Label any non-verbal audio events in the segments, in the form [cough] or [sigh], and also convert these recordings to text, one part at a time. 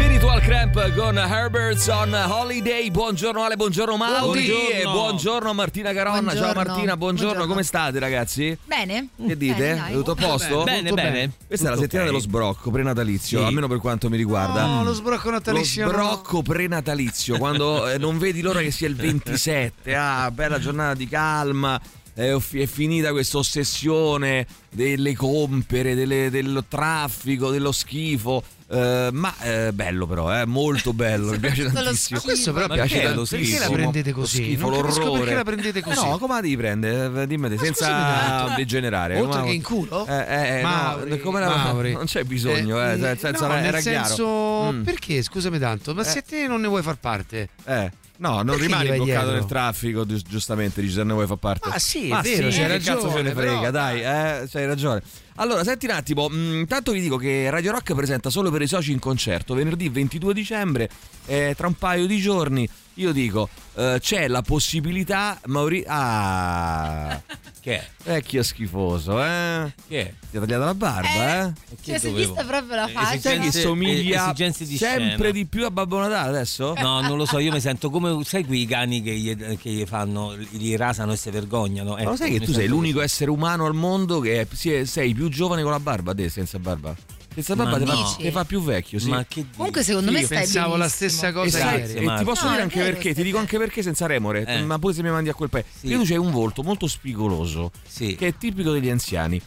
Spiritual Cramp con Herberts on Holiday. Buongiorno Ale, buongiorno Mauri Buongiorno. e buongiorno Martina Caronna. Ciao Buongiorno. Martina, buongiorno. Buongiorno. come state ragazzi? Bene? Che dite? Bene. Tutto a posto? Bene, Tutto bene. Questa è la Tutto settimana ok. dello sbrocco prenatalizio, Sì. almeno per quanto mi riguarda. No, lo sbrocco natalizio Lo no. sbrocco prenatalizio, quando eh, non vedi l'ora che sia il [laughs] 27. Ah, bella giornata di calma. È, è finita questa ossessione delle compere, delle- del traffico, dello schifo. Eh, ma eh, bello però, eh, molto bello, mi piace tantissimo. schifo. Questo però Mi perché, piace perché tantissimo. la prendete così? Lo schifo, non capisco l'orrore. perché la prendete così. Eh no, come la devi prendere? Dimmi te, senza degenerare. oltre Come- che in culo? Eh, eh, Mauri, no, come la- Mauri. non c'è bisogno, eh, Eh, senza- no, era nel chiaro. senso, Mm. perché? Scusami tanto, ma se te non ne vuoi far parte? Eh, no, non vai bloccato nel traffico, gi- giustamente, dici se ne vuoi far parte. Ah, sì, è Ma vero, sì, c'hai che cazzo ce ne ragione, frega, però- dai, eh, c'hai ragione. Allora, senti un attimo, mh, intanto vi dico che Radio Rock presenta solo per i soci in concerto venerdì 22 dicembre, eh, tra un paio di giorni. Io dico, eh, c'è la possibilità, Mauri... Ah, [laughs] Che è? vecchio schifoso, eh? Che è? Ti ha tagliato la barba, eh? Cioè, si è vista proprio la Eh, faccia. Sai che Esigenze- somiglia esigenze di sempre scena. di più a Babbo Natale adesso? No, non lo so, io mi sento come sai quei cani che gli, che gli fanno, gli rasano e si vergognano. Ma lo Ecco, sai che mi tu sei l'unico così. essere umano al mondo che è- sei più giovane con la barba, te senza barba? Senza barba ti, fa, no. ti fa più vecchio, sì. Ma che dici? Comunque, secondo me Io stai pensavo la stessa cosa sai- ieri. e ti posso No, dire anche perché, ti dico anche perché senza remore, Eh. ma pure se mi mandi a quel paese. Sì. Perché tu c'hai un volto molto spigoloso, Sì. che è tipico degli anziani.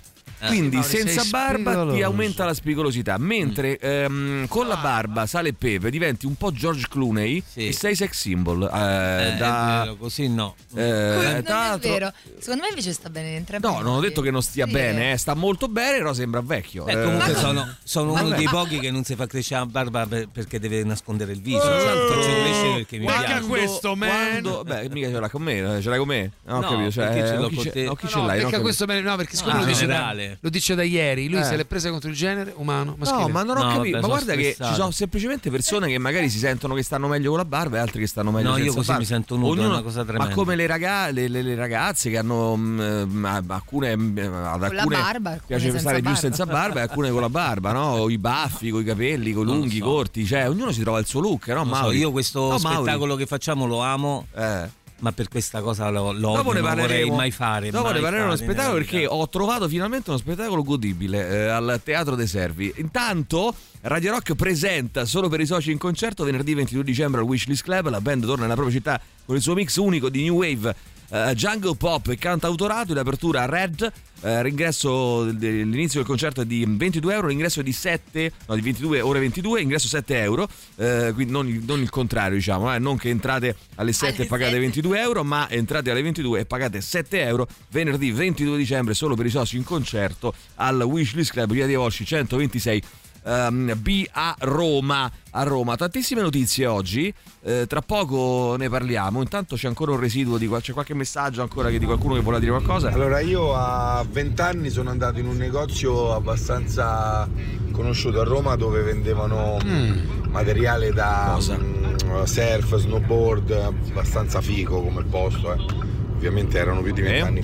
Eh. Quindi Mauri, senza barba ti spigoloso. aumenta la spigolosità, mentre ehm, con la barba, sale e pepe, diventi un po' George Clooney Sì. e sei sex symbol. eh, Eh, da, è vero, così no. eh, Non tra è l'altro- vero. Secondo me invece sta bene entrambi. No, non ho detto che non stia Sì. bene, eh, sta molto bene, però sembra vecchio. Beh, Eh, comunque sono, sono uno dei pochi che non si fa crescere la barba per- perché deve nascondere il viso. Eh, Lo faccio crescere perché mi guarda piace. questo, man. quando- beh, mica ce l'ha con me, eh, ce l'hai con me? No, ho No, capito, cioè, perché ce eh, l'ho chi con te? no, chi No, ce no, l'hai? perché Non ho questo me- no, perché dice da, lo dice da ieri, lui Eh. se l'è presa contro il genere umano, maschile. No, ma non ho No, capito. vabbè, ma guarda che ci sono semplicemente persone che magari si sentono che stanno meglio con la barba e altri che stanno meglio No, io senza così barba. mi sento nudo, è una cosa Ma tremenda. come le, raga- le- le- le ragazze che hanno mm, eh, alcune mm, ad la alcune barba, alcune piace stare più senza barba e alcune con la barba, no? O [laughs] i baffi, con i capelli, con lunghi, so. corti, cioè ognuno si trova il suo look, no? So, Mauri? io questo No, Mauri. spettacolo che facciamo lo amo, Eh. Ma per questa cosa lo, lo Dopo ne non vorrei mai fare. Dopo mai ne parleremo nella spettacolo vita. perché ho trovato finalmente uno spettacolo godibile eh, al Teatro dei Servi. Intanto Radio Rock presenta solo per i soci in concerto venerdì 22 dicembre al Wishlist Club. La band torna nella propria città con il suo mix unico di new wave. Eh, jungle pop e cantautorato in apertura Red eh, l'ingresso del- l'inizio del concerto è di 22 euro l'ingresso è di 7 no di 22 ore 22 ingresso 7 euro eh, quindi non il, non il contrario diciamo eh, non che entrate alle 7 e Alle pagate 7. 22 euro ma entrate alle 22 e pagate 7 euro venerdì 22 dicembre solo per i soci in concerto al Wishlist Club via di Volsci 126 ehm, B a Roma a Roma tantissime notizie oggi eh, tra poco ne parliamo intanto c'è ancora un residuo di qual- c'è qualche messaggio ancora che di qualcuno che vuole dire qualcosa Allora io a 20 anni sono andato in un negozio abbastanza conosciuto a Roma dove vendevano materiale da Cosa? mm, surf, snowboard, abbastanza figo come il posto, eh. ovviamente erano più di 20 Eh? anni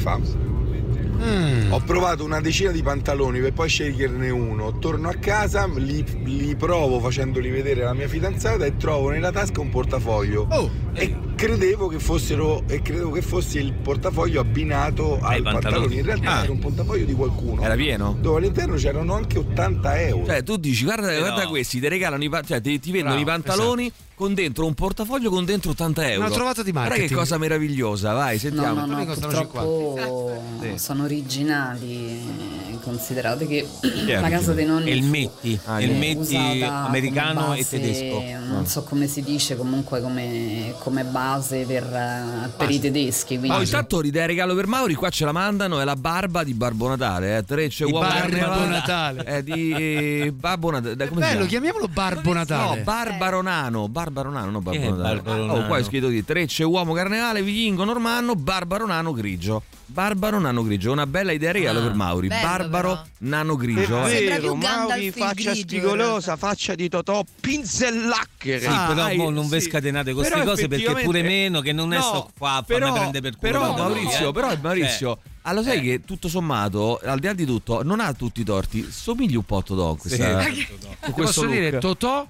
fa. Ho provato una decina di pantaloni per poi sceglierne uno. Torno a casa, li, li provo facendoli vedere alla mia fidanzata e trovo nella tasca un portafoglio. Oh, E credevo che fossero e credevo che fosse il portafoglio abbinato al pantaloni. In realtà Ah. era un portafoglio di qualcuno. era pieno? Dove all'interno c'erano anche 80 euro. Cioè, tu dici, guarda, Però- guarda questi, ti regalano i cioè, ti, ti vendono Bravo, i pantaloni con dentro un portafoglio con dentro 80 euro. Una trovata di Guarda che marketing. cosa meravigliosa, vai, No, sentiamo. no, no, costano purtroppo Sì. sono originali. Considerate che è la casa dei nonni E il fu metti, Ah, il è metti usata americano e tedesco. Non so come si dice, comunque come, come base per, eh, per i tedeschi. Quindi Oh, intanto l'idea regalo per Mauri, qua ce la mandano, è la barba di Barbo Natale, eh. Trecce Di uomo Barbo. Natale. È di eh, Babbo Natale. Come si Bello, chiama? chiamiamolo Barbo Natale. No, Barbaro Nano, Barbaro Nano, no Barbo è Natale. Barbaro Oh, qua è scritto di Trecce uomo carnevale, vichingo normanno, Barbaro Nano grigio. Barbaro Nano grigio, una bella idea regalo Ah, per Mauri. bello Barbaro però. Nano grigio. È eh. Sembra più Gandalf Mauri, faccia grigio, spigolosa, faccia di Totò, pinzellacchere. Sì, Ah, però hai- non sì. scatenate queste Però cose perché pure meno, che non è No, sto qua a però, farmi prendere per culo. però lui, Maurizio, eh. però Maurizio, ah, lo sai che tutto sommato, al di là di tutto, non ha tutti i torti, somigli un po' a Totò questa, Sì. con questo posso look. dire Totò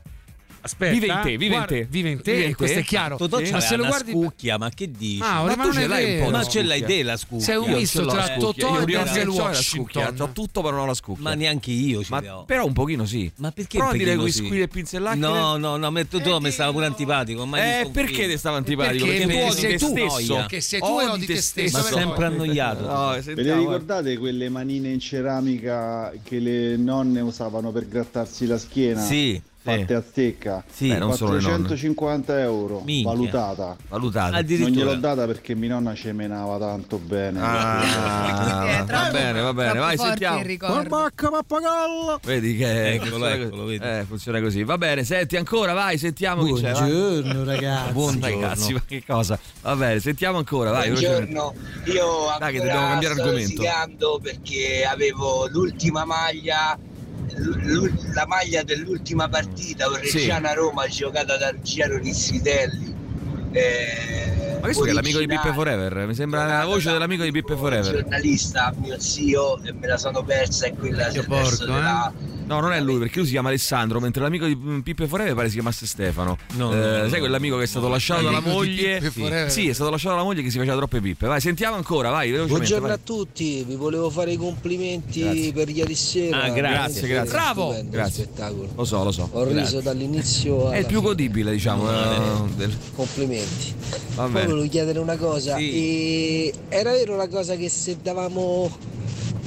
Aspetta, Vive in te, vive in guarda, te. Vive in te, Vive in questo te. è chiaro. Totò ma c'aveva se lo una guardi scucchia, ma che dici? Mauro, Ma ma, tu ce l'hai un po' ma ce l'hai te la scucchia? Sei un misto tra la scucchia, Totò e Denzel Washington. scucchia, C'ho tutto però non ho la scucchia. Ma neanche io Ma l'ho. però un pochino sì. Ma perché Prova a dire quei sì? squilli e pizzellacche. No, no, no, me- tu, tu mi stava pure antipatico. Eh, perché ti stava antipatico? Perché? Tu sei te tu, stesso. Che sei tu e odi te stesso. Ma sempre annoiato. No, Ve le ricordate quelle manine in ceramica che le nonne usavano per grattarsi la schiena? Sì. Fatte Sì. a stecca? Sì. Eh, nonne. 450 euro, Minchia. valutata. Valutata. Non gliel'ho data perché mia nonna ci menava tanto bene. Ah, [laughs] è va bene, va bene, vai, sentiamo. il ricordo. Vedi che Eccolo, funziona, eccolo, vedi. eh, funziona così. Va bene, senti ancora, vai, sentiamo chi c'è. vai. Buongiorno ragazzi. Buongiorno. Ragazzi, ma che cosa? Va bene, sentiamo ancora, vai. Buongiorno, io Dai, che ancora dobbiamo cambiare sto argomento. perché avevo l'ultima maglia, la maglia dell'ultima partita, Reggiana-Roma giocata da Ruggero Rissitelli. Eh, Ma questo che è l'amico di Pippe Forever? Mi sembra la voce da dell'amico di Pippe un Forever. giornalista, mio zio, e me la sono persa e quella Che del porco, della... No, non è lui, perché lui si chiama Alessandro, mentre l'amico di Pippe Forever pare si chiamasse Stefano. No, Eh, no, no, sai no. quell'amico che è stato lasciato dalla moglie? Sì. Sì, è stato lasciato dalla moglie che si faceva troppe pippe. Vai, sentiamo ancora, vai, velocemente. Buongiorno vai. a tutti, vi volevo fare i complimenti Grazie. per ieri sera. Ah, grazie, grazie. Bravo! Grazie. spettacolo. Lo so, lo so. Ho riso dall'inizio alla È il più fine. godibile, diciamo. eh, del- Complimenti. Va Poi bene. volevo chiedere una cosa. Sì. Era vero la cosa che se davamo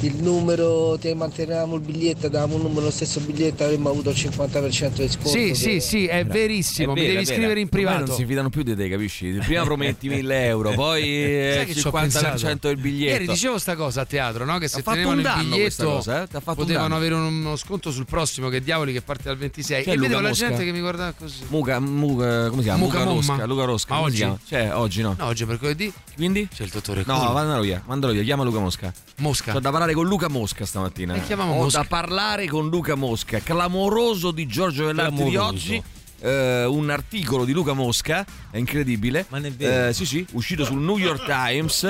il numero, te mantenevamo il biglietto, davamo un numero lo stesso biglietto, avremmo avuto il 50% di sconto. Sì, che- sì, sì, è verissimo. È Mi vera, devi è vera. scrivere in Ormai privato. non si fidano più di te, capisci? Prima prometti 1000 euro, poi [laughs] eh, il ci ho 50% pensato? del biglietto. Ieri dicevo sta cosa a teatro, no? Che se T'ha fatto tenevano un il biglietto cosa, eh? T'ha fatto un potevano avere uno sconto sul prossimo, che diavoli che parte dal 26. Chi è e Luca vedevo la Mosca? gente che mi guardava così. Muca, Muca, come si chiama? Muca Luca Momma. Rosca, Luca Rosca. Ma oggi? Cioè, oggi no. No, oggi è mercoledì Quindi? c'è il dottore No, mandalo via, mandalo via, chiama Luca Mosca. Mosca. C'ho da parlare con Luca Mosca stamattina. E chiamiamo Ho Mosca. da parlare con Luca Mosca, clamoroso di Giorgio Vellarti di oggi. eh, un articolo di Luca Mosca, è incredibile. Ma è vero. Eh, sì, sì, uscito sul New York Times.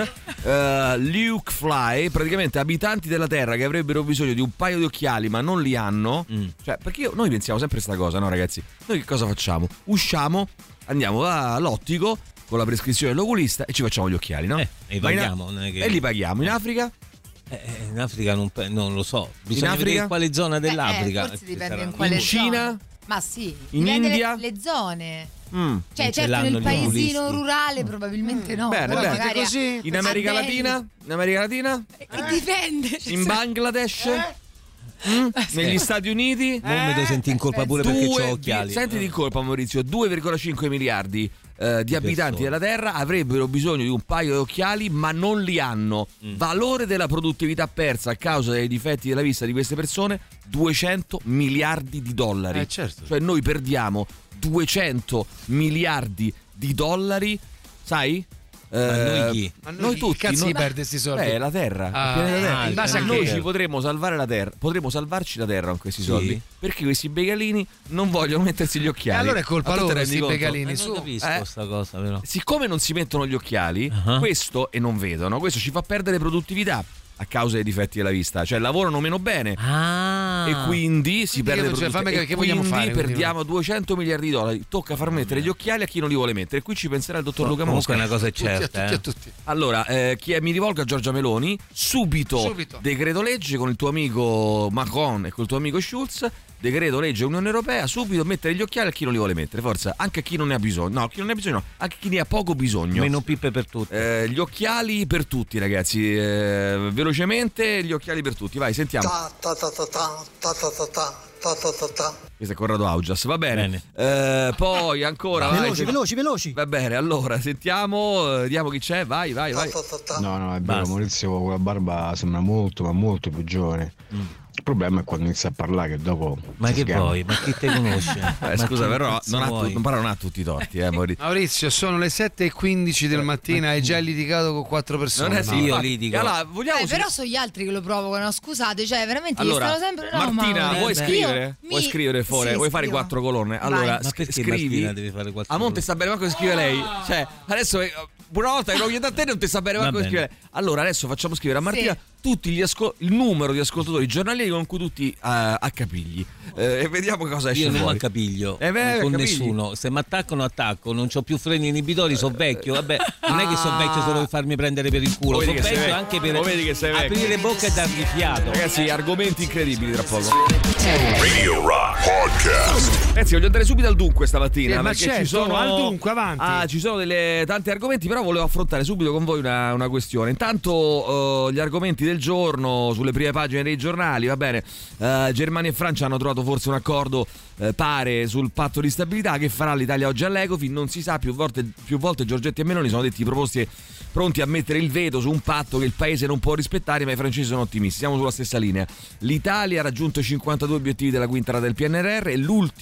eh, Luke Fly, praticamente abitanti della Terra che avrebbero bisogno di un paio di occhiali, ma non li hanno. Mm. Cioè, perché io- noi pensiamo sempre questa cosa, no, ragazzi? Noi che cosa facciamo? Usciamo, andiamo all'ottico con la prescrizione dell'oculista e ci facciamo gli occhiali, no? Eh, e in- paghiamo, non è che- E li paghiamo. In Africa? Eh, eh, in Africa non, non lo so. Bisogna Africa? vedere in quale zona dell'Africa. Eh, forse dipende sarà. in quale In Cina? zona. Ma sì, In dipende India? Le, le zone. Mm. Cioè, certo, nel paesino rurale probabilmente no. Bene, però bene. Così? In America. Latina? In America Latina? Eh, dipende. In [laughs] Bangladesh? Mm? Negli Stati Uniti? Non mi devo sentire in colpa pure perché Due- ho occhiali. Sentiti in colpa Maurizio, 2,5 miliardi eh, di abitanti della Terra avrebbero bisogno di un paio di occhiali ma non li hanno. Mm. Valore della produttività persa a causa dei difetti della vista di queste persone 200 miliardi di dollari. Eh, certo. Cioè noi perdiamo 200 miliardi di dollari, sai? Ma noi chi? Ma noi chi tutti. cazzo noi- perde sti soldi? Eh, la Terra. Ah, il pianeta Terra. ah, in base a noi ci potremmo salvare la Terra. Potremmo salvarci la Terra con questi Sì. soldi. Perché questi begalini non vogliono mettersi gli E occhiali. allora è colpa loro questi conto? begalini. Eh, su. non capisco Eh. sta cosa, però. Siccome non si mettono gli occhiali, Ah. questo e non vedono, questo ci fa perdere produttività a causa dei difetti della vista, cioè lavorano meno bene. Ah. E quindi si Quindi perde cioè, fammi che- che vogliamo quindi fare, quindi perdiamo 200 miliardi di dollari. Tocca far mettere gli occhiali a chi non li vuole mettere. Qui ci penserà il dottor Luca Comunque Mosca. una cosa è Tutti, certa. tutti, eh. a tutti. Allora, eh, chi è- mi rivolgo a Giorgia Meloni, subito, Subito. decreto legge con il tuo amico Macron e col tuo amico Schulz, decreto legge Unione Europea, subito mettere gli occhiali a chi non li vuole mettere, forza, anche a chi non ne ha bisogno, no, a chi non ne ha bisogno no, anche a chi ne ha poco bisogno. Meno pippe per tutti. Eh, gli occhiali per tutti ragazzi, eh, velocemente gli occhiali per tutti, vai sentiamo. Questo è Corrado Augias, va bene. Eh, poi ancora... vai, Veloci, se- veloci, veloci. Va bene, allora sentiamo, eh, vediamo chi c'è, vai, vai, vai. No, no, è vero. Maurizio con la barba sembra molto, ma molto più giovane. Il problema è quando inizia a parlare che dopo. Ma che sgama. vuoi? Ma chi te conosce? [laughs] Eh, Ma scusa, però non, ha tu- vuoi? non parla non ha tutti i torti, eh, Maurizio. Maurizio, sono le 7.15 del mattino, hai già litigato con quattro persone. Non è sì, Mauro. io litigo. Allora, vogliamo Eh, però sono gli altri che lo provocano, scusate, cioè veramente Allora, stanno sempre no, Martina, Mauro. vuoi Eh, scrivere? Io Vuoi mi- scrivere fuori? sì, vuoi fare quattro colonne? Vai. Allora, Ma sc- scrivi. Martina deve fare quattro A Monte sta bene manco che scrive lei. Cioè, adesso eh, una volta che lo chiedo a te non ti sta bene manco che bene. scrive lei. Allora, adesso facciamo scrivere a Martina Sì. Tutti gli ascol- il numero di ascoltatori giornalieri con cui tutti eh, accapigli. Eh, e vediamo cosa esce Io non fuori. accapiglio Eh beh, con capigli. nessuno. Se mi attaccano, attacco. Non ho più freni inibitori, sono vecchio. Vabbè, non è che sono vecchio solo per farmi prendere per il culo. Sono vecchio anche per O vedi che sei vecchio. aprire bocca e dargli fiato. Ragazzi, argomenti incredibili tra poco. Radio Rock Podcast. Ragazzi, voglio andare subito al dunque stamattina. Sì, ma perché certo, ci sono al dunque, avanti. Ah, ci sono delle, tanti argomenti, però volevo affrontare subito con voi una, una questione. Intanto eh, gli argomenti del giorno sulle prime pagine dei giornali, va bene. eh, Germania e Francia hanno trovato forse un accordo eh, pare sul patto di stabilità che farà l'Italia oggi all'Ecofin. Non si sa, più volte, più volte Giorgetti e Meloni sono detti proposti pronti a mettere il veto su un patto che il paese non può rispettare, ma i francesi sono ottimisti. Siamo sulla stessa linea. L'Italia ha raggiunto i 52 obiettivi della quinta rata del PNRR, è,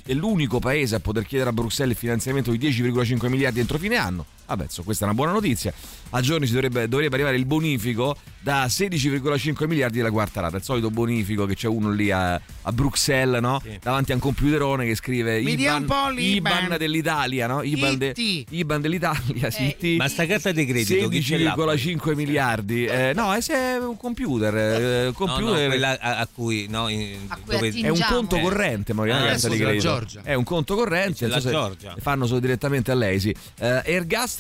è l'unico paese a poter chiedere a Bruxelles il finanziamento di 10,5 miliardi entro fine anno. Vabbè, insomma, questa è una buona notizia. A giorni ci dovrebbe, dovrebbe arrivare il bonifico da 16,5 miliardi della quarta rata. Il solito bonifico che c'è uno lì a, a Bruxelles, no? Davanti a un computerone che scrive Mi dia un po' l'Iban. IBAN dell'Italia, no? IBAN, de-. IBAN dell'Italia, sì, IT. Ma sta carta di credito chi ce l'ha? 16,5 miliardi. Eh, no, è se- è un computer. eh, No, no, computer quella a, a cui, no, in- A cui dove- attingi- è un conto Eh. corrente, ma non è una Ah, carta di credito. Giorgia. È un conto corrente. So Giorgia. Fanno solo direttamente a lei, sì. Eh,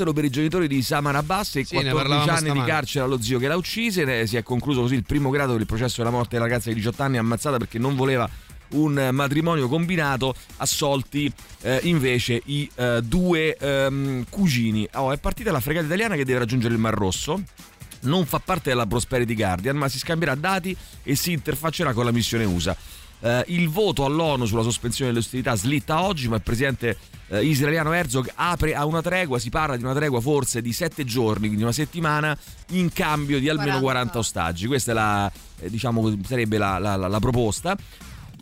ergastolo per i genitori di Saman Abbas e Sì, ne 14 parlavamo anni di carcere allo zio che l'ha uccise. Si è concluso così il primo grado il processo della morte della ragazza di 18 anni ammazzata perché non voleva un matrimonio combinato, assolti eh, invece i eh, due ehm, cugini. Oh, è partita la fregata italiana che deve raggiungere il Mar Rosso. Non fa parte della Prosperity Guardian, ma si scambierà dati e si interfaccerà con la missione USA. Eh, il voto all'ONU sulla sospensione delle ostilità slitta oggi, ma il presidente eh, israeliano Herzog apre a una tregua. Si parla di una tregua forse di sette giorni, quindi una settimana, in cambio di almeno 40. 40 ostaggi. Questa è la, eh, diciamo, sarebbe la- la- la- la proposta.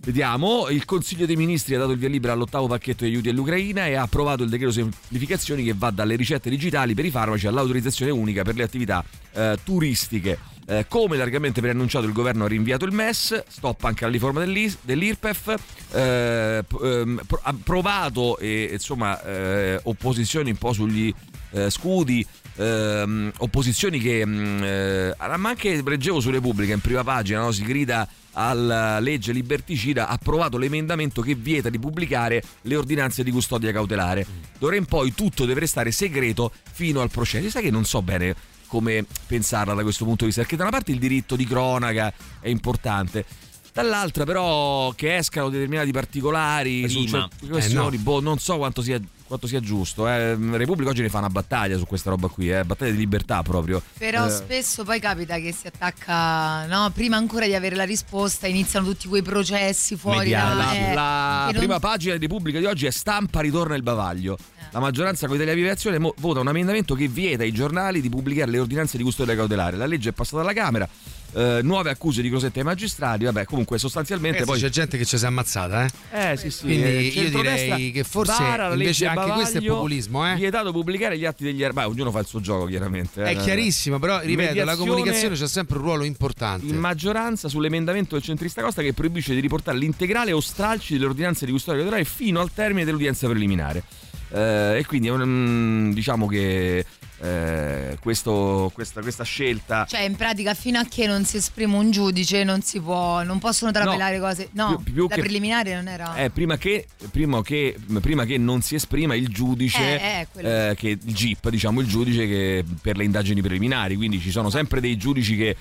Vediamo, il Consiglio dei Ministri ha dato il via libera all'ottavo pacchetto di aiuti all'Ucraina e ha approvato il decreto semplificazioni che va dalle ricette digitali per i farmaci all'autorizzazione unica per le attività eh, turistiche. Eh, come largamente preannunciato il governo ha rinviato il MES, stop anche alla riforma dell'IRPEF, eh, ehm, provato e insomma eh, opposizioni un po' sugli eh, scudi, ehm, opposizioni che mh, eh, ma anche leggevo su Repubblica in prima pagina no? si grida alla legge liberticida ha approvato l'emendamento che vieta di pubblicare le ordinanze di custodia cautelare d'ora in poi tutto deve restare segreto fino al processo sai che non so bene come pensarla da questo punto di vista perché da una parte il diritto di cronaca è importante dall'altra però che escano determinati particolari su Prima. certe questioni Eh, no. boh, non so quanto sia, quanto sia giusto eh. Repubblica oggi ne fa una battaglia su questa roba qui eh. battaglia di libertà proprio Però Eh, spesso poi capita che si attacca, no? Prima ancora di avere la risposta iniziano tutti quei processi fuori da... la, eh, la che non- prima pagina di Repubblica di oggi è stampa ritorna il bavaglio. La maggioranza con Italia Viva Azione mo- vota un emendamento che vieta ai giornali di pubblicare le ordinanze di custodia cautelare. La legge è passata alla Camera, eh, nuove accuse di Crosetta ai magistrati, vabbè comunque sostanzialmente Ragazzi, poi... c'è gente che ci si è ammazzata, eh? Eh sì sì, Quindi eh, io direi che forse la invece anche questo è Bavaglio, populismo, eh? Vietato pubblicare gli atti degli erbai, ognuno fa il suo gioco chiaramente. eh. È chiarissimo, però ripeto, la Mediazione comunicazione c'ha sempre un ruolo importante. in maggioranza sull'emendamento del centrista Costa che proibisce di riportare l'integrale o stralci delle ordinanze di custodia cautelare fino al termine dell'udienza preliminare. Eh, e quindi mm, diciamo che eh, questo- questa, questa scelta Cioè, in pratica, fino a che non si esprime un giudice, non si può, non possono trapelare No, cose. No, più- più la che- preliminare non era. Eh, prima, che, prima, che, prima che non si esprima il giudice, Eh, eh, eh, che, il GIP, diciamo il giudice che per le indagini preliminari, quindi ci sono sempre dei giudici che,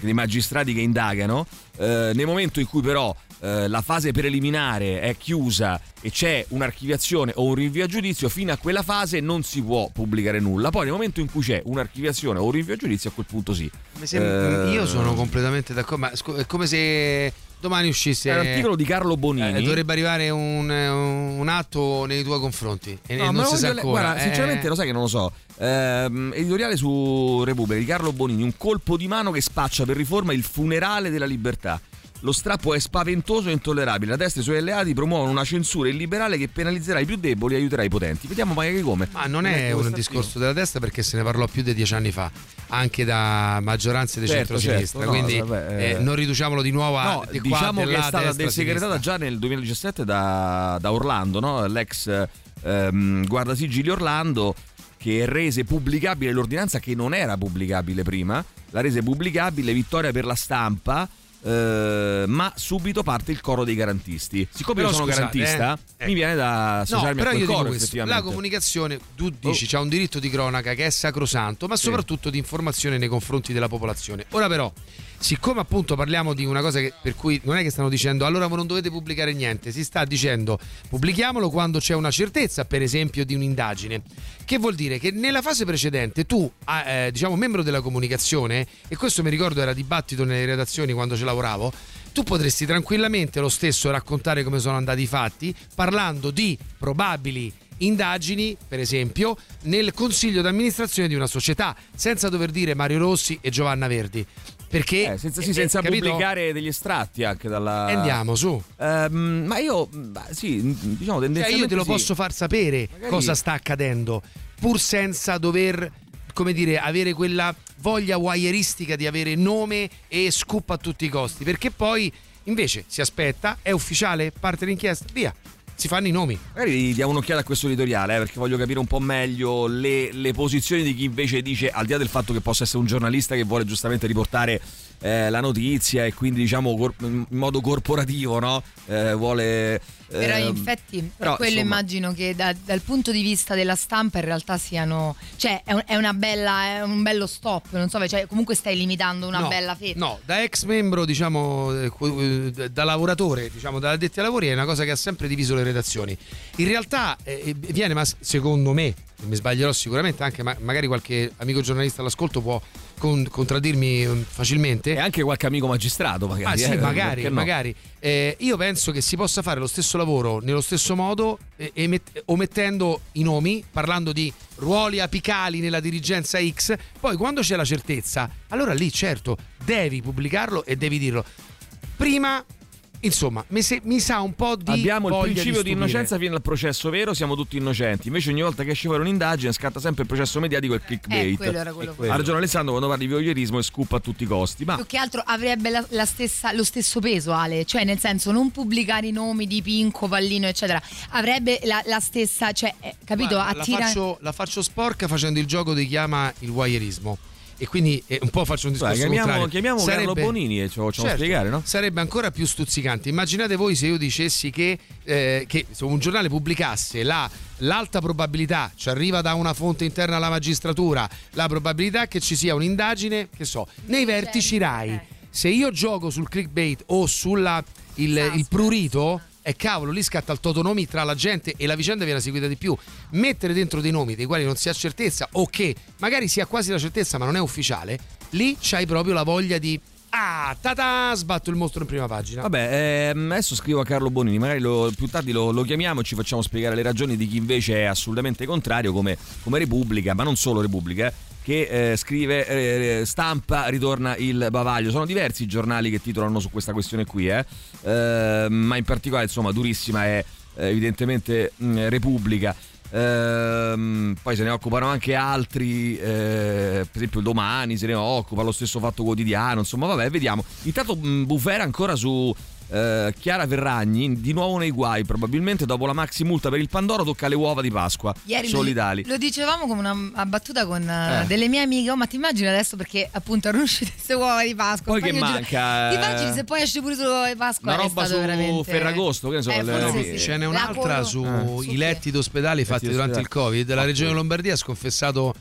dei magistrati che indagano, eh, nel momento in cui però eh, la fase preliminare è chiusa e c'è un'archiviazione o un rinvio a giudizio, fino a quella fase non si può pubblicare nulla. Poi nel momento in cui c'è un'archiviazione o un rinvio a giudizio, a quel punto sì. Sembra- Eh, Io sono completamente d'accordo, ma scu- è come se domani uscisse... È un articolo di Carlo Bonini. Eh, dovrebbe arrivare un, un atto nei tuoi confronti e No, non si sa ancora. Guarda, Eh, sinceramente lo sai che non lo so. Ehm, editoriale su Repubblica di Carlo Bonini, un colpo di mano che spaccia per riforma il funerale della libertà. Lo strappo è spaventoso e intollerabile. La destra e i suoi alleati promuovono una censura illiberale che penalizzerà i più deboli e aiuterà i potenti. Vediamo magari come. Ma non è un discorso della destra perché se ne parlò più di dieci anni fa, anche da maggioranze di Certo, centrosinistra. certo, no, quindi vabbè, eh, eh. non riduciamolo di nuovo a No, di qua, diciamo di che è stata destra, desegretata già nel 2017 da, da Orlando, no? l'ex ehm, guardasigilli Orlando che rese pubblicabile l'ordinanza che non era pubblicabile prima, la rese pubblicabile, vittoria per la stampa. Eh, ma subito parte il coro dei garantisti. Siccome Però io sono scusate, garantista, eh, mi viene da No, associarmi però a io coro, questo. Oh. la comunicazione, tu dici, c'ha un diritto di cronaca che è sacrosanto, ma soprattutto di informazione nei confronti della popolazione. Ora però, siccome appunto parliamo di una cosa che- per cui non è che stanno dicendo allora voi non dovete pubblicare niente, si sta dicendo pubblichiamolo quando c'è una certezza, per esempio, di un'indagine. Che vuol dire che nella fase precedente tu, ah, eh, diciamo, membro della comunicazione, e questo mi ricordo era dibattito nelle redazioni quando ci lavoravo, tu potresti tranquillamente lo stesso raccontare come sono andati i fatti, parlando di probabili indagini, per esempio, nel consiglio d'amministrazione di una società, senza dover dire Mario Rossi e Giovanna Verdi. Perché Eh, senza, sì, senza pubblicare degli estratti anche dalla. Andiamo su. Ehm, ma io, sì, diciamo Cioè, tendenzialmente. io te lo sì. posso far sapere Magari- cosa sta accadendo, pur senza dover, come dire, avere quella voglia wireistica di avere nome e scoop a tutti i costi. Perché poi invece si aspetta, è ufficiale, parte l'inchiesta, via. Si fanno i nomi. Magari diamo un'occhiata a questo editoriale, eh, perché voglio capire un po' meglio le, le posizioni di chi invece dice, al di là del fatto che possa essere un giornalista che vuole giustamente riportare eh, la notizia e quindi diciamo cor- in modo corporativo, no? Eh, vuole... Però ehm, in effetti però, per quello insomma, immagino che da- dal punto di vista della stampa in realtà siano cioè è, un, è una bella è un bello stop non so cioè, comunque stai limitando una No, bella fetta No, da ex membro, diciamo, eh, eh, da lavoratore, diciamo, da addetti ai lavori, è una cosa che ha sempre diviso le redazioni. In realtà eh, viene, ma secondo me, mi sbaglierò sicuramente, anche ma- magari qualche amico giornalista all'ascolto può con- contraddirmi eh, facilmente. E anche qualche amico magistrato, magari. Ah sì, eh, magari, no? magari. Eh, io penso che si possa fare lo stesso lavoro nello stesso modo, emet- omettendo i nomi, parlando di ruoli apicali nella dirigenza X. Poi quando c'è la certezza, allora lì certo devi pubblicarlo e devi dirlo. Prima, insomma, mi, se- mi sa un po' di... Abbiamo il principio di, stupire. innocenza fino al processo vero, siamo tutti innocenti. Invece ogni volta che esce fuori un'indagine scatta sempre il processo mediatico e il clickbait. Eh, quello era quello Ha ragione Alessandro quando parli di voyeurismo e scoop a tutti i costi. Ma più che altro avrebbe la- la stessa- lo stesso peso Ale cioè nel senso non pubblicare i nomi di Pinco Pallino eccetera avrebbe la, la stessa cioè eh, capito Guarda, la, attira faccio, la faccio sporca facendo il gioco che chiama il wireismo. E quindi eh, un po' faccio un discorso Dai, chiamiamo, contrario. chiamiamo Carlo Bonini e ce lo facciamo Certo, spiegare, no? Sarebbe ancora più stuzzicante. Immaginate voi se io dicessi che, eh, che se un giornale pubblicasse la- l'alta probabilità, ci arriva da una fonte interna alla magistratura, la probabilità che ci sia un'indagine, che so, nei vertici RAI. Se io gioco sul clickbait o sul il prurito, e cavolo, lì scatta il totonomi tra la gente e la vicenda viene seguita di più. Mettere dentro dei nomi dei quali non si ha certezza o che magari si ha quasi la certezza ma non è ufficiale, lì c'hai proprio la voglia di ah, tata, sbatto il mostro in prima pagina. Vabbè, ehm, adesso scrivo a Carlo Bonini, magari lo- più tardi lo, lo chiamiamo e ci facciamo spiegare le ragioni di chi invece è assolutamente contrario, come, come Repubblica, ma non solo Repubblica, eh, che eh, scrive eh, stampa, ritorna il bavaglio. Sono diversi i giornali che titolano su questa questione qui, eh. Eh, ma in particolare, insomma, durissima è eh, evidentemente mh, Repubblica. Ehm, poi se ne occupano anche altri, eh, per esempio Domani se ne occupa, lo stesso Fatto Quotidiano, insomma vabbè vediamo. Intanto mh, Bufera ancora su eh, Chiara Ferragni, di nuovo nei guai, probabilmente dopo la maxi multa per il Pandoro tocca le uova di Pasqua Ieri lo, solidali. lo dicevamo come una, battuta con eh, Eh. delle mie amiche, oh, ma ti immagini adesso perché appunto [laughs] erano uscite queste uova di Pasqua. Poi che manca, giorni. Ti eh, immagini se poi esce pure sull'uova di Pasqua? Una roba su veramente... Ferragosto, che ne so, Eh, le- sì. Ce n'è un'altra sui Ah, su letti d'ospedale fatti durante il. Covid. La Ah, regione. Lombardia ha sconfessato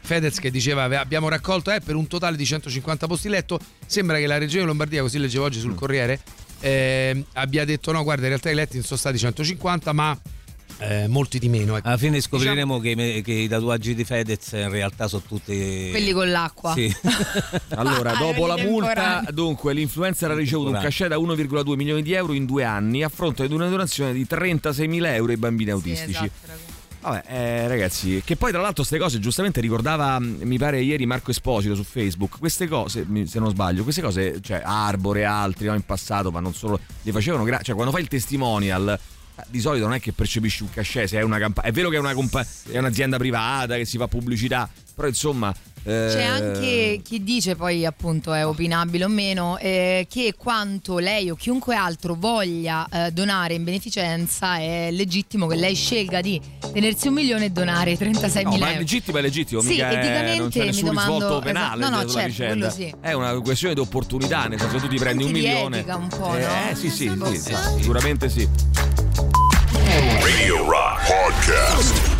Fedez che diceva "Ave- abbiamo raccolto eh, per un totale di 150 posti letto. Sembra che la regione Lombardia, così leggevo oggi Mm. sul Corriere, eh, abbia detto no, guarda, in realtà i letti non sono stati 150, ma eh, molti di meno. ecco. Alla fine scopriremo che, i me- che i tatuaggi di Fedez in realtà sono tutti. Quelli con l'acqua. Sì. [laughs] Allora, dopo la multa, dunque, l'influencer ha ricevuto un cachet da 1,2 milioni di euro in due anni a fronte di una donazione di 36.000 euro ai bambini Sì, autistici. esatto. Vabbè, eh, ragazzi, che poi tra l'altro queste cose giustamente ricordava, mh, mi pare ieri Marco Esposito su Facebook, queste cose, se non sbaglio, queste cose, cioè Arbore e altri no, in passato, ma non solo, le facevano, gra- cioè quando fai il testimonial, eh, di solito non è che percepisci un cachet, se è una campagna, è vero che è, una compa- è un'azienda privata che si fa pubblicità, però insomma... eh, C'è anche chi dice, poi appunto è opinabile o meno, eh, che quanto lei o chiunque altro voglia eh, donare in beneficenza è legittimo che lei scelga di tenersi un milione e donare 36 No, mila ma è legittimo, è legittimo, Sì, mica è- eticamente non c'è mi domando- penale esatto, no, no, certo, sì. È una questione di opportunità, nel senso che tu ti prendi Anche un di milione. etica un po', eh, no? eh, sì, sì, sì, sì, sicuramente sì. Radio Rock Podcast.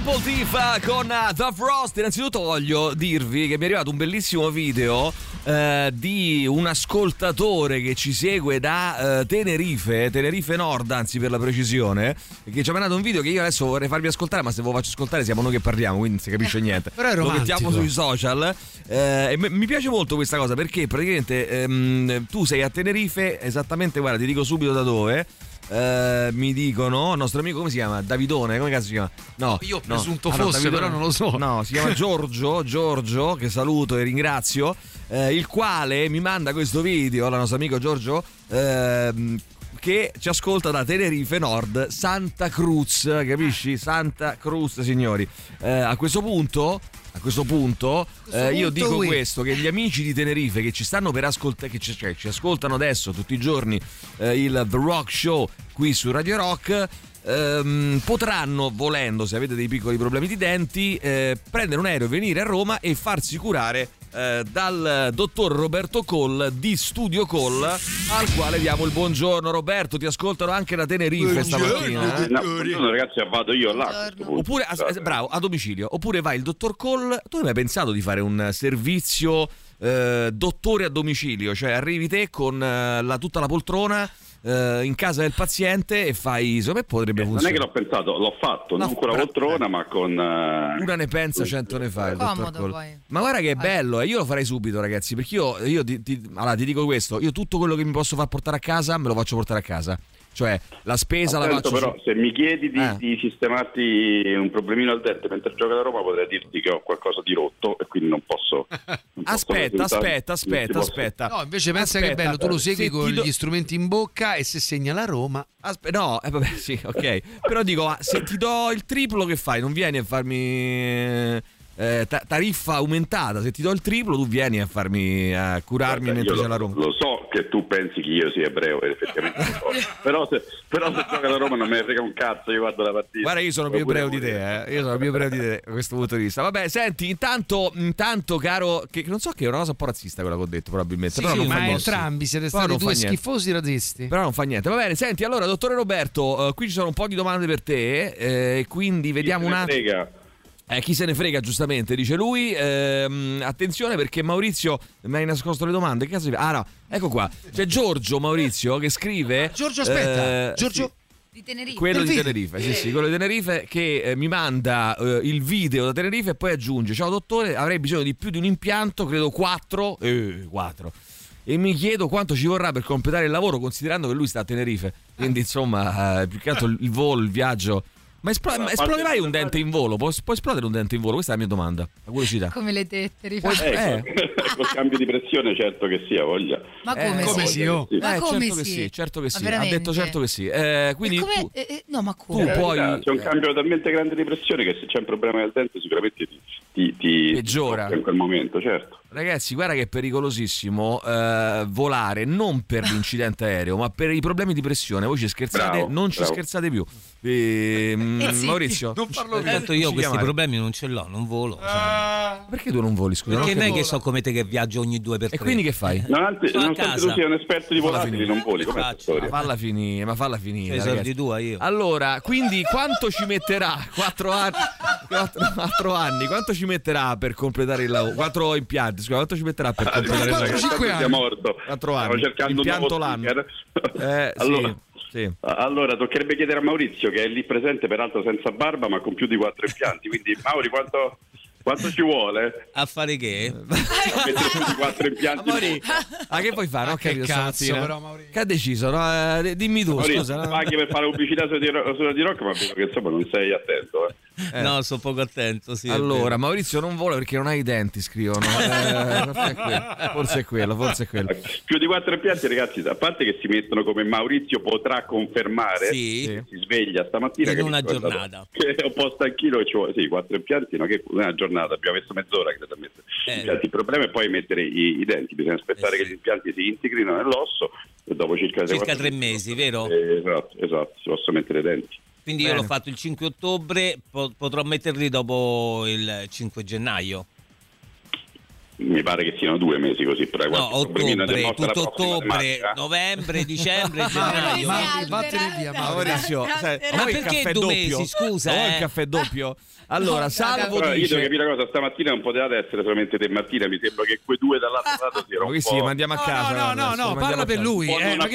Pineapple Thief con uh, The Frost. Innanzitutto voglio dirvi che mi è arrivato un bellissimo video eh, di un ascoltatore che ci segue da eh, Tenerife, Tenerife Nord, anzi per la precisione, che ci ha mandato un video che io adesso vorrei farvi ascoltare, ma se ve lo faccio ascoltare siamo noi che parliamo, quindi non si capisce [laughs] niente. Però è lo mettiamo sui social eh, m- mi piace molto questa cosa perché praticamente ehm, tu sei a Tenerife, esattamente, guarda, ti dico subito da dove. Eh, mi dicono, il nostro amico come si chiama? Davidone, come cazzo si chiama? No, Io ho no. presunto Ah, no, fosse, Davidone- però non lo so. No, si chiama Giorgio, [laughs] Giorgio, che saluto e ringrazio, eh, il quale mi manda questo video, il nostro amico Giorgio, ehm, che ci ascolta da Tenerife Nord, Santa Cruz, capisci? Santa Cruz, signori. Eh, a questo punto, a questo punto, eh, io dico qui. questo, che gli amici di Tenerife che ci stanno per ascoltare, che ci, cioè, ci ascoltano adesso tutti i giorni eh, il The Rock Show qui su Radio Rock, ehm, potranno, volendo, se avete dei piccoli problemi di denti, eh, prendere un aereo, venire a Roma e farsi curare eh, dal dottor Roberto Coll di Studio Coll, al quale diamo il buongiorno. Roberto, ti ascoltano anche da Tenerife stamattina. eh? No, buongiorno ragazzi, vado io là. a. Oppure, as- as- bravo, a domicilio. Oppure vai il dottor Call. Tu hai mai pensato di fare un servizio eh, dottore a domicilio? Cioè arrivi te con eh, la- tutta la poltrona eh, in casa del paziente e fai. Me potrebbe Non è funzionare. che l'ho pensato, l'ho fatto, No, non con la poltrona, ma con... eh, Una ne pensa, cento ne fa. Ma guarda che bello, eh, io lo farei subito, ragazzi. Perché io, io ti, ti- allora, ti dico questo: io tutto quello che mi posso far portare a casa, me lo faccio portare a casa. Cioè, la spesa la Attento, faccio. però, su- se mi chiedi di, Eh. di sistemarti un problemino al dente mentre gioca da Roma, potrei dirti che ho qualcosa di rotto e quindi non posso. non posso [laughs] Aspetta, presentare- aspetta, aspetta, posso- aspetta. No, invece pensa che è Aspetta, bello, tu lo segui se con do- gli strumenti in bocca e se segna la Roma. Aspe- no, eh, vabbè, sì, ok. Però dico, ma se ti do il triplo, che fai? Non vieni a farmi eh, ta- tariffa aumentata. Se ti do il triplo, tu vieni a farmi a curarmi Guarda, mentre c'è la lo, Roma. lo so che tu pensi che io sia ebreo, ed effettivamente so. [laughs] però, se, però se gioca da Roma non me ne frega un cazzo, io guardo la partita. Guarda, io sono più ebreo di te, eh. Io sono più ebreo di te da questo punto di vista. Vabbè, senti, intanto, intanto caro, che non so che è una cosa un po' razzista quella che ho detto, probabilmente. Sì, però sì, non ma fa niente. entrambi siete Però stati non due fa niente. schifosi razzisti. Però non fa niente. Va bene, senti, allora, dottore Roberto, eh, qui ci sono un po' di domande per te, eh, quindi vediamo un attimo. Eh, chi se ne frega, giustamente, dice lui. Ehm, attenzione perché Maurizio mi hai nascosto le domande. Che cazzo di... Ah no, ecco qua. C'è Giorgio Maurizio che scrive... Giorgio, aspetta. eh, Giorgio, Di Tenerife. quello di. Tenerife, sì, sì, quello di Tenerife che eh, mi manda eh, il video da Tenerife e poi aggiunge: Ciao dottore, avrei bisogno di più di un impianto, credo 4. Eh, 4. E mi chiedo quanto ci vorrà per completare il lavoro, considerando che lui sta a Tenerife. Quindi, insomma, eh, più che altro il, il volo, il viaggio. Ma, Allora, ma esploderai un dente in volo? Può, può esplodere un dente in volo? Questa è la mia domanda. La curiosità. Come le tette, rifà. Eh, [laughs] col cambio di pressione certo che sia, voglia. Ma Eh, come, come sì? sì, oh. Ma Eh, come certo che sì? sì, certo che Ma sì. Ha detto certo che sì. Eh, quindi come- tu, eh, eh, no, ma tu come? puoi. C'è un cambio talmente grande di pressione che se c'è un problema del dente sicuramente ti, ti, ti Peggiora. ti in quel momento, certo. Ragazzi, guarda che è pericolosissimo eh, volare non per l'incidente aereo, ma per i problemi di pressione. Voi ci scherzate, Bravo, non ci bravo. scherzate più. Ehm, Eh, sì. Maurizio, Non parlo eh, più. Tanto io ci questi chiamare. problemi non ce l'ho, non volo. Perché tu non voli, scusa? Perché Non non è che so come te che viaggio ogni due per E tre. quindi che fai? Nonostante, Sono a nonostante casa. tu sia un esperto di volatili, non voli, com'è. Ma falla finire, ma falla finire. Soldi tua io. Allora, quindi quanto ci metterà? Quattro anni, quattro, quattro anni, quanto ci metterà per completare il lavoro? Quattro impianti, scusa, quanto ci metterà per lavoro? cinque Sia anni. morto. Quattro Stavo anni. cercando un Impianto nuovo l'anno. speaker. Eh, [laughs] allora, sì, sì. allora, toccherebbe chiedere a Maurizio, che è lì presente, peraltro senza barba, ma con più di quattro impianti. Quindi, Mauri, quanto, Quanto ci vuole? A fare che? A mettere tutti i quattro impianti. Amori, ah, che puoi fare? Ho che capito cazzo, però, Maurizio. Che ha deciso? No? Eh, dimmi tu, Maurizio, scusa. no? paghi per fare pubblicità su di, su di rock, ma che insomma non sei attento. Eh. Eh. No, sono poco attento. Sì, Allora. Maurizio non vuole perché non ha i denti, scrivono. Eh, forse, è quello, forse è quello, forse è quello. Più di quattro impianti, ragazzi, a parte che si mettono come Maurizio potrà confermare, Sì. si sveglia stamattina In una giornata. [laughs] Che è un po' stanchino, che ci vuole, sì, quattro impianti, no, che una giornata, abbiamo messo mezz'ora credo a mettere Eh. impianti. Il problema è poi mettere i, i denti, bisogna aspettare Eh sì. che gli impianti si integrino nell'osso e dopo circa, Circa tre mesi- mesi, vero? Eh, esatto, esatto, si possono mettere i denti. Quindi io Bene. l'ho fatto il 5 ottobre, po- potrò metterli dopo il 5 gennaio. Mi pare che siano due mesi così, però No, ottobre, tutto ottobre, novembre, [laughs] dicembre, gennaio. Ma- vattene via, Mauri. Maurizio, sai, Ma perché caffè due doppio? mesi, scusa, Vuoi il eh? caffè doppio? Allora, Salvo Però io devo dice... capire una cosa, stamattina non potevate essere solamente te Mattina, mi sembra che quei due dall'altro lato siano un Ma sì, po'... mandiamo a No, casa. no, no, no, no, parla per lui. Eh, ma?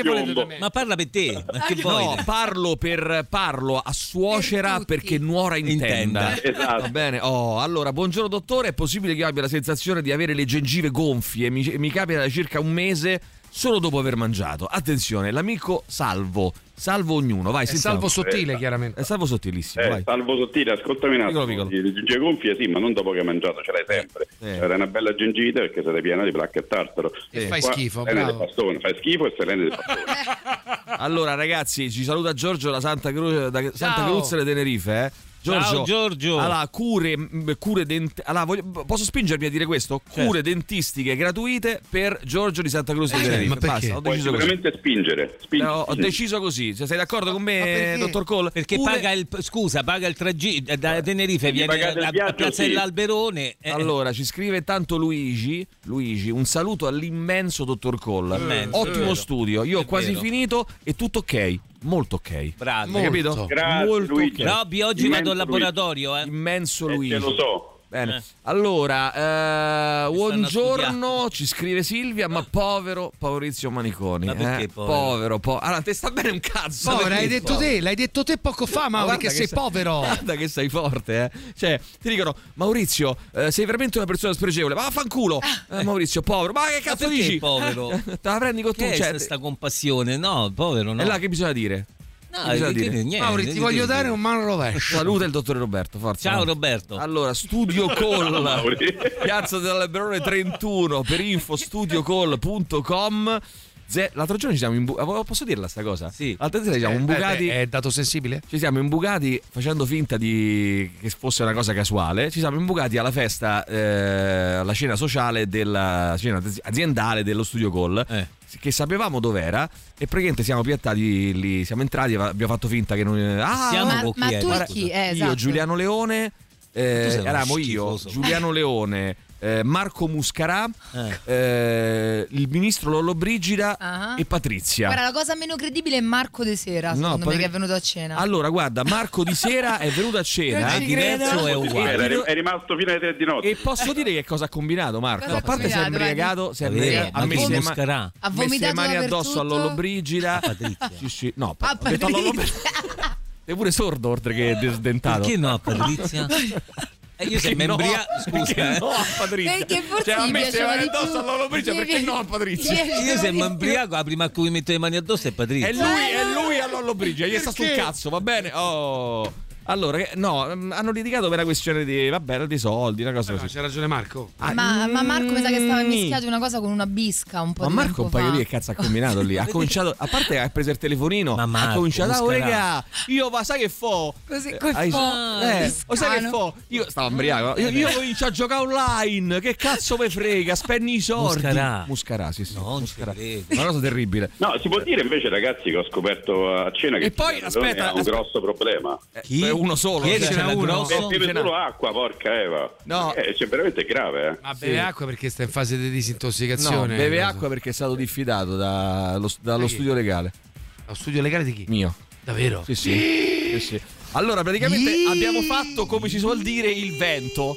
Ma parla per te, ma che vuoi? No, parlo per parlo a suocera perché nuora intenda. Intenda. Esatto. Bene. Oh, allora, buongiorno dottore, è possibile che io abbia la sensazione di avere le gengive gonfie? Mi, mi capita da circa un mese solo dopo aver mangiato. Attenzione, l'amico Salvo. Salvo ognuno, vai, È sentiamo. salvo sottile, Eh, chiaramente. È salvo sottilissimo, Eh, vai. salvo sottile, ascoltami un attimo. Piccolo, piccolo. Le gingie gonfie sì, ma non dopo che hai mangiato, ce l'hai sempre. Eh. Avrai una bella gengite perché sei piena di placca e tartaro. E fai Qua, schifo, bravo. bastone, fai schifo e selene del bastone. [laughs] Allora, ragazzi, ci saluta Giorgio da Santa, Cru- da Santa. Cruz delle Tenerife, eh. Giorgio, Ciao, Giorgio. Allora, cure, mh, cure dent- allora, voglio- posso spingermi a dire questo? Certo. Cure dentistiche gratuite per Giorgio di Santa Cruz delle Eh, Tenerife. ma perché? Basta, ho Puoi deciso così. sicuramente spingere. spingi- No, ho deciso così. Se sei d'accordo con me, dottor Cole? Perché Cure- paga il scusa, paga il tragitto da Tenerife, Quindi viene a, a viaggio, Piazza sì. dell'Alberone. eh, Allora, ci scrive tanto Luigi. Luigi, un saluto all'immenso dottor Cole. Immenso, Ottimo studio. Io ho quasi vero. finito e tutto ok. Molto ok. Bravi. Hai capito? Molto. Grazie, Molto Luigi. ok. Robby, oggi Immenso vado al laboratorio. Eh. Immenso Eh, Luigi. te lo so. Bene. Eh. Allora, eh, buongiorno, ci scrive Silvia, ma povero Maurizio Maniconi. Ma perché eh? povero? Povero, po- Allora, te sta bene un cazzo. Povero, perché hai detto povero? te, l'hai detto te poco fa, Guarda che sei sei- povero. [laughs] Guarda che sei forte, eh. Cioè, ti dicono, Maurizio, eh, sei veramente una persona spregevole. Ma vaffanculo, eh, Maurizio, povero. Ma che cazzo perché dici? povero? [laughs] Te la prendi con tu? Che è Cioè, questa compassione? No, povero, no. E là che bisogna dire? No, bisogna dire? niente, Mauri, ti voglio devi dare un mano rovescio. Saluta il dottore Roberto, forza. Ciao? Roberto. Allora, Studio [laughs] Call. Piazza dell'Alberone 31, per info studiocall.com. Ze- L'altro giorno ci siamo imbucati, posso dirla sta cosa? Sì. L'altra sera ci siamo Eh, imbucati, beh, È dato sensibile? ci siamo imbucati facendo finta di che fosse una cosa casuale, ci siamo imbucati alla festa, eh, alla cena sociale della cena aziendale dello Studio Call. Eh. Che sapevamo dov'era e praticamente siamo piattati lì, siamo entrati e abbiamo fatto finta che non. Ah, Siamo Ma, ma tu e chi? Eh, io, esatto. Giuliano Leone, eh, eravamo io. Giuliano [laughs] Leone, eh, Marco Muscarà, Eh. eh, il ministro Lollobrigida Ah. e Patrizia. Guarda, la cosa meno credibile è Marco De Sera, No, secondo me, Patri- che è venuto a cena. Allora, guarda, Marco di sera è venuto a cena. Non È diverso è Eh, uguale? È è rimasto fino alle tre di notte. E posso dire che cosa ha combinato Marco? Cosa a parte si è combinato, embriagato, si è ha messo le, Muscarà? Ha mani addosso a. Lollobrigida. Patrizia. Sì, sì, no, detto a. Patrizia. Sei [laughs] pure sordo oltre che desdentato. Perché no, Patrizia? [laughs] Eh, io se mi Perché no? scusa, Perché eh. no a Patrizia? Perché forse cioè, a me se piaceva vai addosso più. a Lollobrigida, perché no a Patrizia? Io piaceva se di mi più. embriago, la prima a cui mi metto le mani addosso è Patrizia. È lui, è lui a Lollobrigida, gli sta sul cazzo, va bene? Oh. Allora, che- no, mm, hanno litigato per una questione di, va bene, di soldi, una cosa così. c'è ragione Marco. Ah, Ma, ma Marco mi sa che stava mm. mischiato una cosa con una bisca un po' Ma di Marco un paio di che cazzo ha combinato lì? Ha [laughs] cominciato, a parte ha preso il telefonino, Ma ha Marco, cominciato, oh Muscarà. raga, io va, sai che fo? Così, col Hai- fo, eh, o sai che fo? Io stavo embriaco, io, io comincio a giocare online, che cazzo me frega, spendi i soldi. Muscarà. Muscarà, sì, sì. No, Muscarà. Una cosa terribile. No, si può dire invece, ragazzi, che ho scoperto a cena che E poi, aspetta, ha un aspetta. grosso problema. Eh, Chi? Uno solo. Chi è cioè, uno? beve solo acqua, porca Eva. No. Eh, cioè, veramente grave, eh. Ma beve acqua perché sta in fase di No, disintossicazione. beve Cosa? acqua perché è stato diffidato dallo, dallo studio legale Lo studio legale di chi? mio. Davvero? Sì, sì. sì, sì. Allora, praticamente Ih. abbiamo fatto, come si suol dire, il vento.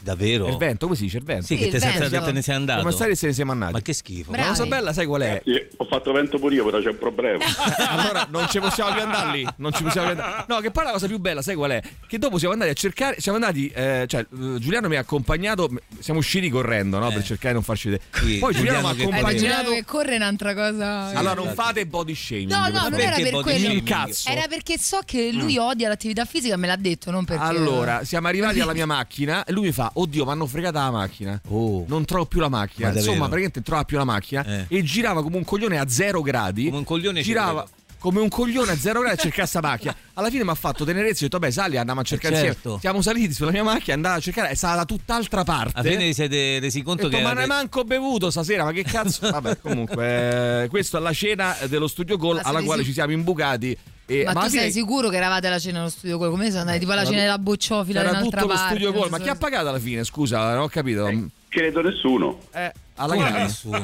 Davvero? Il vento, come si dice? Il vento. Sì, che te, se- te ne sei andato. Come stare e se ne siamo andati. Ma che schifo. La cosa bella, sai qual è? Sì, ho fatto vento pure io, però c'è un problema. [laughs] allora non ci possiamo più andare lì. Non ci possiamo più andare. No, che poi la cosa più bella, sai qual è? Che dopo siamo andati a cercare. Siamo andati. eh, cioè, eh, Giuliano mi ha accompagnato. Siamo usciti correndo, no? Per cercare di non farci vedere. Poi Giuliano mi ha Eh, Giuliano accompagnato. che corre è un'altra cosa. Allora non fate body shaming. No, no, non era per quello. Il cazzo. Era perché so che lui odia l'attività fisica, me l'ha detto, non perché. Allora, siamo arrivati alla mia macchina e lui mi fa: Oddio, mi hanno fregata la macchina. Non trovo più la macchina. Insomma, praticamente trova più la macchina. E girava come un coglione a zero gradi. Come un coglione Girava. Come un coglione a zero gradi a cercare sta macchina. [laughs] Alla fine mi ha fatto tenerezza e ho detto: Vabbè, sali, andiamo a cercare certo. insieme. Siamo saliti sulla mia macchina, andava a cercare, è stata da tutt'altra parte. Alla fine vi siete resi conto detto, che ma ne avete- manco bevuto stasera, ma che cazzo? [laughs] Vabbè, comunque, eh, questa è la cena dello studio Ma alla quale ci siamo imbucati. E, Ma, alla tu fine sei sicuro che eravate alla cena allo studio quello? Come sono andati? Tipo alla cena della bocciofila da Era tutto lo studio Call, ma chi ha pagato alla fine? Scusa, non ho capito. Credo nessuno. Eh, alla grande. nessuno?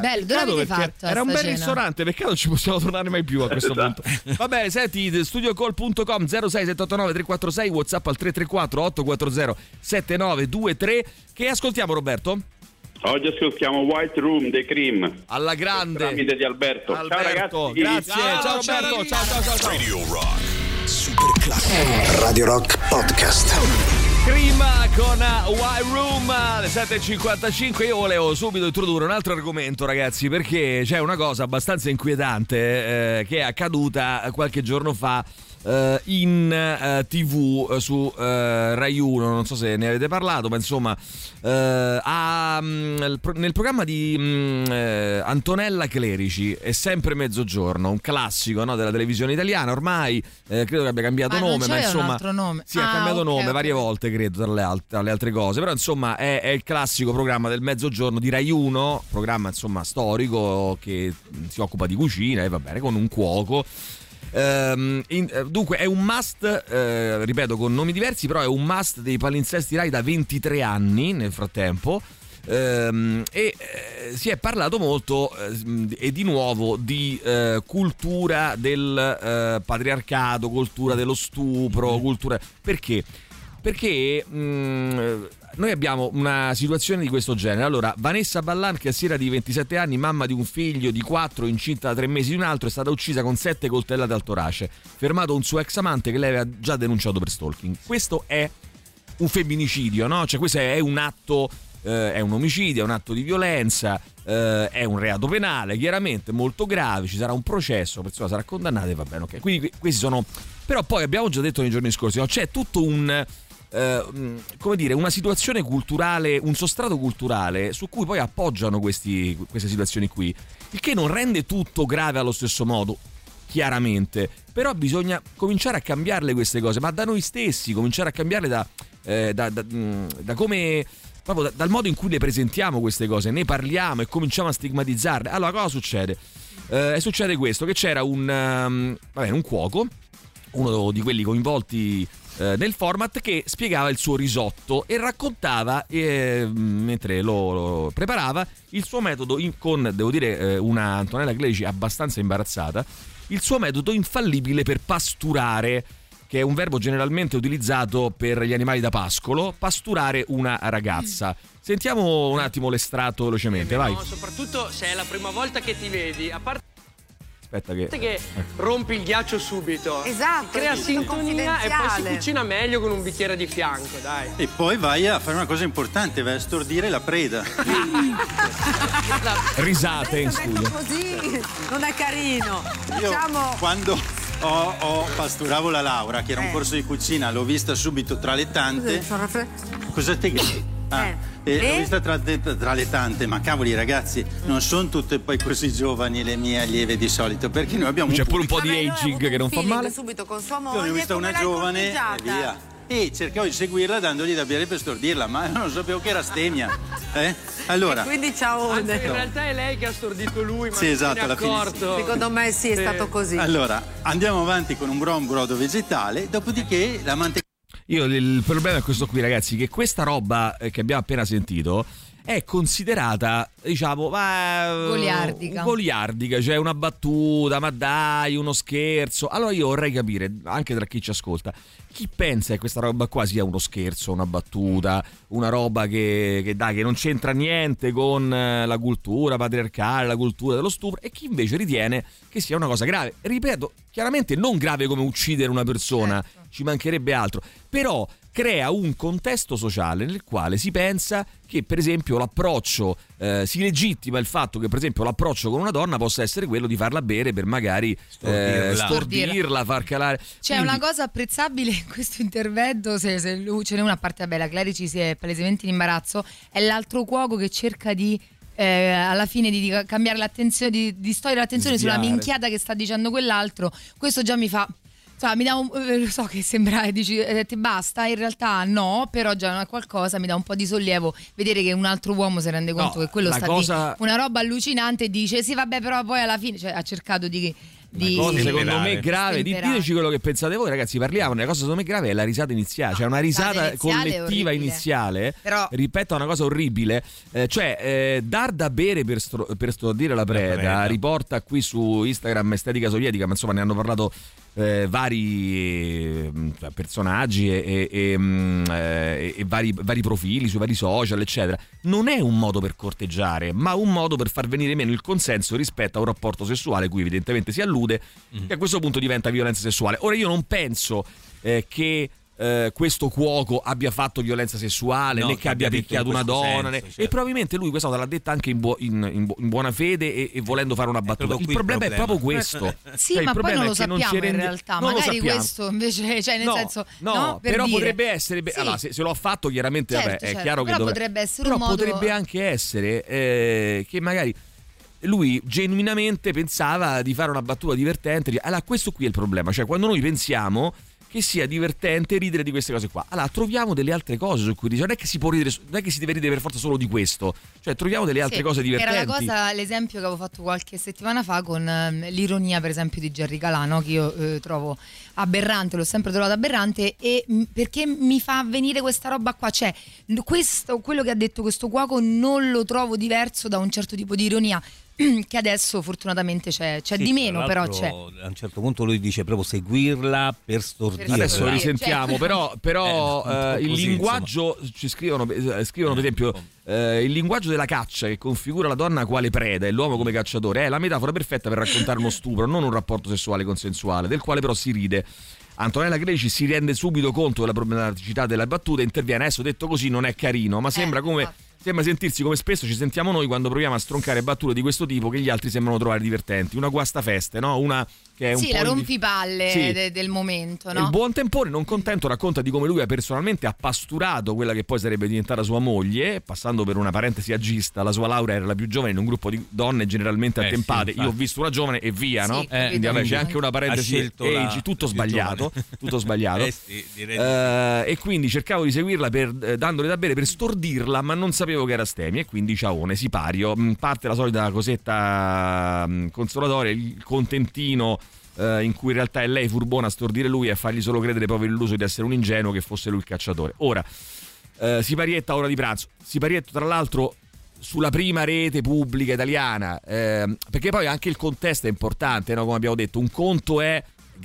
Bello, dove l'avete fatto? Era un bel cena? ristorante, peccato non ci possiamo tornare mai più a questo Esatto. punto. Va bene, senti, studiocall.com 06789 346 WhatsApp al 334 840 7923 che ascoltiamo Roberto? Oggi ascoltiamo White Room dei Cream. Alla grande. Tramite di Alberto. Alberto, ciao ragazzi. grazie. Ciao, Roberto. Ciao, ciao, ciao, ciao. Radio Rock. Super classico. Radio Rock Podcast. Prima con Wild Room alle 7.55 io volevo subito introdurre un altro argomento ragazzi perché c'è una cosa abbastanza inquietante eh, che è accaduta qualche giorno fa eh, in eh, tv eh, su eh, Rai 1 non so se ne avete parlato ma insomma eh, a, mm, nel programma di mm, eh, Antonella Clerici è sempre mezzogiorno un classico no, della televisione italiana ormai credo che abbia cambiato Ah, non nome ma insomma nome? sì, ha Ah, cambiato ok, nome ok. varie volte, credo, tra le, alt- tra le altre cose. Però, insomma, è, è il classico programma del mezzogiorno di Rai 1, programma, insomma, storico che mm, si occupa di cucina e va bene, con un cuoco. Ehm, in- eh, dunque è un must, eh, ripeto con nomi diversi, però è un must dei palinsesti Rai da 23 anni nel frattempo. Ehm, e eh, si è parlato molto eh, e di nuovo di eh, cultura del eh, patriarcato, cultura dello stupro, cultura perché? Perché mh, noi abbiamo una situazione di questo genere. Allora, Vanessa Ballan, che a sera di 27 anni, mamma di un figlio di 4, incinta da 3 mesi di un altro, è stata uccisa con 7 coltellate al torace. Fermato un suo ex amante che lei aveva già denunciato per stalking. Questo è un femminicidio, no? Cioè, questo è un atto, eh, è un omicidio, è un atto di violenza, eh, è un reato penale, chiaramente molto grave, ci sarà un processo, la persona sarà condannata e va bene, ok. Quindi que- questi sono. Però poi abbiamo già detto nei giorni scorsi, no? c'è tutto un. Eh, mh, come dire, una situazione culturale, un sostrato culturale su cui poi appoggiano questi- queste situazioni qui, il che non rende tutto grave allo stesso modo, chiaramente, però bisogna cominciare a cambiarle queste cose, ma da noi stessi, cominciare a cambiarle da, eh, da- da- mh, da come proprio da- dal modo in cui le presentiamo queste cose, ne parliamo e cominciamo a stigmatizzarle. Allora, cosa succede? Eh, succede questo: che c'era un, um, va bene, un cuoco, uno di quelli coinvolti eh, nel format, che spiegava il suo risotto e raccontava, eh, mentre lo, lo preparava, il suo metodo in- con, devo dire, eh, una Antonella Clerici abbastanza imbarazzata, il suo metodo infallibile per pasturare che è un verbo generalmente utilizzato per gli animali da pascolo, pasturare una ragazza. Sentiamo un attimo l'estratto velocemente, vai. No, soprattutto se è la prima volta che ti vedi, a parte Aspetta che... che rompi il ghiaccio subito. Esatto, Crea sintonia e poi si cucina meglio con un bicchiere di fianco, dai. E poi vai a fare una cosa importante, vai a stordire la preda. [laughs] Risate in studio. Così non è carino. Io Diciamo quando ho, ho- pasturavo la Laura, che era un Eh. corso di cucina, l'ho vista subito tra le tante. Cosa te Ah, Eh. e l'ho E? vista tra, tra le tante, ma cavoli ragazzi, non sono tutte poi così giovani le mie allieve di solito, perché noi abbiamo C'è pure un po' di aging che non fa male. subito con sua Io moglie. ne ho vista una giovane e corteggiata? via. E cercavo di seguirla dandogli da bere per stordirla, ma non sapevo che era stemia. [laughs] Eh? Allora, Quindi ciao Anzi, in realtà è lei che ha stordito lui, ma Sì, non esatto, fine accorto. Secondo me sì, è stato così. allora, andiamo avanti con un buon brodo vegetale, dopodiché la manteca Io il problema è questo qui, ragazzi, che questa roba eh, che abbiamo appena sentito è considerata, diciamo, ma, Goliardica. goliardica, cioè una battuta, ma dai, uno scherzo. Allora io vorrei capire, anche tra chi ci ascolta, chi pensa che questa roba qua sia uno scherzo, una battuta, una roba che, che dai, che non c'entra niente con eh, la cultura patriarcale, la cultura dello stupro, e chi invece ritiene che sia una cosa grave. Ripeto, chiaramente non grave come uccidere una persona, ci mancherebbe altro, però crea un contesto sociale nel quale si pensa che per esempio l'approccio eh, si legittima il fatto che per esempio l'approccio con una donna possa essere quello di farla bere per magari Stordirla. eh, stordirla, far calare C'è Quindi- una cosa apprezzabile in questo intervento, se, se lui- ce n'è una parte, vabbè, la Clerici si è palesemente in imbarazzo, è l'altro cuoco che cerca di... eh, alla fine di, di cambiare l'attenzione, di distogliere l'attenzione sulla Sviare. minchiata che sta dicendo quell'altro, questo già mi fa. Insomma, mi dà un, eh, lo so che sembra e dici eh, ti basta, in realtà no, però già è qualcosa mi dà un po' di sollievo vedere che un altro uomo si rende conto No, che quello la sta cosa- di una roba allucinante e dice sì vabbè però poi alla fine cioè, ha cercato di, di cosa secondo me grave, di- Stemperare. diteci quello che pensate voi ragazzi, parliamo, la cosa secondo me grave è la risata iniziale, cioè una risata iniziale collettiva iniziale, Però- rispetto a una cosa orribile, eh, cioè eh, dar da bere per, stro- per stordire la preda, preda. riporta qui su Instagram Estetica Sovietica, ma insomma ne hanno parlato eh, vari eh, personaggi e, e- e, mm, eh, e vari, vari profili sui vari social, eccetera. Non è un modo per corteggiare, ma un modo per far venire meno il consenso rispetto a un rapporto sessuale, cui evidentemente si allude, che a questo punto diventa violenza sessuale. Ora io non penso eh, che. Eh, questo cuoco abbia fatto violenza sessuale No, né che che abbia picchiato una donna senso, certo. e probabilmente lui questa cosa l'ha detta anche in, buo- in- in bu- in buona fede e, e volendo fare una battuta proprio il qui il problema, è problema. proprio questo [laughs] Sì, Cioè, il ma poi problema non è lo che non sappiamo in rende- realtà. non lo Magari sappiamo. questo invece, cioè nel no, senso, no, no, per però dire. potrebbe essere. be- Sì. allora, se, se lo ha fatto, chiaramente Certo, vabbè, è certo, chiaro che però dovrebbe- potrebbe essere però un modo- potrebbe anche essere eh, che magari lui genuinamente pensava di fare una battuta divertente. di- Allora, questo qui è il problema. Cioè, quando noi pensiamo che sia divertente ridere di queste cose qua. Allora, troviamo delle altre cose su cui ridere. Non è che si può ridere, non è che si deve ridere per forza solo di questo. Cioè, troviamo delle altre Sì, cose divertenti. Era la cosa, l'esempio che avevo fatto qualche settimana fa con ehm, l'ironia, per esempio, di Jerry Calà, no? che io eh, trovo aberrante, l'ho sempre trovato aberrante, e mh, perché mi fa venire questa roba qua? Cioè, questo, quello che ha detto questo cuoco non lo trovo diverso da un certo tipo di ironia. [clears throat] Che adesso fortunatamente c'è, c'è Sì, di meno, però c'è. A un certo punto lui dice proprio seguirla per stordirla. Adesso risentiamo, Cioè- però, però, Eh, eh, il così, linguaggio ci scrivono, eh, scrivono per esempio eh, il linguaggio della caccia che configura la donna quale preda e l'uomo come cacciatore è la metafora perfetta per raccontare uno stupro, non un rapporto sessuale consensuale, del quale però si ride. Antonella Greci si rende subito conto della problematicità della battuta e interviene. Adesso detto così non è carino, ma sembra come. Sembra sentirsi come spesso ci sentiamo noi quando proviamo a stroncare battute di questo tipo che gli altri sembrano trovare divertenti. Una guastafeste, no? Una che è un Sì, po' la rompipalle Sì. de- del momento, no? Il buon tempore, non contento, racconta di come lui ha personalmente ha pasturato quella che poi sarebbe diventata sua moglie, passando per una parentesi agista. La sua laurea era la più giovane in un gruppo di donne generalmente Eh, attempate. sì, Io ho visto una giovane e via, Sì, no? capito. Quindi vabbè, c'è anche una parentesi la- age, tutto la più sbagliato. Tutto sbagliato. [laughs] Eh sì, direi di Eh, e quindi cercavo di seguirla per, eh, dandole da bere per stordirla, ma non sapevo che era Stemi. E quindi ciaone, sipario. Mm, Parte la solita cosetta mm, consolatoria, il contentino. Eh, in cui in realtà è lei furbona a stordire lui e a fargli solo credere proprio l'illuso di essere un ingenuo che fosse lui il cacciatore. Ora, eh, Siparietta ora di pranzo. Siparietta, tra l'altro, sulla prima rete pubblica italiana, ehm, perché poi anche il contesto è importante, no? come abbiamo detto. Un conto è,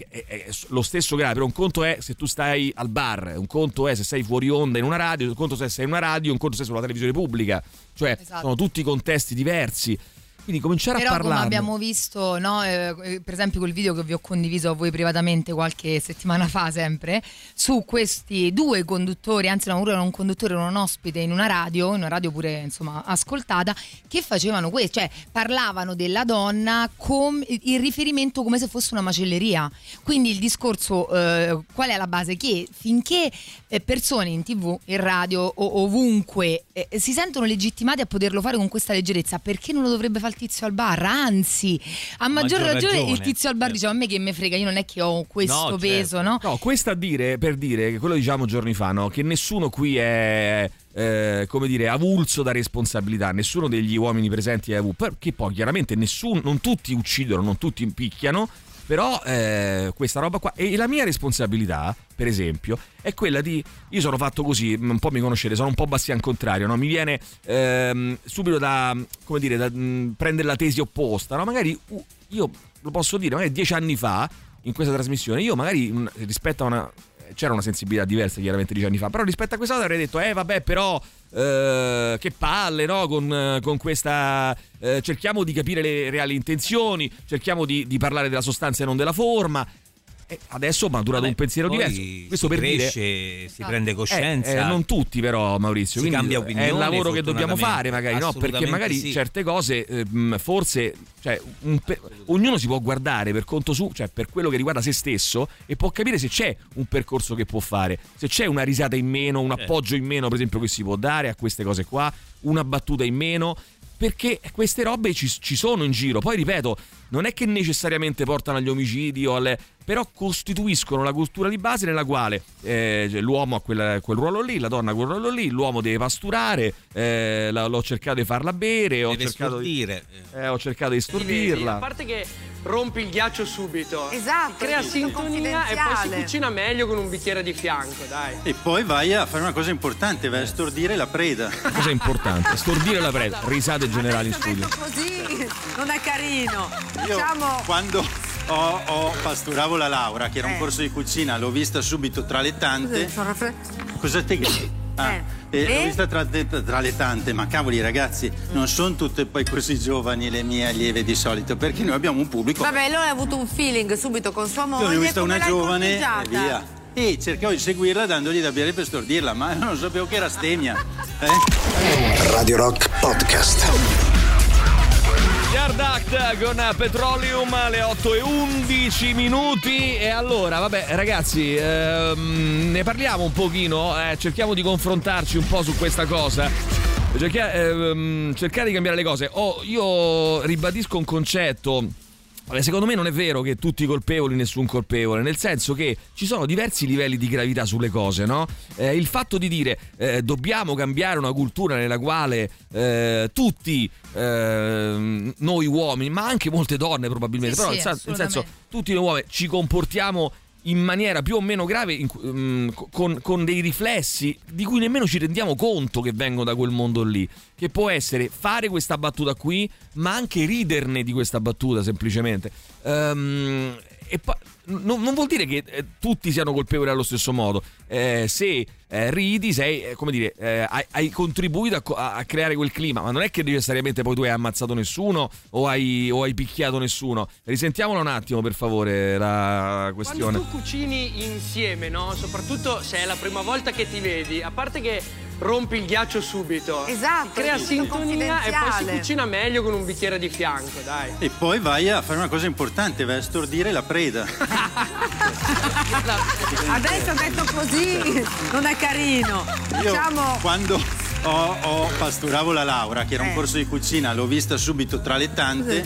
è- è lo stesso grave, però un conto è se tu stai al bar, un conto è se sei fuori onda in una radio, un conto se sei in una radio, un conto se sei sulla televisione pubblica. Cioè, Esatto. sono tutti contesti diversi. Quindi cominciare Però a come parlare. abbiamo visto, no, eh, eh, per esempio quel video che vi ho condiviso a voi privatamente qualche settimana fa sempre, su questi due conduttori, anzi no, uno era un conduttore e un ospite in una radio, in una radio pure insomma ascoltata, che facevano questo, cioè parlavano della donna con il riferimento come se fosse una macelleria. Quindi il discorso, eh, qual è la base? Che finché eh, persone in tv, in radio o ovunque eh, si sentono legittimati a poterlo fare con questa leggerezza, perché non lo dovrebbe fare tizio al bar? Anzi, a maggior, Maggior ragione, ragione, il tizio al bar diceva a me che me frega, io non è che ho questo No, certo. peso, no? No, questo a dire, per dire, che quello diciamo giorni fa, no? che nessuno qui è, eh, come dire, avulso da responsabilità, nessuno degli uomini presenti è avulso, perché poi chiaramente nessuno, non tutti uccidono, non tutti picchiano, Però eh, questa roba qua. E la mia responsabilità, per esempio, è quella di. Io sono fatto così, un po' mi conoscete, sono un po' bastian contrario, no? Mi viene ehm, subito da. come dire, da mh, prendere la tesi opposta, no? Magari uh, io lo posso dire, magari dieci anni fa, in questa trasmissione, io magari rispetto a una c'era una sensibilità diversa chiaramente dieci anni fa, però rispetto a questa cosa avrei detto, eh vabbè però eh, che palle no? con, con questa... Eh, cerchiamo di capire le reali intenzioni, cerchiamo di, di parlare della sostanza e non della forma. E adesso maturato Vabbè, un pensiero diverso. Questo si per cresce, dire. si prende Eh, coscienza. eh, non tutti, però, Maurizio. Si cambia È opinione, il lavoro che dobbiamo fare, magari, no? Perché magari sì. certe cose, eh, forse, cioè, pe- ognuno si può guardare per conto su, cioè per quello che riguarda se stesso, e può capire se c'è un percorso che può fare, se c'è una risata in meno, un Certo. appoggio in meno, per esempio, che si può dare a queste cose qua, una battuta in meno. Perché queste robe ci, ci sono in giro. Poi ripeto, non è che necessariamente portano agli omicidi o alle. però costituiscono la cultura di base nella quale eh, cioè, l'uomo ha quel, quel ruolo lì, la donna ha quel ruolo lì, l'uomo deve pasturare, eh, la- l'ho cercato di farla bere, ho cercato di, eh, ho cercato di vedi, a stordirla. parte che rompi il ghiaccio subito. Esatto, Crea è tutto sintonia e poi si cucina meglio con un bicchiere di fianco, dai. E poi vai a fare una cosa importante, vai a stordire la preda. [laughs] Cosa importante? Stordire la preda, risate generali in studio. Così non è carino. Io Diciamo. quando ho, ho- pasturavo la Laura, che era un Eh. corso di cucina, l'ho vista subito tra le tante. Cosa te Ah, Eh. e l'ho E? vista tra, tra le tante, ma cavoli ragazzi, non sono tutte poi così giovani le mie allieve di solito, perché noi abbiamo un pubblico. Vabbè, allora hai avuto un feeling subito con sua Io moglie. ne ho vista una giovane e corteggiata? via. E cercavo di seguirla dandogli da bere per stordirla, ma non sapevo che era stemia. Eh? Radio Rock Podcast. Yard Act con Petroleum alle 8 e 11 minuti. E allora vabbè ragazzi ehm, ne parliamo un pochino eh, cerchiamo di confrontarci un po' su questa cosa. Cerchia- ehm, cercare di cambiare le cose. Oh, io ribadisco un concetto Vabbè, Secondo me non è vero che tutti colpevoli, nessun colpevole, nel senso che ci sono diversi livelli di gravità sulle cose, no? Eh, il fatto di dire eh, dobbiamo cambiare una cultura nella quale eh, tutti eh, noi uomini, ma anche molte donne probabilmente, Sì, però sì, nel, sen- nel senso tutti noi uomini ci comportiamo in maniera più o meno grave in mm, con, con dei riflessi di cui nemmeno ci rendiamo conto che vengono da quel mondo lì che può essere fare questa battuta qui ma anche riderne di questa battuta semplicemente. Ehm, e poi non, non vuol dire che eh, tutti siano colpevoli allo stesso modo Eh, se eh, ridi sei eh, come dire eh, hai, hai contribuito a, a- a creare quel clima ma non è che necessariamente poi tu hai ammazzato nessuno o hai, o hai picchiato nessuno risentiamola un attimo per favore la Quando questione tu cucini insieme, no? Soprattutto se è la prima volta che ti vedi, a parte che rompi il ghiaccio subito. Esatto, Crea sintonia e poi si cucina meglio con un bicchiere di fianco, dai. E poi vai a fare una cosa importante, vai a stordire la preda. [laughs] Adesso detto così non è carino. Io Diciamo. quando ho, ho- pasturavo la Laura, che era un Eh. corso di cucina, l'ho vista subito tra le tante.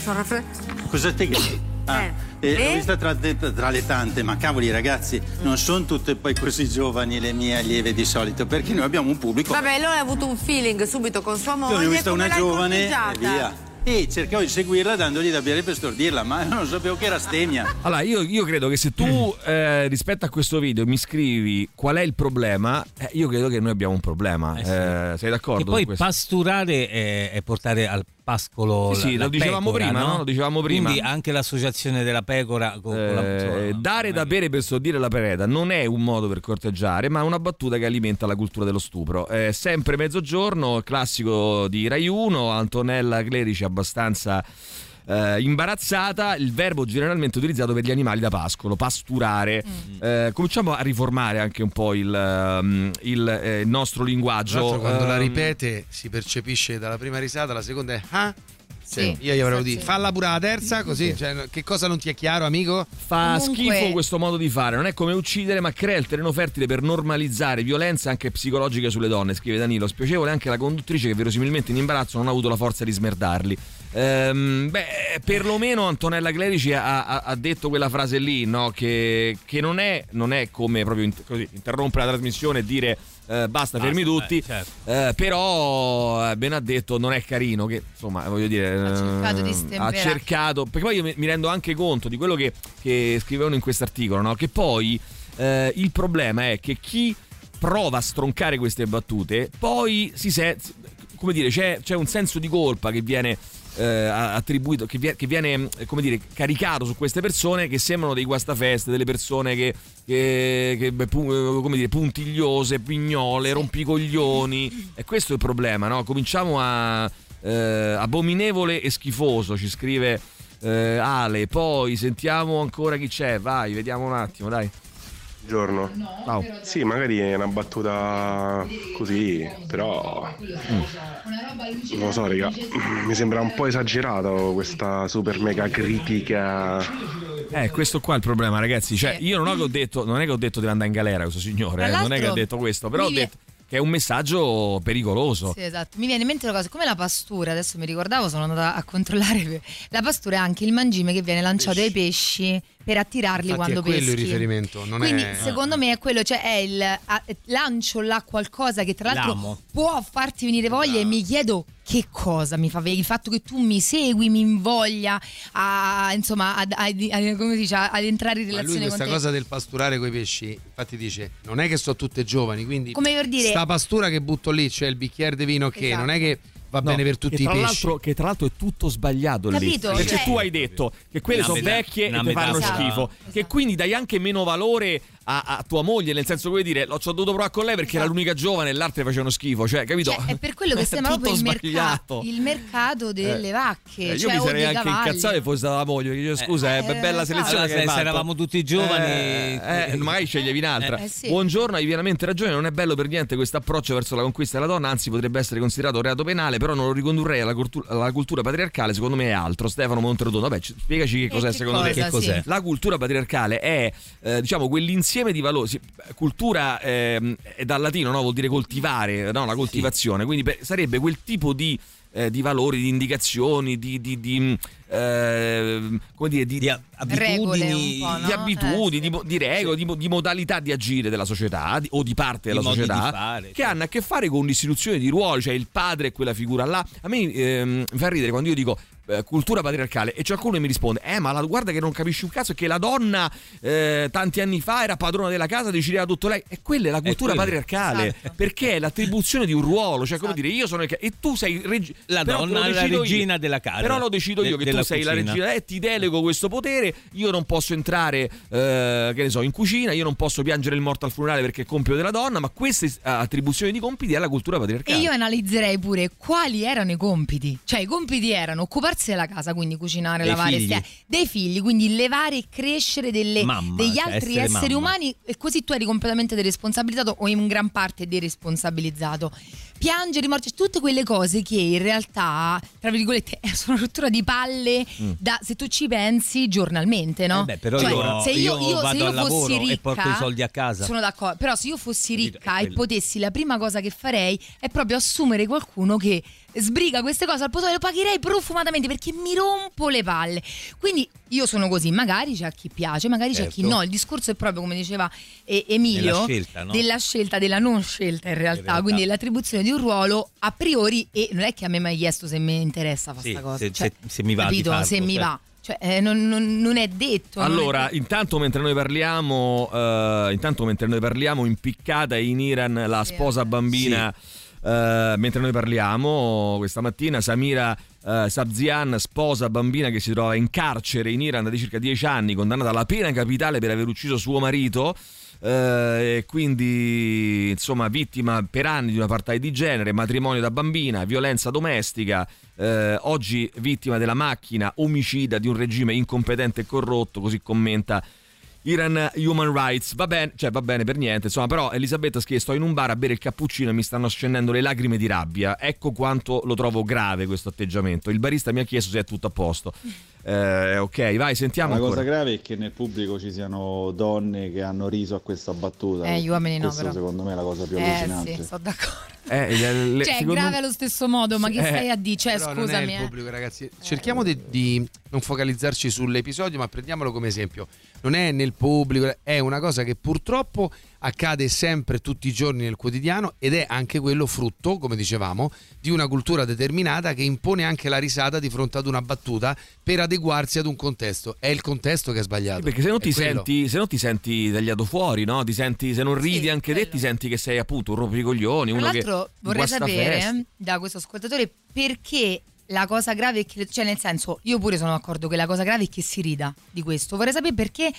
Cosa te Ah, Eh. e l'ho E? vista tra, tra le tante, ma cavoli ragazzi, non sono tutte poi così giovani le mie allieve di solito, perché noi abbiamo un pubblico. Vabbè, allora hai avuto un feeling subito con sua moglie. Io ho vista una giovane e via. E cercavo di seguirla dandogli da bere per stordirla, ma non sapevo che era stemia. [laughs] Allora, io, io credo che se tu eh, rispetto a questo video mi scrivi qual è il problema, eh, io credo che noi abbiamo un problema. Eh, sei d'accordo? Che poi pasturare è, è portare al pascolo Sì, sì, lo dicevamo pecora, prima, no? Lo dicevamo prima. Quindi anche l'associazione della pecora con, con la Eh, dare da bere per stordire la preda non è un modo per corteggiare, ma è una battuta che alimenta la cultura dello stupro. Eh, sempre mezzogiorno, classico di Rai 1, Antonella Clerici abbastanza eh, imbarazzata, il verbo generalmente utilizzato per gli animali da pascolo, pasturare. Eh, cominciamo a riformare anche un po' il, ehm, il, eh, nostro linguaggio. quando la Ehm, ripete si percepisce dalla prima risata, la seconda è ah? Cioè, Sì, io gli avrei sì, detto sì. falla pure la terza, così. Cioè, che cosa non ti è chiaro, amico? Fa Comunque- schifo questo modo di fare, non è come uccidere, ma crea il terreno fertile per normalizzare violenza anche psicologiche sulle donne, scrive Danilo. Spiacevole anche la conduttrice che verosimilmente in imbarazzo non ha avuto la forza di smerdarli. Ehm, beh, perlomeno Antonella Clerici ha, ha- ha detto quella frase lì, no? Che, che non, è, non è come proprio int- così, interrompere la trasmissione e dire eh, basta, fermi tutti. eh, certo. Eh, però eh, ben ha detto non è carino che insomma voglio dire Ha cercato di eh, ha stemperare. cercato perché poi io mi, mi rendo anche conto di quello che, che scrivevano in quest'articolo no? che poi eh, il problema è che chi prova a stroncare queste battute poi si se- come dire c'è, c'è un senso di colpa che viene eh, attribuito che, vie- che viene eh, dire caricato su queste persone che sembrano dei guastafeste delle persone che, che- che, eh, dire puntigliose pignole rompicoglioni. E questo è il problema no? cominciamo a eh, abominevole e schifoso ci scrive eh, Ale. Poi sentiamo ancora chi c'è. Vai vediamo un attimo dai Buongiorno. Ciao. Sì, magari è una battuta così, però non lo so, raga. [clears throat] Mi sembra un po' esagerato questa super mega critica. Eh, questo qua è il problema, ragazzi. Cioè, io non, ho che ho detto, non è che ho detto deve andare in galera questo signore, eh, non è che ho l'altro, detto questo, però ho detto che è un messaggio pericoloso. Sì, esatto. Mi viene in mente una cosa, come la pastura, adesso mi ricordavo, sono andata a controllare. [laughs] La pastura è anche il mangime che viene lanciato ai pesci per attirarli Infatti quando è quello peschi. il riferimento, non Quindi è... secondo me è quello, cioè è il a- lancio là qualcosa che tra l'altro L'amo. può farti venire voglia e mi chiedo che cosa mi fa venire il fatto che tu mi segui, mi invoglia a insomma ad, ad- ad- come si dice, ad entrare in Ma lui relazione con questa cosa del pasturare coi pesci, infatti dice, non è che sono tutte giovani, quindi Come per dire- sta pastura che butto lì, c'è il bicchiere di vino che Esatto. non è che va No, bene per tutti i tra, pesci. l'altro, che tra l'altro è tutto sbagliato Capito? lì. Perché Cioè- tu hai detto che quelle sono vecchie e ti fanno metafora. schifo. Che quindi dai anche meno valore a, a tua moglie, nel senso che vuoi dire, l'ho ci ho dovuto provare con lei perché era l'unica giovane e l'altre facevano schifo. Cioè, capito? Cioè, è per quello che [laughs] sembra proprio il, mercato, il mercato delle Eh. vacche. Eh, io cioè, mi sarei anche cavalli. incazzato se fosse stata la moglie. Perché dicevo, scusa, è Eh, bella selezione. allora, che hai se- se fatto. eravamo tutti giovani- Eh, eh, magari sceglievi un'altra. Eh, sì. Buongiorno, hai pienamente ragione. Non è bello per niente questo approccio verso la conquista della donna, anzi, potrebbe essere considerato reato penale, però non lo ricondurrei alla, cultu- alla cultura patriarcale. Secondo me è altro. Stefano Monterotondo, vabbè, ci- spiegaci che cos'è che secondo cosa, te. Che cos'è? La cultura patriarcale è, eh, diciamo, quell'insieme di valori. sì, cultura ehm, è dal latino, no? vuol dire coltivare, no? la coltivazione. Quindi per- sarebbe quel tipo di, eh, di valori, di indicazioni, di, di, di, ehm, come dire, di, abitudini, po', no? di abitudini, Eh, di, mo- di regole, di, mo- di modalità di agire della società di- o di parte della società fare, che certo. hanno a che fare con l'istituzione di ruoli, cioè il padre è quella figura là. A me ehm, mi fa ridere quando io dico eh, cultura patriarcale e c'è qualcuno che mi risponde eh ma la, guarda che non capisci un cazzo è che la donna eh, tanti anni fa era padrona della casa decideva tutto lei e quella è la cultura quello. patriarcale Esatto. perché è l'attribuzione di un ruolo cioè come dire io sono il ca- e tu sei reg- La donna è la decido io. regina della casa. però lo decido io de- che tu sei la regina eh, ti delego questo potere io non posso entrare eh, che ne so in cucina io non posso piangere il morto al funerale perché è compito della donna ma queste eh, attribuzioni di compiti è la cultura E patriarcale io analizzerei pure quali erano i compiti. Cioè, i compiti erano occuparsi della casa, quindi cucinare, Dei lavare, figli. stia- dei figli, quindi levare e crescere delle- Mamma, degli cioè altri essere esseri mamma. umani e così tu eri completamente deresponsabilizzato o in gran parte deresponsabilizzato. Piangere, morte, tutte quelle cose che in realtà, tra virgolette, [laughs] sono rottura di palle da, se tu ci pensi giornalmente, no? Mm. Eh beh, però Cioè, io, se io, io se io fossi ricca, e porto i soldi a casa. Sono d'accordo, però se io fossi ricca e potessi, la prima cosa che farei è proprio assumere qualcuno che sbriga queste cose al posto lo pagherei profumatamente perché mi rompo le palle. Quindi io sono così, magari c'è a chi piace, magari c'è a chi Certo. no. Il discorso è proprio come diceva eh, Emilio, Della scelta, no? della scelta, della non scelta in realtà, realtà. quindi l'attribuzione di un ruolo a priori e non è che a me mi hai chiesto se mi interessa fare Sì, questa cosa. se- Cioè, se- se mi va di capito? farlo, se mi certo. va. Cioè, eh, non, non- non è detto. non è Allora, intanto mentre noi parliamo, eh, intanto mentre noi parliamo, impiccata in Iran la Sì, sposa bambina. Eh, mentre noi parliamo, questa mattina Samira eh, Sabzian, sposa bambina che si trova in carcere in Iran da circa 10 anni, condannata alla pena capitale per aver ucciso suo marito. eh, quindi insomma vittima per anni di una partai di genere, matrimonio da bambina, violenza domestica, eh, oggi vittima della macchina omicida di un regime incompetente e corrotto, così commenta Iran Human Rights, va bene, cioè va bene per niente, insomma, però Elisabetta scrive sto in un bar a bere il cappuccino e mi stanno scendendo le lacrime di rabbia. Ecco quanto lo trovo grave questo atteggiamento. Il barista mi ha chiesto se è tutto a posto. Eh, ok, vai, sentiamo La ancora. cosa grave è che nel pubblico ci siano donne che hanno riso a questa battuta. Eh, gli uomini no, Questo però. secondo me è la cosa più Eh allucinante. sì, sto d'accordo. Eh, le- le- cioè, è secondo- grave allo stesso modo, ma che Eh, stai a dire? Cioè, non scusami. il eh. pubblico, ragazzi. Cerchiamo di, di non focalizzarci sull'episodio, ma prendiamolo come esempio. Non è nel pubblico, è una cosa che purtroppo accade sempre tutti i giorni nel quotidiano ed è anche quello frutto, come dicevamo, di una cultura determinata che impone anche la risata di fronte ad una battuta per adeguarsi ad un contesto. È il contesto che è sbagliato. Perché se non, ti senti, se non ti senti tagliato fuori, no? Ti senti, se non ridi anche te, ti senti che sei appunto un rompicoglioni, Tra uno che l'altro vorrei guastafeste. sapere da questo ascoltatore perché la cosa grave è che, cioè nel senso, io pure sono d'accordo che la cosa grave è che si rida di questo. Vorrei sapere perché,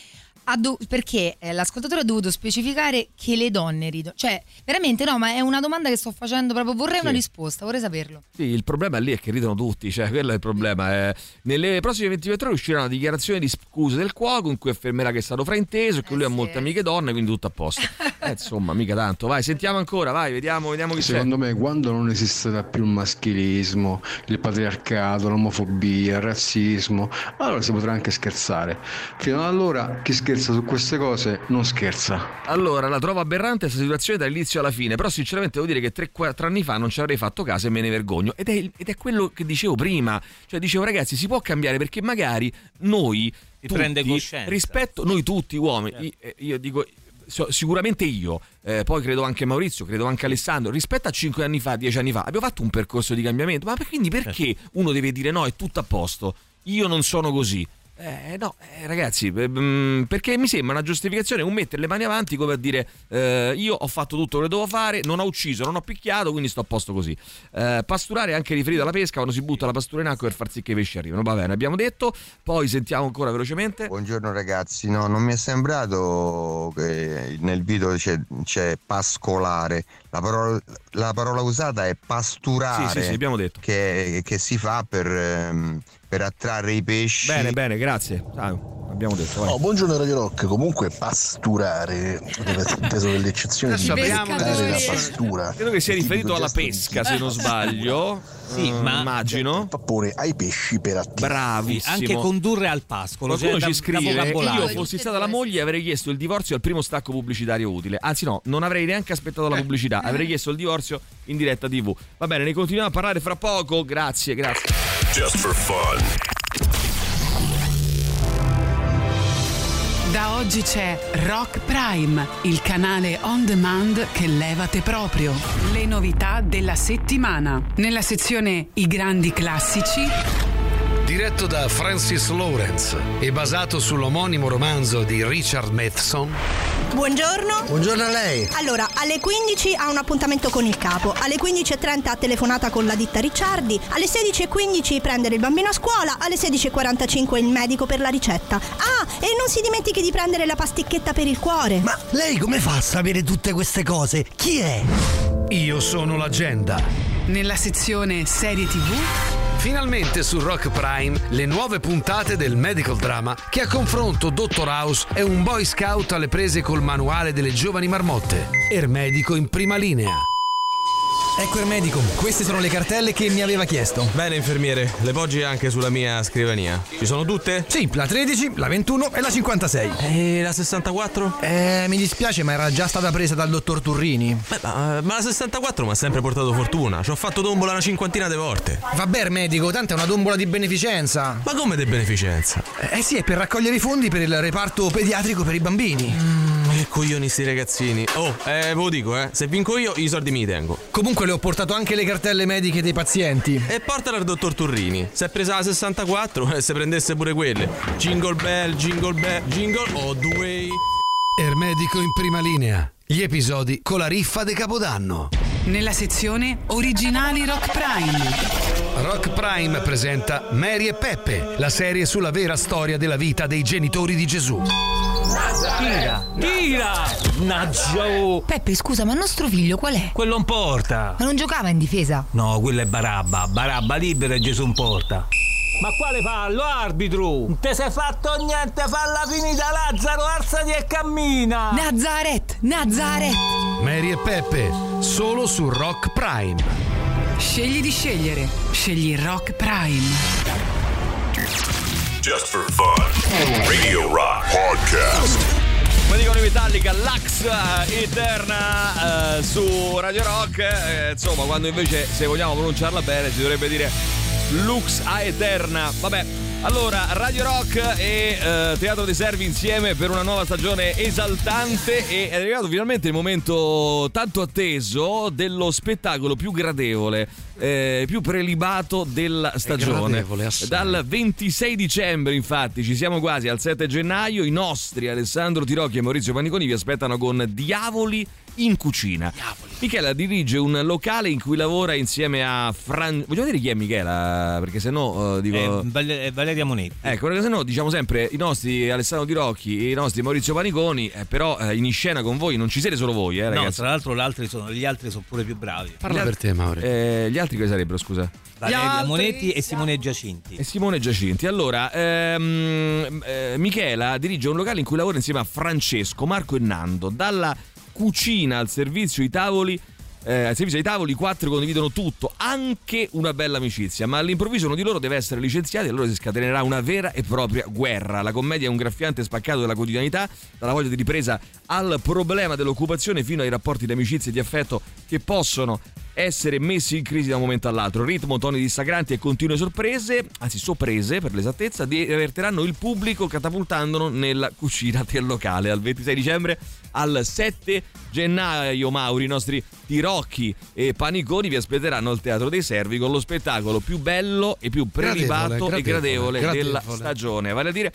do- perché eh, l'ascoltatore ha dovuto specificare che le donne ridono. Cioè, veramente no, ma è una domanda che sto facendo proprio, vorrei Sì. una risposta, vorrei saperlo. Sì, il problema lì è che ridono tutti, cioè quello è il problema. eh. Nelle prossime 24 ore uscirà una dichiarazione di scuse del cuoco in cui affermerà che è stato frainteso e che lui ha molte amiche donne, quindi tutto a posto. [laughs] Eh, insomma, mica tanto. Vai, sentiamo ancora, vai, vediamo, vediamo chi c'è. Secondo me quando non esisterà più il maschilismo, il patriarcato, l'omofobia, il razzismo, allora si potrà anche scherzare. Fino ad allora chi scherza su queste cose non scherza. Allora, la trovo aberrante questa situazione dall'inizio alla fine, però sinceramente devo dire che 3-4 anni fa non ci avrei fatto caso e me ne vergogno. Ed è, ed è quello che dicevo prima, cioè dicevo ragazzi si può cambiare perché magari noi... Tutti, prende coscienza. Rispetto, noi tutti uomini, io, io dico... Sicuramente io, eh, poi credo anche Maurizio, credo anche Alessandro, rispetto a 5 anni fa, 10 anni fa, abbiamo fatto un percorso di cambiamento, ma quindi perché uno deve dire no, è tutto a posto, io non sono così? Eh, no, eh, ragazzi, eh, mm, perché mi sembra una giustificazione un mettere le mani avanti come a dire eh, io ho fatto tutto quello che dovevo fare, non ho ucciso, non ho picchiato, quindi sto a posto così. Eh, pasturare è anche riferito alla pesca quando si butta la pastura in acqua per far sì che i pesci arrivino. Va bene, abbiamo detto, poi sentiamo ancora velocemente. Buongiorno ragazzi, no, non mi è sembrato che nel video c'è, c'è pascolare, la parola, la parola usata è pasturare, Sì, sì, sì, abbiamo detto. Che, che si fa per, ehm, per attrarre i pesci. Bene, bene, grazie. Ah, abbiamo detto. Oh, buongiorno Radio Rock, comunque pasturare deve essere inteso dell'eccezione di pescare la pastura. Credo che sia riferito alla pesca, se non sbaglio. Sì, Eh, ma- immagino. Pappone ai pesci per attivare. Bravissimo. Anche condurre al pascolo. Qualcuno cioè ci scrive. Io fossi stata la moglie avrei chiesto il divorzio al primo stacco pubblicitario utile. Anzi, no, non avrei neanche aspettato la pubblicità, avrei chiesto il divorzio in diretta TV. Va bene, ne continuiamo a parlare fra poco. Grazie, grazie. Just for fun. Da oggi c'è Rock Prime, il canale on demand che levate proprio. Le novità della settimana. Nella sezione I grandi classici. Diretto da Francis Lawrence e basato sull'omonimo romanzo di Richard Matheson. Buongiorno. Buongiorno a lei. Allora, alle 15 ha un appuntamento con il capo, alle 15.30 ha telefonata con la ditta Ricciardi, alle 16.15 prendere il bambino a scuola, alle 16.45 il medico per la ricetta. Ah, e non si dimentichi di prendere la pasticchetta per il cuore. Ma lei come fa a sapere tutte queste cose? Chi è? Io sono l'agenda. Nella sezione serie TV. Finalmente su Rock Prime le nuove puntate del medical drama che a confronto Dottor House è un boy scout alle prese col manuale delle giovani marmotte. Ermedico in prima linea. Ecco il medico, queste sono le cartelle che mi aveva chiesto. Bene, infermiere, le poggi anche sulla mia scrivania. Ci sono tutte? Sì, la 13, la 21 e la 56. E la 64? Eh, mi dispiace, ma era già stata presa dal dottor Turrini. Beh, ma, ma la 64 mi ha sempre portato fortuna. Ci ho fatto tombola una cinquantina di volte. Vabbè, medico, tanto è una tombola di beneficenza. Ma come di beneficenza? Eh sì, è per raccogliere i fondi per il reparto pediatrico per i bambini. Mm, che coglioni sti ragazzini. Oh, eh, ve lo dico, eh. Se vinco io, i soldi mi tengo. Comunque le ho portato anche le cartelle mediche dei pazienti. E portala al dottor Turrini. Se è presa la 64, e se prendesse pure quelle. Jingle bell, jingle bell, jingle all the way. Ermedico in prima linea. Gli episodi con la riffa de Capodanno. Nella sezione Originali Rock Prime. Rock Prime presenta Mary e Peppe, la serie sulla vera storia della vita dei genitori di Gesù. Tira, tira! Naggio! Peppe, scusa, ma il nostro figlio qual è? Quello in porta. Ma non giocava in difesa? No, quello è Barabba. Barabba libero e Gesù in porta. Ma quale fallo, arbitro? Non te sei fatto niente, falla finita Lazzaro, alzati e cammina! Nazaret, Nazaret! Mary e Peppe, solo su Rock Prime. Scegli di scegliere. Scegli Rock Prime. Just for fun. Radio Rock Podcast. Come dicono i Metallica, Lux Eterna eh, su Radio Rock. eh, insomma, quando invece, se vogliamo pronunciarla bene, si dovrebbe dire Lux Aeterna. Vabbè, Allora, Radio Rock e eh, Teatro dei Servi insieme per una nuova stagione esaltante e è arrivato finalmente il momento tanto atteso dello spettacolo più gradevole, eh, più prelibato della stagione. Dal 26 dicembre, infatti, ci siamo quasi al 7 gennaio, i nostri Alessandro Tirocchi e Maurizio Paniconi vi aspettano con Diavoli in cucina. Michela dirige un locale in cui lavora insieme a Fran... Vogliamo dire chi è Michela? Perché se no eh, dico... Eh, Val- eh, Valeria Monetti. Ecco, perché se no diciamo sempre i nostri Alessandro Di Rocchi e i nostri Maurizio Paniconi, eh, però eh, in scena con voi non ci siete solo voi, eh, no, ragazzi. tra l'altro gli altri sono, gli altri sono pure più bravi. Parla per te, Mauri. Eh, gli altri che sarebbero, scusa? Valeria Monetti e Simone Giacinti. E Simone Giacinti. Allora, ehm, eh, Michela dirige un locale in cui lavora insieme a Francesco, Marco e Nando. Dalla cucina al servizio i tavoli. Eh, al servizio ai tavoli i quattro condividono tutto, anche una bella amicizia, ma all'improvviso uno di loro deve essere licenziato e allora si scatenerà una vera e propria guerra. La commedia è un graffiante spaccato della quotidianità, dalla voglia di ripresa al problema dell'occupazione fino ai rapporti di amicizia e di affetto che possono essere messi in crisi da un momento all'altro. Ritmo, toni dissacranti e continue sorprese, anzi sorprese per l'esattezza, divertiranno il pubblico catapultandolo nella cucina del locale. Al 26 dicembre al 7 gennaio, Mauri, i nostri tirocchi e paniconi vi aspetteranno al Teatro dei Servi con lo spettacolo più bello e più prelibato Gradevole, e gradevole, gradevole, della stagione. Vale a dire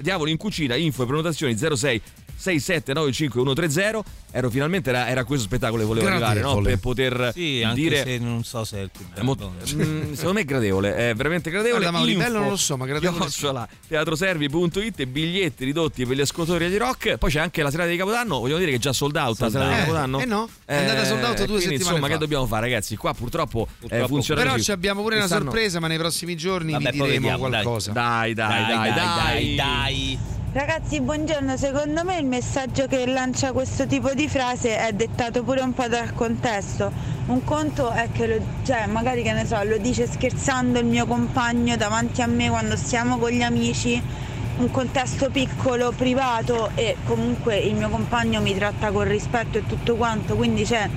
Diavoli in cucina, info e prenotazioni 06 6795130 ero finalmente era, era questo spettacolo che volevo arrivare no? Gradevole. per poter Sì, anche dire se non so se è il più bello. mm, secondo me è gradevole, è veramente gradevole. Guarda, Mauri, Info, bello non lo so, ma gradevole sì. chiocciola, teatroservi.it, biglietti ridotti per gli ascoltatori di rock. Poi c'è anche la serata di Capodanno, vogliamo dire che è già sold out la serata di out. Capodanno. Eh, eh no, è andata sold out due quindi, settimane Insomma, fa. che dobbiamo fare, ragazzi? Qua purtroppo, eh, funziona Però così. ci abbiamo pure una Quest'anno- sorpresa, ma nei prossimi giorni Vabbè, vi diremo vediamo, dai. qualcosa. Dai, dai, dai, dai, dai. Ragazzi, buongiorno. Secondo me il messaggio che lancia questo tipo di frase è dettato pure un po' dal contesto. Un conto è che, lo, cioè, magari che ne so, lo dice scherzando il mio compagno davanti a me quando stiamo con gli amici. Un contesto piccolo, privato e comunque il mio compagno mi tratta con rispetto e tutto quanto, quindi cioè,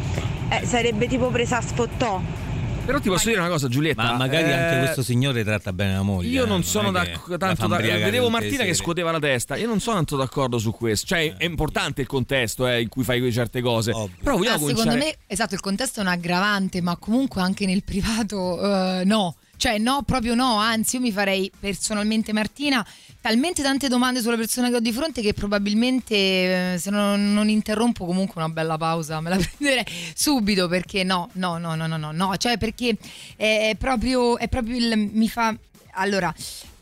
eh, sarebbe tipo presa a sfottò. Però ti posso dire una cosa, Giulietta. Ma magari eh, anche questo signore tratta bene la moglie. Io eh, non sono è che tanto fa da- imbriagare vedevo Martina che scuoteva la testa. Io non sono tanto d'accordo su questo. Cioè, è importante il contesto eh, in cui fai certe cose. Però vogliamo Ah, secondo cominciare. me, esatto, il contesto è un aggravante, ma comunque anche nel privato eh, no. Cioè, no, proprio no. Anzi, io mi farei personalmente, Martina, talmente tante domande sulla persona che ho di fronte che probabilmente, eh, se non, non interrompo, comunque una bella pausa me la [laughs] prenderei subito perché no, no, no, no, no, no, no. Cioè, perché è, è proprio, è proprio il. mi fa. Allora,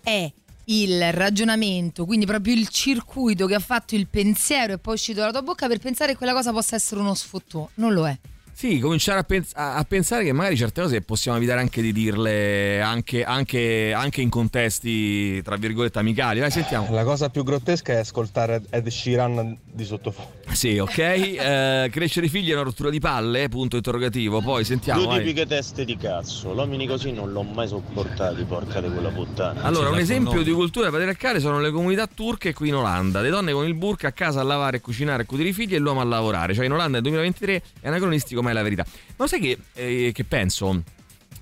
è il ragionamento, quindi proprio il circuito che ha fatto il pensiero e poi è uscito dalla tua bocca per pensare che quella cosa possa essere uno sfottò. Non lo è. Sì, cominciare a, pens- a- pensare che magari certe cose possiamo evitare anche di dirle anche, anche- anche in contesti, tra virgolette, amicali. Vai, sentiamo. La cosa più grottesca è ascoltare Ed Sheeran di sottofondo. Sì, ok. [laughs] Eh, crescere i figli è una rottura di palle? Punto interrogativo. Poi sentiamo. Due tipiche teste di cazzo, l'uomini così non l'ho mai sopportati, porca di quella puttana. Allora, un esempio di cultura patriarcale sono le comunità turche qui in Olanda. Le donne con il burka a casa a lavare, a cucinare, a cudere i figli e l'uomo a lavorare. Cioè in Olanda nel 2023 è anacronistico, ma è la verità. Ma sai che, eh, che penso?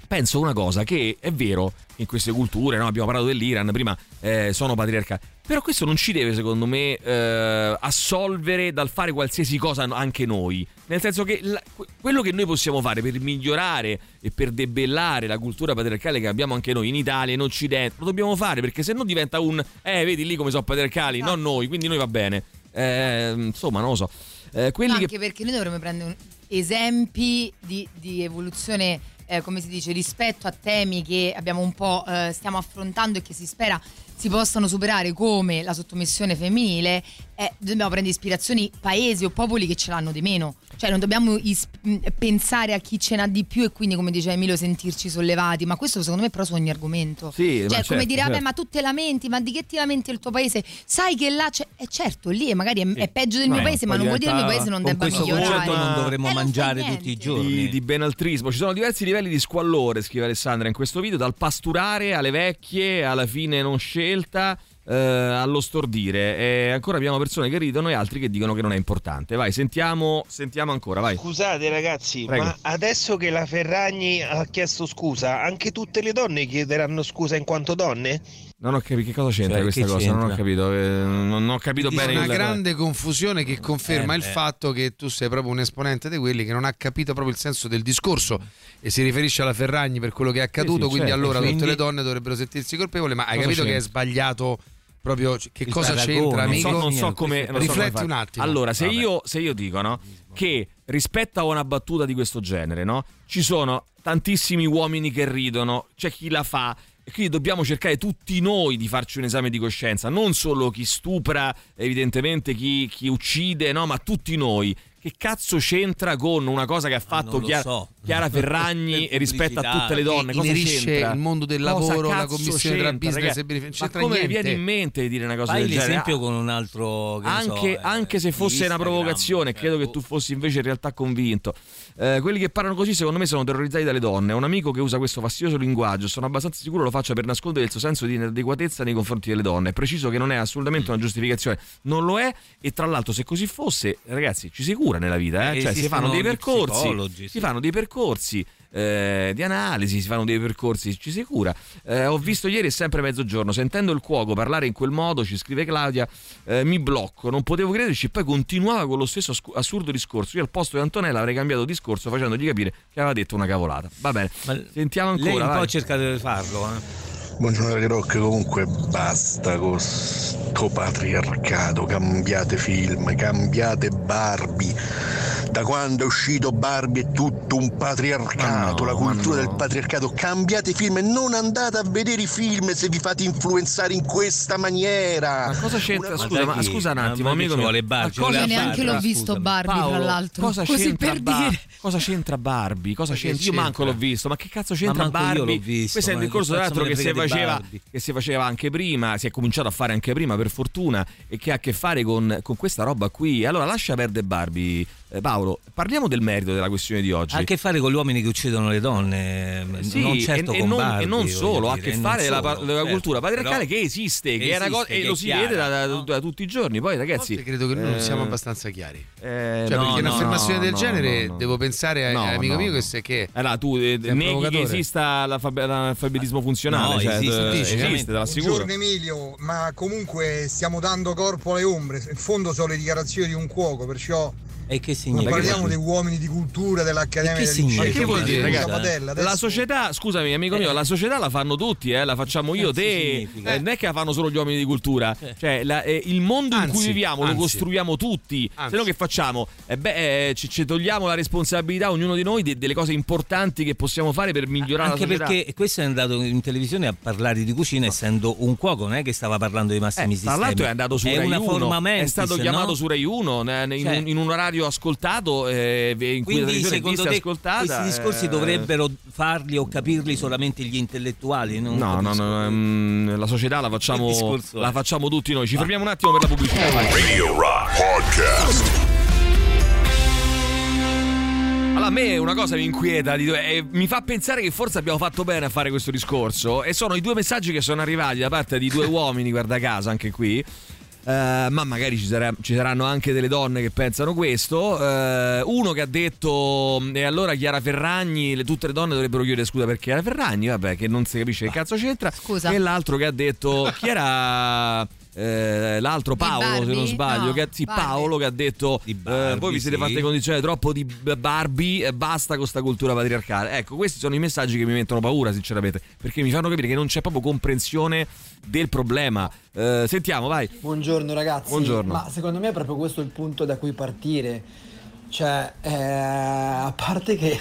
Penso una cosa, che è vero in queste culture, no? abbiamo parlato dell'Iran, prima eh, sono patriarcali, però questo non ci deve secondo me eh, assolvere dal fare qualsiasi cosa anche noi, nel senso che la- que- quello che noi possiamo fare per migliorare e per debellare la cultura patriarcale che abbiamo anche noi in Italia, in Occidente, lo dobbiamo fare perché se no diventa un, eh vedi lì come sono patriarcali, non noi, quindi noi va bene. Eh, insomma, non lo so. Eh, Anche che... perché noi dovremmo prendere esempi di, di evoluzione, eh, come si dice, rispetto a temi che abbiamo un po' eh, stiamo affrontando e che si spera si possano superare come la sottomissione femminile, eh, dobbiamo prendere ispirazioni paesi o popoli che ce l'hanno di meno. Cioè non dobbiamo is- mh, pensare a chi ce n'ha di più e quindi come diceva Emilio sentirci sollevati, ma questo secondo me però su ogni argomento. Sì, ma cioè come certo, dire, vabbè certo. ma tu te lamenti, ma di che ti lamenti il tuo paese? Sai che là c'è... Eh certo, lì è magari è, è peggio del mio Beh, paese, ma non vuol dire che il mio paese non debba migliorare. concetto non dovremmo Eh, non fai mangiare niente. tutti i giorni. di, di benaltrismo. Ci sono diversi livelli di squallore, scrive Alessandra in questo video, dal pasturare alle vecchie, alla fine non scelta, eh, allo stordire. E ancora abbiamo persone che ridono e altri che dicono che non è importante. Vai, sentiamo, sentiamo ancora, vai. Scusate ragazzi, Prego. ma adesso che la Ferragni ha chiesto scusa, anche tutte le donne chiederanno scusa in quanto donne? Non ho capito che cosa c'entra Cioè, questa cosa, non ho c'entra? capito, eh, non, non ho capito bene una il- grande confusione che conferma Eh, il eh. fatto che tu sei proprio un esponente di quelli che non ha capito proprio il senso del discorso e si riferisce alla Ferragni per quello che è accaduto, sì, quindi certo, allora quindi- tutte le donne dovrebbero sentirsi colpevoli, ma hai Cosa capito che è c'entra? sbagliato proprio che Il cosa paragone, c'entra, non amico? so, non so come non so come Rifletti un attimo. Allora, se io, se io dico no, che rispetto a una battuta di questo genere, no, ci sono tantissimi uomini che ridono, c'è chi la fa. E quindi dobbiamo cercare tutti noi di farci un esame di coscienza, non solo chi stupra, evidentemente chi, chi uccide, no, ma tutti noi. Che cazzo c'entra con una cosa che ha fatto non lo Chiara, so. Chiara [laughs] Ferragni Per rispetto a tutte le donne? Cosa c'entra? il mondo del lavoro, la commissione tra business e benefici? Ma come niente. viene in mente di dire una cosa Fai del genere? l'esempio con un altro. che ne so, anche, eh, anche se fosse una provocazione, cioè, credo che tu fossi invece in realtà convinto. Eh, quelli che parlano così, secondo me, sono terrorizzati dalle donne. Un amico che usa questo fastidioso linguaggio, sono abbastanza sicuro lo faccia per nascondere il suo senso di inadeguatezza nei confronti delle donne. È preciso che non è assolutamente una giustificazione, non lo è. E tra l'altro, se così fosse, ragazzi, ci si cura nella vita, eh? Eh, cioè si fanno dei percorsi, si sì. fanno dei percorsi. Eh, di analisi, si fanno dei percorsi, ci si cura. Eh, ho visto ieri è sempre mezzogiorno, sentendo il cuoco parlare in quel modo, ci scrive Claudia, eh, mi blocco, non potevo crederci, e poi continuava con lo stesso assurdo discorso. Io al posto di Antonella avrei cambiato discorso facendogli capire che aveva detto una cavolata. Va bene, sentiamo ancora. Lei un vai. po' cercate di farlo, eh. Buongiorno Radio Rock, comunque basta con sto patriarcato, cambiate film, cambiate Barbie. Da quando è uscito Barbie è tutto un patriarcato, Ma no, la cultura ma no. del patriarcato. Cambiate film e non andate a vedere i film se vi fate influenzare in questa maniera. Ma cosa c'entra? Una- Scusa, ma scusa un attimo, amico mio. Ma Io cosa neanche c'entra? l'ho visto Barbie, tra Paolo, l'altro. Cosa Così c'entra, per Bar- dire. cosa c'entra Barbie? Cosa c'entra? Io manco l'ho visto, ma che cazzo c'entra Ma manco io Barbie? l'ho visto, Questo è il ma discorso tra me che frega di faceva, che si faceva anche prima, si è cominciato a fare anche prima per fortuna e che ha a che fare con, con questa roba qui. Allora lascia perdere Barbie. Eh, Paolo, parliamo del merito della questione di oggi. Ha a che fare con gli uomini che uccidono le donne, Sì, non certo e, e con non, Barbie, e non solo, ha a che e non fare la, solo, la certo, cultura patriarcale però che esiste, che, è una esiste, cosa, e che lo è si chiara, vede da, da- no? da tutti i giorni. Poi, ragazzi, Forse credo che noi non eh, siamo abbastanza chiari. eh, Cioè, no, perché no, un'affermazione del no, genere no, no. devo pensare a- no, mio che se che Allora, tu eh, neghi che esista l'alfab- l'alfabetismo funzionale? No, cioè, esiste, eh, esiste. Buongiorno Emilio, ma comunque stiamo dando corpo alle ombre, in fondo sono le dichiarazioni di un cuoco, perciò E che significa? parliamo dei uomini di cultura dell'Accademia E che del significa? Che vuol dire, Scusa, ragazzi? Padella, adesso- La società, scusami amico mio, la società la fanno tutti, eh, la facciamo io, Cazzo te, eh, non è che la fanno solo gli uomini di cultura, cioè la- eh, il mondo in cui Anzi, viviamo lo anzi. costruiamo tutti, Anzi. se no che facciamo? Eh beh, eh, ci, ci togliamo la responsabilità ognuno di noi de- delle cose importanti che possiamo fare per migliorare Anche la società. perché questo è andato in televisione a parlare di cucina essendo un cuoco, non è che stava parlando di massimi Eh, tra sistemi. l'altro è andato su è Rai una 1, forma è stato chiamato no? su Rai 1 ne- ne- in, Cioè- in un orario ascoltato eh, in cui la Quindi televisione è secondo vista e te ascoltata. questi discorsi eh, dovrebbero farli o capirli solamente gli intellettuali? Non No, no, capisco. no, ehm, la società la facciamo, la facciamo tutti noi. Ci fermiamo un attimo per la pubblicità. vai. Radio Rock Podcast. Allora, a me una cosa mi inquieta e mi fa pensare che forse abbiamo fatto bene a fare questo discorso. E sono i due messaggi che sono arrivati da parte di due [laughs] uomini, guarda caso, anche qui. Eh, ma magari ci, sarà- ci saranno anche delle donne che pensano questo. Eh, uno che ha detto: E allora Chiara Ferragni, le- tutte le donne dovrebbero chiedere scusa per Chiara Ferragni, vabbè, che non si capisce che cazzo c'entra. Scusa. E l'altro che ha detto: Chi era. Eh, l'altro Paolo se non Barbie? sbaglio No, che, sì, Barbie. Paolo che ha detto Di eh, Barbie, voi vi siete sì. fatti condizionare troppo di Barbie e basta con sta cultura patriarcale ecco questi sono i messaggi che mi mettono paura sinceramente perché mi fanno capire che non c'è proprio comprensione del problema Eh, sentiamo vai Buongiorno ragazzi, Buongiorno. ma secondo me è proprio questo il punto da cui partire, cioè eh, a parte che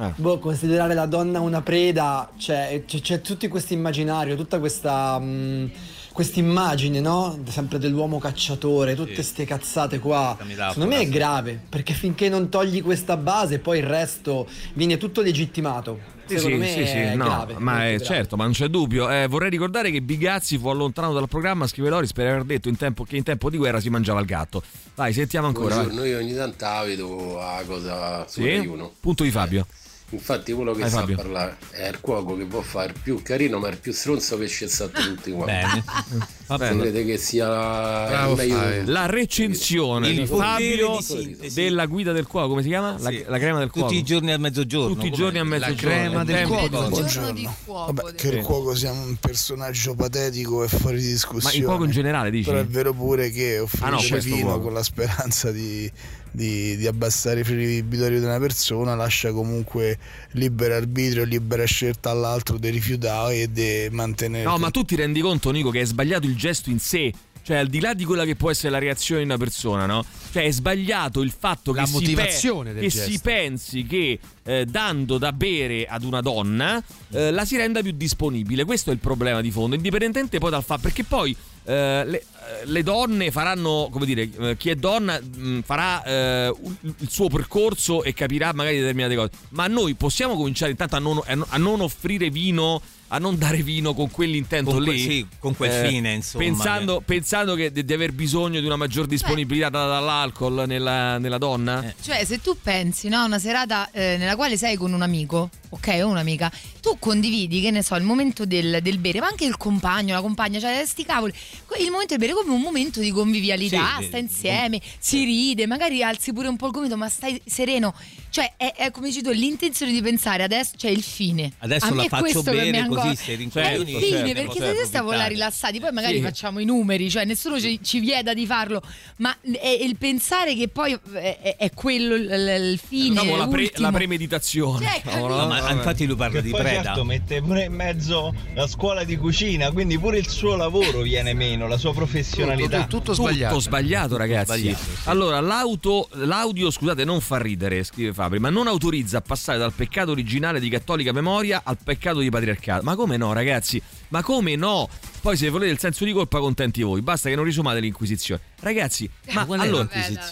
Eh. boh, considerare la donna una preda, cioè, c'è, c'è tutto questo immaginario, tutta questa mh, quest'immagine, no? Sempre dell'uomo cacciatore, tutte queste cazzate qua. Questa Secondo me è sì. grave, perché finché non togli questa base, poi il resto viene tutto legittimato. Sì, Secondo sì, me sì, sì, è no, grave. ma è certo, ma non c'è dubbio. Eh, vorrei ricordare che Bigazzi fu allontanato dal programma, scrive Loris, per aver detto in tempo, che in tempo di guerra si mangiava il gatto. Vai, sentiamo ancora. Buongiorno, io ogni tanto la vedo a cosa su Sì? Rai 1. Punto di Fabio. Infatti quello che Vai, sa Fabio. parlare è il cuoco che può fare più carino ma il più stronzo che scezzate tutti quanti. Bene. [laughs] Va Se bene. crede che sia Bravo meglio del- La recensione Il di Fabio di della guida del cuoco, come si chiama? La, Sì. la crema del cuoco. Tutti i giorni a mezzogiorno. Tutti i giorni a mezzogiorno. Il tempo- Buongiorno. Vabbè, che il cuoco sia un personaggio patetico e fuori di discussione. Ma il cuoco in generale, dici? Però è vero pure che offrire Ah, no, vino cuoco. con la speranza di, di- di abbassare i fribitori di una persona lascia comunque libero arbitrio, libera scelta all'altro di rifiutare e di mantenere. No, ma tu ti rendi conto, Nico, che è sbagliato il gesto in sé. Cioè, al di là di quella che può essere la reazione di una persona, no? Cioè, è sbagliato il fatto La che, motivazione si, pe- che si pensi che eh, dando da bere ad una donna eh, la si renda più disponibile. Questo è il problema di fondo, indipendentemente poi dal fatto. Perché poi eh, le, eh, le donne faranno, come dire, eh, chi è donna mh, farà eh, il suo percorso e capirà magari determinate cose. Ma noi possiamo cominciare intanto a non, a non- offrire vino. A non dare vino con quell'intento Con que- lì, sì, con quel fine, insomma, Pensando, pensando che di, di aver bisogno di una maggior disponibilità data dall'alcol nella, nella donna. Cioè, se tu pensi, no, a una serata eh, nella quale sei con un amico, ok, o un'amica, tu condividi, che ne so, il momento del, del bere, ma anche il compagno, la compagna, cioè, sti cavoli, il momento del bere come un momento di convivialità, Sì, sta insieme, si ride, magari alzi pure un po' il gomito, ma stai sereno. Cioè, è, è come dici tu, l'intenzione di pensare adesso, cioè il fine. Adesso A me la faccio questo che bere mi così sei È il fine, certo, perché posso se stiamo là approfittare. rilassati, poi magari Sì. facciamo i numeri, cioè nessuno ci, ci vieta di farlo, ma è il pensare che poi è, è- quello il, il fine. Diciamo la, pre- la premeditazione. Cioè, no? ma infatti lui parla Che di poi preda. certo mette pure in mezzo la scuola di cucina, quindi pure il suo lavoro viene meno, la sua professionalità. Tutto sbagliato, ragazzi. Sbagliato, sì. Allora, l'auto, l'audio, scusate, non fa ridere, scrive Fabri, ma non autorizza a passare dal peccato originale di cattolica memoria al peccato di patriarcato. Ma come no, ragazzi? Ma come no? Poi se volete il senso di colpa contenti voi, basta che non risumate l'inquisizione. Ragazzi, ma qual è allora,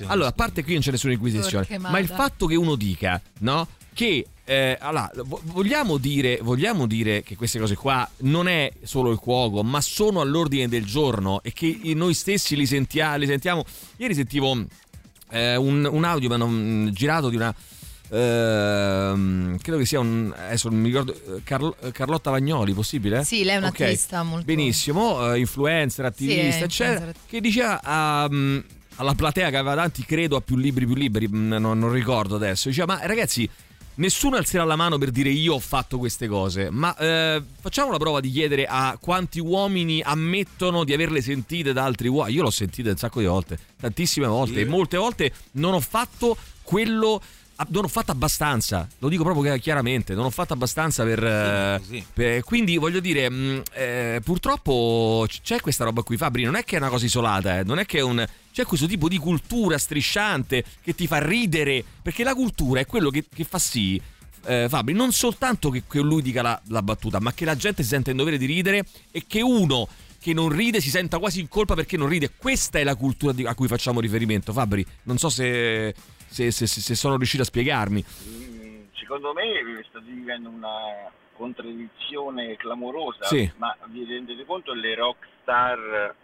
allora, a parte qui non c'è nessuna inquisizione, ma il fatto che uno dica, no? Che eh, allora, vo- vogliamo, dire, vogliamo dire che queste cose qua non è solo il cuoco, ma sono all'ordine del giorno e che noi stessi li, sentia- li sentiamo. Ieri sentivo eh, un, un audio mi hanno mm, girato di una. ehm, credo che sia un. Adesso non mi ricordo. eh, Carlo- eh, Carlotta Vagnoli, possibile? Sì, lei è un'attivista molto... Benissimo, eh, influencer, attivista, Sì, eccetera. influencer. Che diceva a, mm, alla platea che aveva tanti, credo, a più libri, più liberi, mm, non, non ricordo adesso. Diceva, ma ragazzi, nessuno alzerà la mano per dire io ho fatto queste cose, ma eh, facciamo la prova di chiedere a quanti uomini ammettono di averle sentite da altri uomini. Io l'ho sentita un sacco di volte, tantissime volte, e molte volte non ho fatto quello... Non ho fatto abbastanza, lo dico proprio chiaramente, non ho fatto abbastanza per... eh, così. per- quindi voglio dire, mh, eh, purtroppo c'è questa roba qui, Fabri, non è che è una cosa isolata, eh, non è che è un... C'è questo tipo di cultura strisciante che ti fa ridere, perché la cultura è quello che, che fa sì, eh, Fabri, non soltanto che, che lui dica la, la battuta, ma che la gente si senta in dovere di ridere e che uno che non ride si senta quasi in colpa perché non ride. Questa è la cultura di- a cui facciamo riferimento, Fabri. Non so se, se- se- se- sono riuscito a spiegarmi. Secondo me state vivendo una contraddizione clamorosa, Sì. ma vi rendete conto le rockstar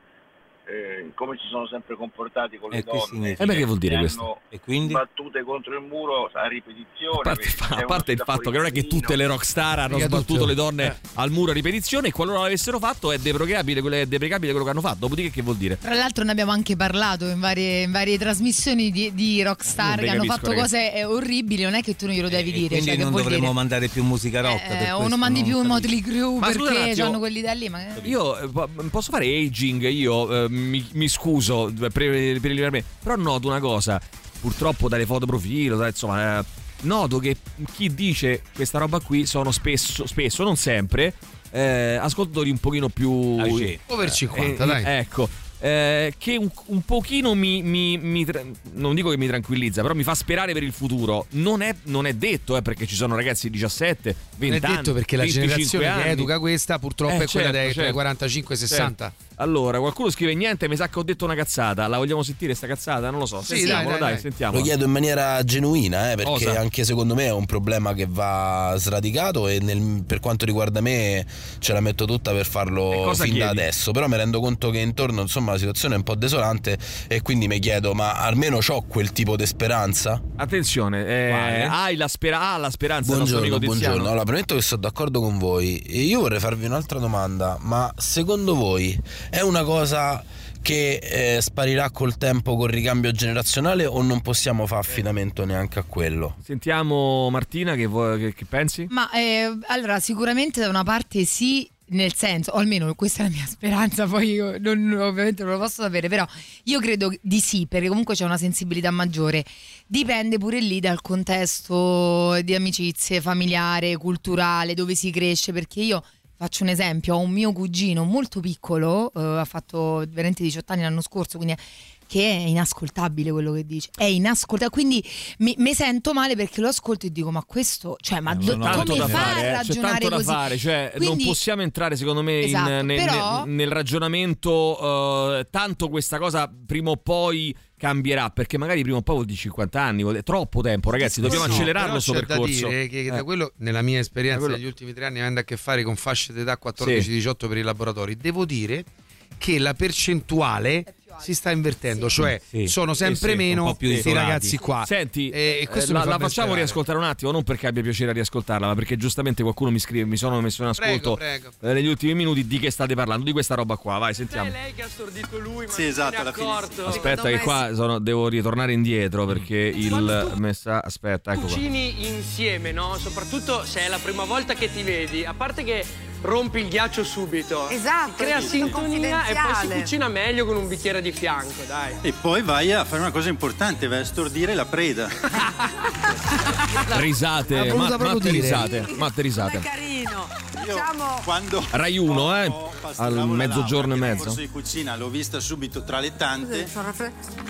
eh, come si sono sempre comportati con le E donne? Eh beh, che vuol dire questo? E quindi? battute contro il muro a ripetizione. A parte, a parte il fatto che non è che tutte le rockstar hanno Mica sbattuto tutte. le donne Eh. al muro a ripetizione e qualora l'avessero fatto è deprecabile, quello- è deprecabile quello che hanno fatto. Dopodiché che vuol dire? Tra l'altro ne abbiamo anche parlato in varie, in varie trasmissioni di, di Non rockstar che hanno fatto ragazzi. cose eh, orribili, non è che tu non glielo devi dire. Quindi cioè, che non dovremmo dire? mandare più musica rock. Eh, per o questo non mandi più un capisco. Motley Crue perché hanno quelli da lì. Ma... Io eh, po- posso fare aging, io eh, mi, mi scuso eh, pre- preliminarmente, però noto una cosa, purtroppo dalle foto profilo, da- insomma, eh, noto che chi dice questa roba qui sono spesso, spesso non sempre, eh, ascoltatori un pochino più... Age. Over 50, eh, dai. Ecco. eh, che un, un pochino mi, mi- mi non dico che mi tranquillizza, però mi fa sperare per il futuro. Non è, non è detto, eh, perché ci sono ragazzi di 17, 20 Non è anni. detto perché la 25 generazione che anni. educa questa purtroppo Eh, è quella certo, dei certo. 45 60. Certo. Allora, qualcuno scrive niente, mi sa che ho detto una cazzata. La vogliamo sentire sta cazzata? Non lo so. Sì, Sentiamola, dai, dai, dai, sentiamola. Lo chiedo in maniera genuina, eh, perché Osa. anche secondo me è un problema che va sradicato e nel- per quanto riguarda me ce la metto tutta per farlo fin da chiedi? adesso. Però mi rendo conto che intorno insomma la situazione è un po' desolante e quindi mi chiedo, ma almeno ho quel tipo di speranza? Attenzione, eh, hai la, spera- ah, la speranza Buongiorno, buongiorno. Allora, premetto che sono d'accordo con voi. E io vorrei farvi un'altra domanda. Ma secondo voi è una cosa che eh, sparirà col tempo col ricambio generazionale o non possiamo fare affidamento neanche a quello? Sentiamo Martina che, vuoi- che- che pensi? Ma eh, allora, sicuramente da una parte sì, nel senso, o almeno questa è la mia [laughs] speranza, poi io non- ovviamente non lo posso sapere, però io credo di sì, perché comunque c'è una sensibilità maggiore. Dipende pure lì dal contesto di amicizie, familiare, culturale, dove si cresce, perché io faccio un esempio, ho un mio cugino molto piccolo, eh, ha fatto veramente 18 anni l'anno scorso, quindi è- che è inascoltabile quello che dice, è inascoltabile, quindi mi, mi sento male perché lo ascolto e dico ma questo, cioè ma do- C'è tanto come da fa fare, a eh, c'è ragionare tanto da così? fare, cioè non Quindi- possiamo entrare secondo me in- Esatto, nel, però- nel- nel ragionamento eh, tanto questa cosa prima o poi cambierà, perché magari prima o poi vuol dire 50 anni, vuol dire troppo tempo, ragazzi, dobbiamo No, accelerarlo questo da percorso. dire che da Eh. quello, nella mia esperienza Da quello- negli ultimi tre anni, avendo a che fare con fasce d'età 14-18 per i laboratori, devo dire che la percentuale si sta invertendo, cioè Sì. sono Sì, sempre sì, meno questi ragazzi qua. Senti, eh, mi la, la facciamo sperare. riascoltare un attimo, non perché abbia piacere a riascoltarla, ma perché giustamente qualcuno mi scrive, mi sono messo in ascolto Prego, eh, negli ultimi minuti di che state parlando, di questa roba qua. Vai, sentiamo. lei che ha stordito lui, ma Sì, non esatto, è fine accorto. Aspetta che qua sono- devo ritornare indietro perché il messa aspetta, ecco qua. Cucini insieme, no? Soprattutto se è la prima volta che ti vedi, a parte che rompi il ghiaccio subito. Esatto, Crea è sintonia e poi si cucina meglio con un bicchiere di fianco, dai. E poi vai a fare una cosa importante, vai a stordire la preda. [laughs] Risate, ma- matte dire. risate, matte risate. Carino. Diciamo Quando Rai 1, eh, al mezzogiorno e mezzo. corso di cucina l'ho vista subito tra le tante.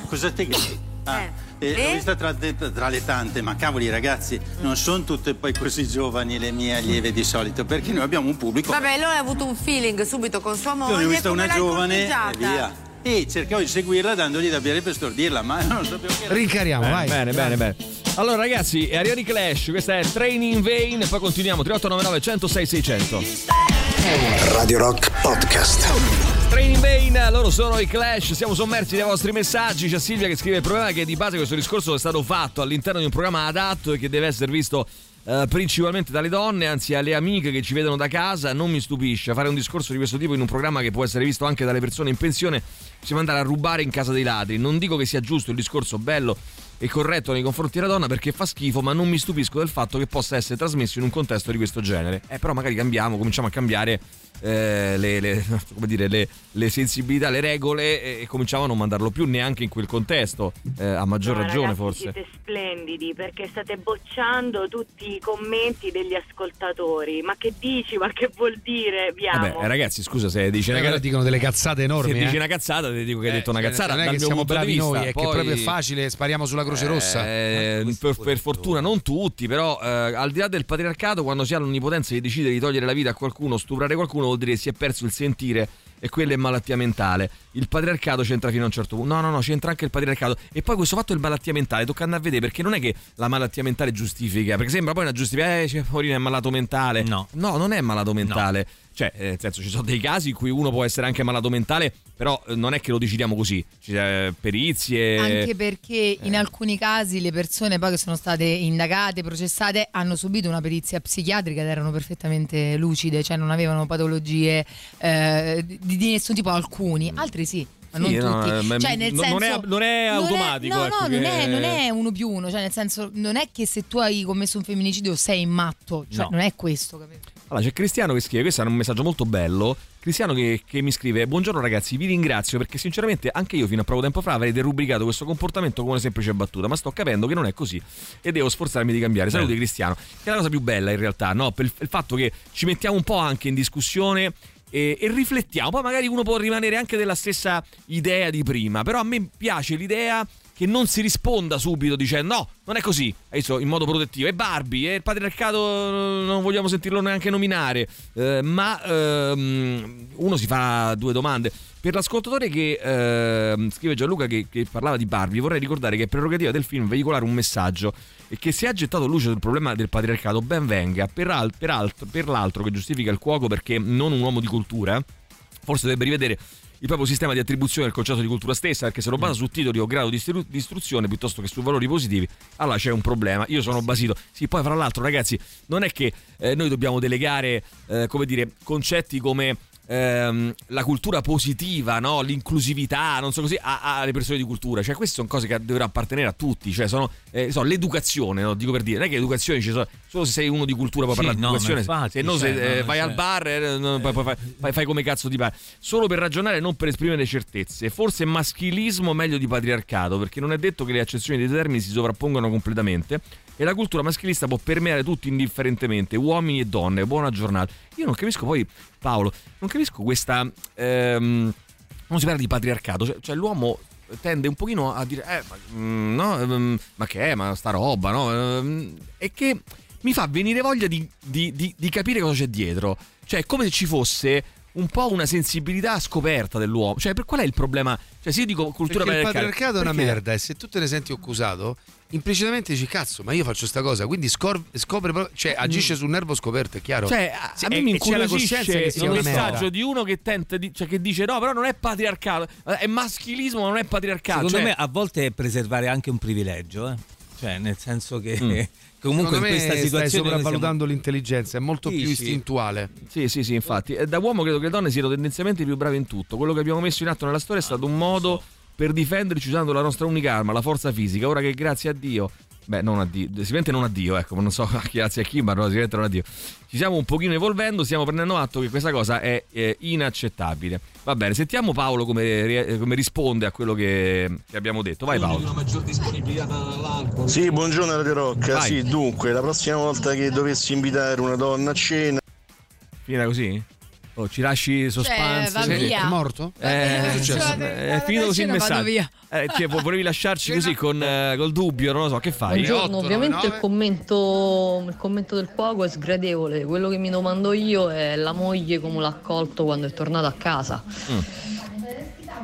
Cosa te Ah, Eh. eh, L'ho vista tra, tra le tante, ma cavoli ragazzi, non sono tutte poi così giovani le mie allieve di solito, perché noi abbiamo un pubblico. Vabbè, lui ha avuto un feeling subito con sua Io moglie. ne ho vista una giovane e via. E cercavo di seguirla dandogli da bere per stordirla, ma non sapevo che era. Rincariamo, Bene, vai. Bene, bene, bene. Allora ragazzi, è arrivati i Clash, questa è Training in Vain poi continuiamo 3899 106 600. Radio Rock Podcast. Training Vain, loro sono i Clash, siamo sommersi dai vostri messaggi, c'è Silvia che scrive il problema è che di base questo discorso è stato fatto all'interno di un programma adatto e che deve essere visto eh, principalmente dalle donne, anzi alle amiche che ci vedono da casa, non mi stupisce fare un discorso di questo tipo in un programma che può essere visto anche dalle persone in pensione, bisogna andare a rubare in casa dei ladri, non dico che sia giusto il discorso bello e corretto nei confronti della donna perché fa schifo, ma non mi stupisco del fatto che possa essere trasmesso in un contesto di questo genere. Eh, però magari cambiamo, cominciamo a cambiare eh, le, le- [laughs] come dire, le- le sensibilità, le regole e, e cominciamo a non mandarlo più neanche in quel contesto, eh, a maggior No, ragione ragazzi, forse. Siete splendidi perché state bocciando tutti i commenti degli ascoltatori. Ma che dici? Ma che vuol dire? Viamo. Vabbè, eh, ragazzi, scusa se dici una, Magari ca- dicono delle cazzate enormi. se eh. dici una cazzata, ti dico che hai detto una Cioè, cazzata. Non è che siamo bravi vista. noi, è Poi- che proprio è facile, spariamo sulla Croce Rossa. Eh, per, per fortuna non tutti, però eh, al di là del patriarcato, quando si ha l'onnipotenza di decidere di togliere la vita a qualcuno, stuprare qualcuno, vuol dire che si è perso il sentire e quella è malattia mentale. Il patriarcato c'entra fino a un certo punto. No, no, no, c'entra anche il patriarcato. E poi questo fatto del malattia mentale tocca andare a vedere perché non è che la malattia mentale giustifica, perché sembra poi una giustificazione, eh, Paolino è malato mentale. No. No, non è malato mentale. Cioè, eh, nel senso, ci sono dei casi in cui uno può essere anche malato mentale, però eh, non è che lo decidiamo così. Ci sono perizie. Anche perché in alcuni casi le persone poi che sono state indagate, processate, hanno subito una perizia psichiatrica ed erano perfettamente lucide, cioè non avevano patologie eh, di, di nessun tipo, alcuni, altri sì. Ma Sì, non no, tutti. eh, ma cioè, nel non- senso, non è- non è automatico, no, ecco, no, non, è, non è uno più uno. Cioè, nel senso, non è che se tu hai commesso un femminicidio sei matto. Cioè, No. non è questo, capito? Allora, c'è Cristiano che scrive, questo è un messaggio molto bello. Cristiano che, che mi scrive: Buongiorno ragazzi, vi ringrazio perché sinceramente anche io fino a poco tempo fa avrei derubricato questo comportamento come una semplice battuta, ma sto capendo che non è così e devo sforzarmi di cambiare. Saluti Cristiano, che è la cosa più bella in realtà, no? Per il, il fatto che ci mettiamo un po' anche in discussione e, e riflettiamo. Poi magari uno può rimanere anche della stessa idea di prima, però a me piace l'idea che non si risponda subito dicendo no, non è così, adesso in modo protettivo, è Barbie, è il patriarcato, non vogliamo sentirlo neanche nominare, eh, ma ehm, uno si fa due domande. Per l'ascoltatore che ehm, scrive Gianluca che, che parlava di Barbie, vorrei ricordare che è prerogativa del film veicolare un messaggio e che se ha gettato luce sul problema del patriarcato ben venga, per, al- per altro- per l'altro che giustifica il cuoco perché non un uomo di cultura, forse dovrebbe rivedere il proprio sistema di attribuzione del concetto di cultura stessa, perché se lo basa su titoli o grado di istiru- di istruzione piuttosto che su valori positivi, allora c'è un problema. Io sono basito. Sì, poi fra l'altro, ragazzi, non è che eh, noi dobbiamo delegare, eh, come dire, concetti come ehm, la cultura positiva, no? l'inclusività, non so così, alle persone di cultura. Cioè, queste sono cose che dovrebbero appartenere a tutti. Cioè, sono, eh, so, l'educazione, no? dico per dire, non è che l'educazione ci sono, solo se sei uno di cultura puoi Sì, parlare di no, ma educazione. infatti, se no, se cioè, eh, no, vai cioè- al bar, eh, no, poi, poi fai, fai- fai come cazzo ti pare. Solo per ragionare, non per esprimere certezze. Forse maschilismo meglio di patriarcato, perché non è detto che le accezioni dei termini si sovrappongano completamente. E la cultura maschilista può permeare tutti indifferentemente, uomini e donne. Buona giornata. Io non capisco poi, Paolo, non capisco questa. Ehm, non si parla di patriarcato, cioè, cioè l'uomo tende un pochino a dire, eh, ma, mm, no, ehm, ma che è, ma sta roba, no? Ehm, e che mi fa venire voglia di, di- di- di capire cosa c'è dietro. Cioè, è come se ci fosse un po' una sensibilità scoperta dell'uomo. Cioè, per qual è il problema? Cioè, se io dico cultura Perché il patriarcale, patriarcato è una merda e se tu te ne senti accusato, implicitamente dici cazzo, ma io faccio sta cosa, quindi scor- scopre, proprio- cioè agisce sul nervo scoperto, è chiaro? Cioè, a, Se- a me mi c'è la coscienza incuriosisce che sia il messaggio di uno che tenta di, cioè che dice no, però non è patriarcato, eh, è maschilismo, ma non è patriarcato. Secondo Cioè, me a volte è preservare anche un privilegio, eh. cioè nel senso che Mm. [laughs] comunque Secondo in questa stai situazione noi sopravvalutando l'intelligenza, è molto Sì, più sì. istintuale. Sì, sì, sì, infatti. E da uomo credo che le donne siano tendenzialmente più brave in tutto. Quello che abbiamo messo in atto nella storia è stato un modo per difenderci usando la nostra unica arma, la forza fisica. Ora che grazie a Dio. Beh, non a Dio, sicuramente non a Dio, ecco, non so [laughs] grazie a chi, ma no, sicuramente non a Dio. Ci stiamo un pochino evolvendo, stiamo prendendo atto che questa cosa è eh, inaccettabile. Va bene, sentiamo Paolo come, come risponde a quello che, che abbiamo detto. Vai Paolo. Sì, buongiorno Radio Rock. Vai. Sì, dunque, la prossima volta che dovessi invitare una donna a cena. Finita così? Oh, ci lasci sospanze. va Sì. È morto? Eh, è, cioè, è finito così il messaggio. via. Eh, cioè, vo- volevi lasciarci così con, eh, col dubbio, non lo so, che fai? Buongiorno, ovviamente il commento, il commento del cuoco è sgradevole. Quello che mi domando io è la moglie come l'ha accolto quando è tornata a casa. Mm.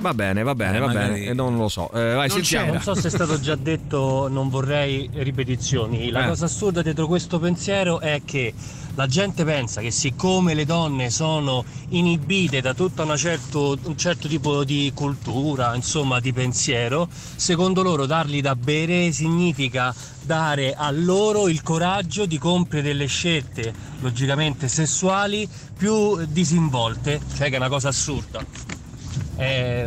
Va bene, va bene, Eh, va magari- bene. Eh, non lo so. Eh, vai, sentiamo. Non so se è stato già detto, non vorrei ripetizioni. La Eh. cosa assurda dietro questo pensiero è che la gente pensa che siccome le donne sono inibite da tutto una certo, un certo tipo di cultura, insomma di pensiero, secondo loro dargli da bere significa dare a loro il coraggio di compiere delle scelte logicamente sessuali più disinvolte, cioè che è una cosa assurda. È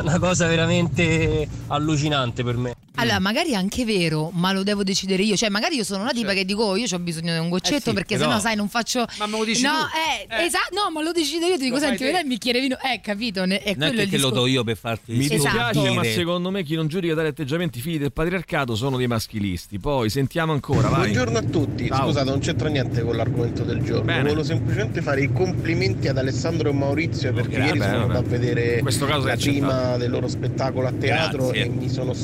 una cosa veramente allucinante per me. Allora, magari è anche vero, ma lo devo decidere io. Cioè, magari io sono una tipa che dico, oh, io ho bisogno di un goccetto. Eh sì, perché però- sennò, sai, non faccio. Ma me lo dici no, tu? eh, esatto, no, ma lo decido io. Ti dico, Lo fai senti, te. vedrai il bicchiere vino. Eh, capito? Ne- È non è quello che il te lo discorso. do io per farti Mi dispiace, Esatto. ma secondo me chi non giudica tali atteggiamenti figli del patriarcato sono dei maschilisti. Poi sentiamo ancora, vai. Buongiorno a tutti, Ciao. scusate non c'entra niente con l'argomento del giorno, Bene. volevo semplicemente fare i complimenti ad Alessandro e Maurizio perché Ok, ieri vabbè, sono andato a vedere In questo caso la è prima accettato. del loro spettacolo a teatro Grazie. e mi sono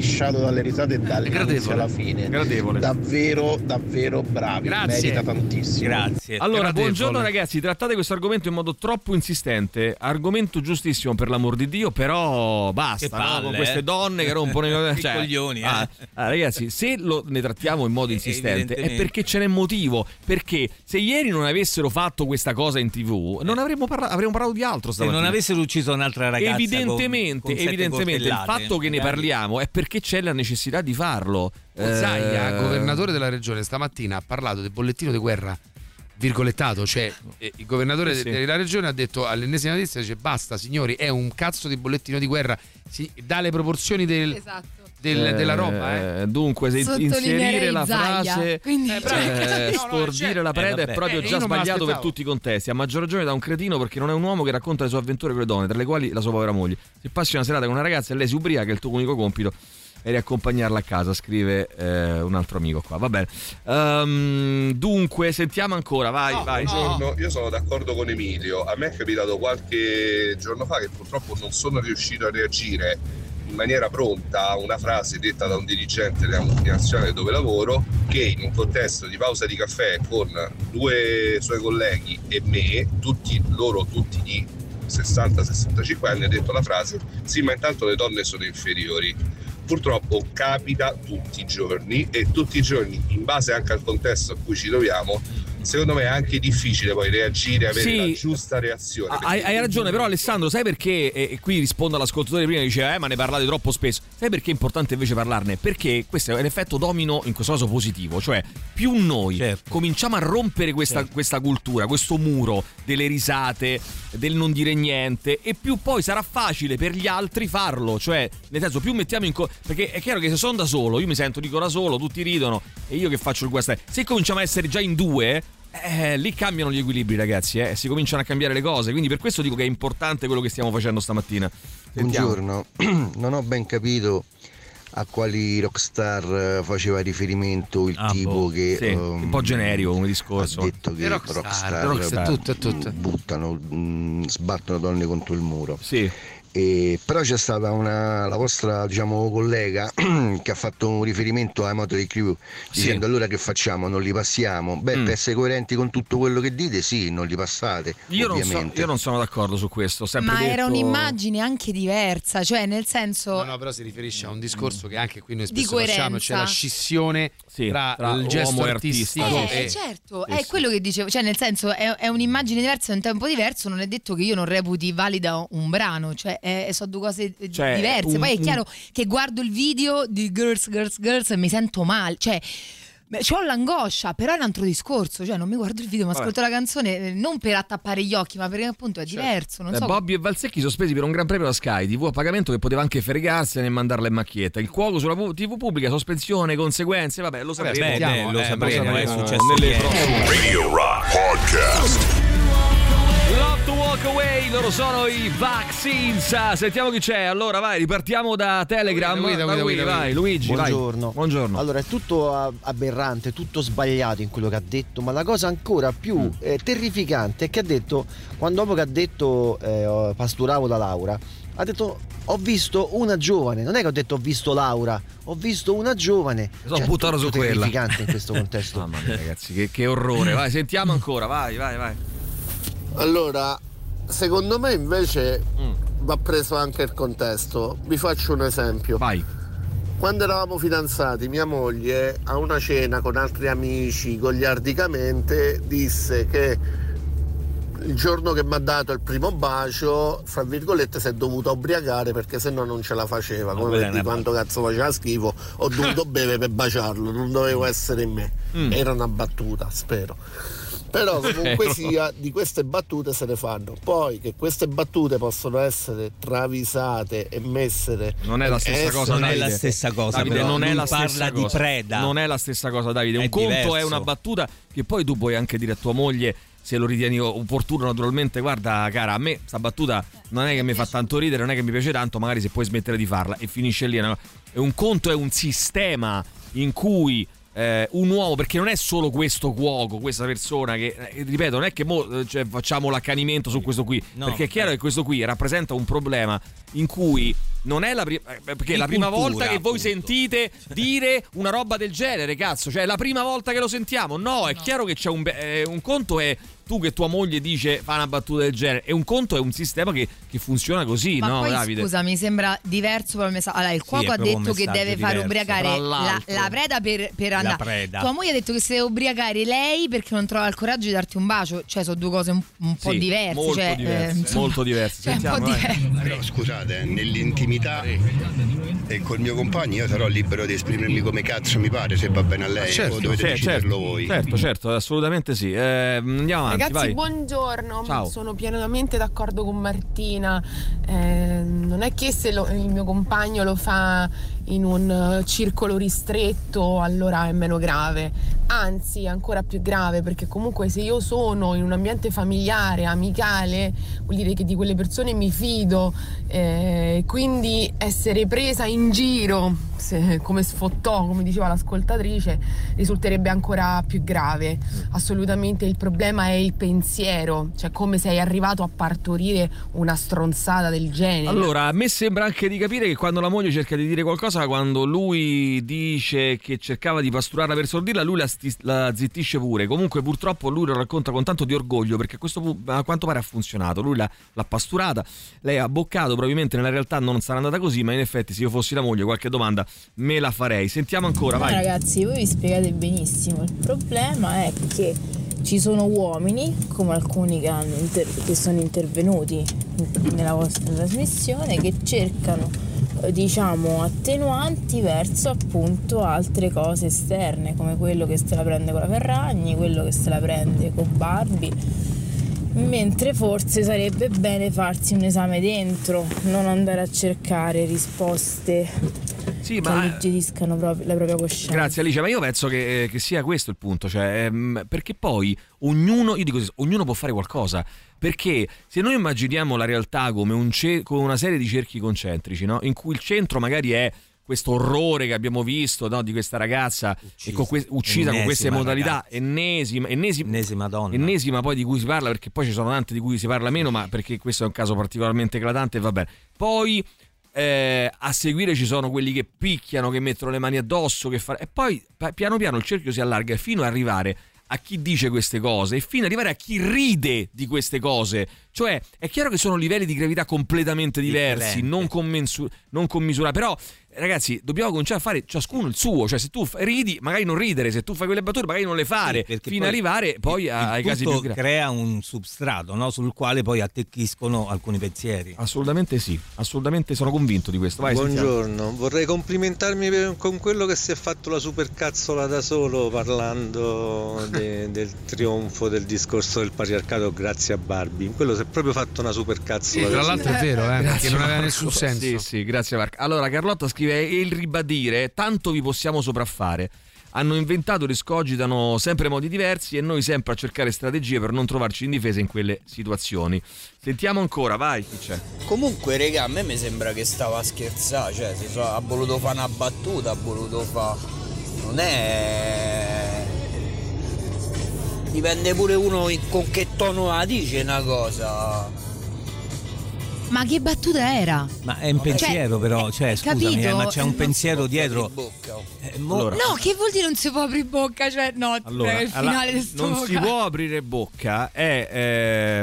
scompisciato dalle risate dall'inizio Gradevole. alla fine. Gradevole. Davvero, davvero bravi, Grazie. merita tantissimo. Grazie. Allora, Gradevole. buongiorno ragazzi, trattate questo argomento in modo troppo insistente. Argomento giustissimo per l'amor di Dio, però basta, Che no? palle, con queste eh. donne che rompono i [laughs] Che coglioni, eh. ah, ah, ragazzi, se lo, ne trattiamo in modo Eh, insistente è perché ce n'è motivo. Perché se ieri non avessero fatto questa cosa in tv, non avremmo, parla- avremmo parlato di altro Se non stamattina. avessero ucciso un'altra ragazza con- evidentemente, con sette evidentemente il fatto che ne parliamo è perché c'è la necessità di farlo. Zaia, Eh, governatore della regione, stamattina ha parlato del bollettino di guerra virgolettato, cioè eh, il governatore Sì, sì. della regione ha detto all'ennesima notizia dice basta signori, è un cazzo di bollettino di guerra, si dà le proporzioni del- Esatto. Del- della roba, eh. Dunque, se inserire la frase quindi- Eh, eh, [laughs] No, no, stordire la preda Eh, è vabbè. proprio Eh, io già sbagliato per tutti i contesti. A maggior ragione da un cretino perché non è un uomo che racconta le sue avventure con le donne, tra le quali la sua povera moglie. Se passi una serata con una ragazza e lei si ubriaca, il tuo unico compito è riaccompagnarla a casa, scrive eh, un altro amico qua. Va bene. Ehm, dunque, sentiamo ancora, vai, vai. Buongiorno, io sono d'accordo con Emilio. A me è capitato qualche giorno fa che purtroppo non sono riuscito a reagire in maniera pronta una frase detta da un dirigente della multinazionale dove lavoro che in un contesto di pausa di caffè con due suoi colleghi e me, tutti loro tutti di 60-65 anni, ha detto la frase sì ma intanto le donne sono inferiori. Purtroppo capita tutti i giorni e tutti i giorni, in base anche al contesto a cui ci troviamo, secondo me è anche difficile poi reagire, avere Sì. la giusta reazione. Hai, hai ragione, però Alessandro, sai perché? E, qui rispondo all'ascoltatore prima che diceva, eh, ma ne parlate troppo spesso. Sai perché è importante invece parlarne? Perché questo è un effetto domino in questo caso positivo, cioè più noi Certo. cominciamo a rompere questa, questa cultura, questo muro delle risate, del non dire niente, e più poi sarà facile per gli altri farlo. Cioè, nel senso, più mettiamo in. co- perché è chiaro che se sono da solo, io mi sento dico da solo, tutti ridono, e io che faccio il guasto. Se cominciamo a essere già in due. Eh, lì cambiano gli equilibri, ragazzi, eh, si cominciano a cambiare le cose. Quindi per questo dico che è importante quello che stiamo facendo stamattina. Sentiamo. Buongiorno, [clears throat] non ho ben capito a quali rockstar faceva riferimento il Ah, tipo boh, che sì, ehm, un po' generico come discorso. ha detto che rockstar, rockstar, rockstar, mm, tutte, tutte. buttano, mm, sbattono donne contro il muro. Sì. E, però c'è stata una, la vostra diciamo, collega [clears throat] che ha fatto un riferimento ai Motley Crew dicendo allora che facciamo? Non li passiamo? Beh, Mm. per essere coerenti con tutto quello che dite, sì, non li passate. Io non, so- io non sono d'accordo su questo. Ma era detto- un'immagine anche diversa, cioè nel senso... No, no, però si riferisce a un discorso che anche qui noi Di spesso facciamo, cioè la scissione tra, tra il gesto uomo e artistico Eh, e certo, Sì, è sì. quello che dicevo, cioè nel senso è, è un'immagine diversa, è un tempo diverso, non è detto che io non reputi valida un brano, cioè è- sono due cose eh, Cioè, diverse. un- Poi è un- chiaro che guardo il video di Girls, Girls, Girls e mi sento male, cioè ho l'angoscia, però è un altro discorso, cioè non mi guardo il video, ma Vabbè. ascolto la canzone eh, non per attappare gli occhi, ma perché appunto è diverso, non Eh, so. Bobby e Valsecchi sospesi per un gran premio da Sky TV a pagamento che poteva anche fregarsene e mandarla in macchietta. Il cuoco sulla TV pubblica, sospensione, conseguenze, vabbè, lo Vabbè, sapremo. beh, beh, lo Eh, sapremo, è sapremo successo nelle prossime Radio Rock Podcast. Walk Away, loro sono i Vaccines. Sentiamo chi c'è. Allora, vai, ripartiamo da Telegram. Guida, guida, Vai, guida, guida. vai, Luigi, vai. Buongiorno. Buongiorno. Allora, è tutto aberrante, tutto sbagliato in quello che ha detto, ma la cosa ancora più Mm. eh, terrificante è che ha detto, quando dopo che ha detto eh, pasturavo da Laura, ha detto ho visto una giovane, non è che ho detto ho visto Laura, ho visto una giovane. Sono Cioè, buttato su quella. terrificante in questo [laughs] contesto. Mamma mia, ragazzi, che, che orrore. Vai, sentiamo ancora. Vai, vai, vai. Allora, secondo me invece va preso anche il contesto. Vi faccio un esempio. Vai. Quando eravamo fidanzati, mia moglie a una cena con altri amici goliardicamente disse che il giorno che mi ha dato il primo bacio, fra virgolette, si è dovuta ubriacare perché sennò non ce la faceva. Come per una quanto cazzo faceva schifo, ho dovuto [laughs] bere per baciarlo, non dovevo essere in me. Mm. Era una battuta, spero. Però [laughs] comunque sia, di queste battute se ne fanno. Poi che queste battute possono essere travisate e messe. Non è la stessa essere- cosa, Non è Davide. la stessa cosa, Davide, non è la parla stessa di cosa. preda. Non è la stessa cosa, Davide. Un È conto è diverso. una battuta che poi tu puoi anche dire a tua moglie se lo ritieni opportuno, naturalmente. Guarda, cara, a me sta battuta non è che mi fa tanto ridere, non è che mi piace tanto, magari se puoi smettere di farla e finisce lì. E un conto è un sistema in cui eh, un uomo, perché non è solo questo cuoco, questa persona che, eh, ripeto, non è che mo, eh, cioè, facciamo l'accanimento su questo qui, No, perché è chiaro che questo qui rappresenta un problema in cui non è la prima perché Di la prima cultura, volta che voi appunto. sentite dire una roba del genere, cazzo, cioè è la prima volta che lo sentiamo. No, è chiaro che c'è un be- eh, un conto è tu che tua moglie dice fa una battuta del genere e un conto è un sistema che, che funziona così, Ma no, poi Davide? scusa, mi sembra diverso il messaggio. Allora, il Sì, cuoco è ha detto che deve far diverso. ubriacare Tra la, la preda per, per La andare. preda. Tua moglie ha detto che si deve ubriacare lei perché non trova il coraggio di darti un bacio. Cioè, sono due cose un, un po' Sì, diverse. molto cioè, eh, diverse, insomma, molto diverse. cioè, un po' Sentiamo, diverse. Però scusate, nell'intimità e col mio compagno io sarò libero di esprimermi come cazzo mi pare, se va bene a lei, o dovete sì, deciderlo certo, voi. certo, certo, assolutamente sì. Eh, andiamo avanti, Ragazzi, vai. buongiorno. Ciao. Sono pienamente d'accordo con Martina. Eh, non è che se lo- il mio compagno lo fa in un eh, circolo ristretto, allora è meno grave. Anzi è ancora più grave perché comunque se io sono in un ambiente familiare, amicale, vuol dire che di quelle persone mi fido, eh, quindi essere presa in giro se- come sfottò, come diceva l'ascoltatrice, risulterebbe ancora più grave. Assolutamente il problema è il pensiero, cioè come sei arrivato a partorire una stronzata del genere. Allora, a me sembra anche di capire che quando la moglie cerca di dire qualcosa, quando lui dice che cercava di pasturarla per sordirla, lui la, sti- la zittisce pure. Comunque, purtroppo, lui lo racconta con tanto di orgoglio perché a questo punto, a quanto pare, ha funzionato. Lui l'ha, l'ha pasturata, lei ha boccato. Probabilmente nella realtà non sarà andata così, ma in effetti, se io fossi la moglie, qualche domanda me la farei. Sentiamo ancora, vai. ragazzi, voi vi spiegate benissimo. Il problema è che ci sono uomini, come alcuni che, inter- che sono intervenuti nella vostra trasmissione, che cercano, diciamo, attenuanti verso appunto altre cose esterne, come quello che se la prende con la Ferragni, quello che se la prende con Barbie. Mentre forse sarebbe bene farsi un esame dentro, non andare a cercare risposte Sì, che ma- alleggeriscano proprio la propria coscienza. Grazie Alice, ma io penso che, che sia questo il punto, cioè, ehm, perché poi ognuno, io dico, ognuno può fare qualcosa, perché se noi immaginiamo la realtà come, un ce- come una serie di cerchi concentrici, no? in cui il centro magari è questo orrore che abbiamo visto no? di questa ragazza e con que- uccisa con queste modalità, ragazza. ennesima, ennesima, Ennesima donna. ennesima poi di cui si parla, perché poi ci sono tante di cui si parla meno, ma perché questo è un caso particolarmente eclatante, va bene. Poi eh, a seguire ci sono quelli che picchiano, che mettono le mani addosso, che fa... e poi piano piano il cerchio si allarga fino ad arrivare a chi dice queste cose e fino ad arrivare a chi ride di queste cose. Cioè, è chiaro che sono livelli di gravità completamente diversi, non, commensu- non commisurati, però ragazzi, dobbiamo cominciare a fare ciascuno il suo, cioè se tu ridi, magari non ridere, se tu fai quelle battute, magari non le fare, perché fino ad arrivare poi a- ai il casi più gravi. crea un substrato no? sul quale poi attecchiscono alcuni pensieri. Assolutamente sì, assolutamente sono convinto di questo. Vai, sentiamo. Buongiorno, vorrei complimentarmi per- con quello che si è fatto la supercazzola da solo parlando [laughs] de- del trionfo del discorso del patriarcato grazie a Barbie. Quello si è proprio fatto una supercazzola. tra da l'altro è vero, eh, perché non aveva nessun senso. Sì, sì, grazie Marco. Allora, Carlotta scrive: E il ribadire, tanto vi possiamo sopraffare. Hanno inventato ed escogitano sempre modi diversi e noi sempre a cercare strategie per non trovarci in difesa in quelle situazioni. Sentiamo ancora, vai, chi c'è? Comunque, regà, a me mi sembra che stava a scherzare, cioè so- ha voluto fare una battuta, ha voluto fare. Non è. Dipende pure uno in- con che tono la dice una cosa. Ma che battuta era? Ma è un pensiero però, cioè scusami, capito? eh, ma c'è un Non pensiero dietro. Eh, mo- No, che vuol dire non si può aprire bocca? Cioè, no, Allora, il alla- finale sto non si può aprire bocca, è,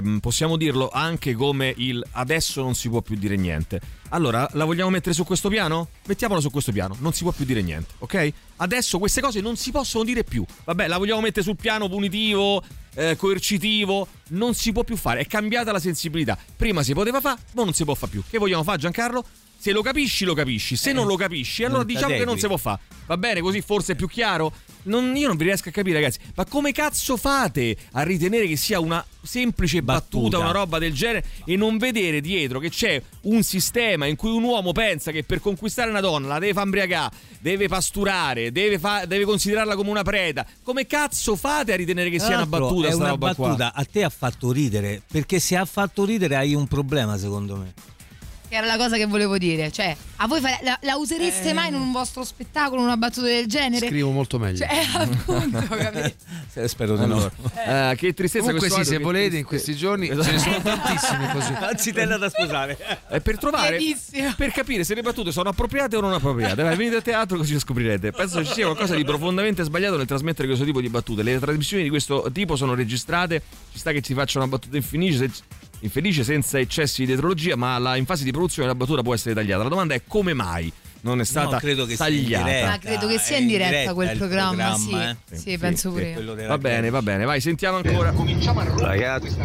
ehm, possiamo dirlo anche come il adesso non si può più dire niente. Allora, la vogliamo mettere su questo piano? Mettiamola su questo piano, non si può più dire niente, ok? Adesso queste cose non si possono dire più. Vabbè, la vogliamo mettere sul piano punitivo, eh, coercitivo, non si può più fare, è cambiata la sensibilità. Prima si poteva fare, ma non si può fare più. Che vogliamo fare Giancarlo? Se lo capisci, lo capisci. Se non lo capisci, allora diciamo che non si può fare. Va bene, così forse è più chiaro? Non- io non vi riesco a capire, ragazzi. Ma come cazzo fate a ritenere che sia una semplice battuta, Battuta. una roba del genere, e non vedere dietro che c'è un sistema in cui un uomo pensa che per conquistare una donna la deve far imbriagare, deve pasturare, deve, fa- deve considerarla come una preda? Come cazzo fate a ritenere che Tra sia una battuta È sta una roba qua? battuta, a te ha fatto ridere, perché se ha fatto ridere hai un problema secondo me. Che era la cosa che volevo dire. Cioè, a voi fa- la, la usereste Eh. mai in un vostro spettacolo una battuta del genere? Scrivo molto meglio. Cioè, [laughs] appunto, capito? Eh, Spero di no. Allora, eh, che tristezza Comunque questo sì, se volete in tristezza. questi giorni ce ne sono tantissimi così. [laughs] Anzitella da sposare. È per trovare Pienissimo. per capire se le battute sono appropriate o non appropriate. Vai, venite a teatro così lo scoprirete. Penso ci sia qualcosa di profondamente sbagliato nel trasmettere questo tipo di battute. Le trasmissioni di questo tipo sono registrate. Ci sta che ci faccia una battuta infelice, se- infelice senza eccessi di dietrologia, ma la- in fase di produzione la battuta può essere tagliata. La domanda è come mai non è stata No, credo che sia in tagliata? diretta. Ma credo che sia in in diretta diretta quel programma, programma, sì. eh. Sì, penso pure io. Va bene, va bene, vai, sentiamo ancora. Ragazzi,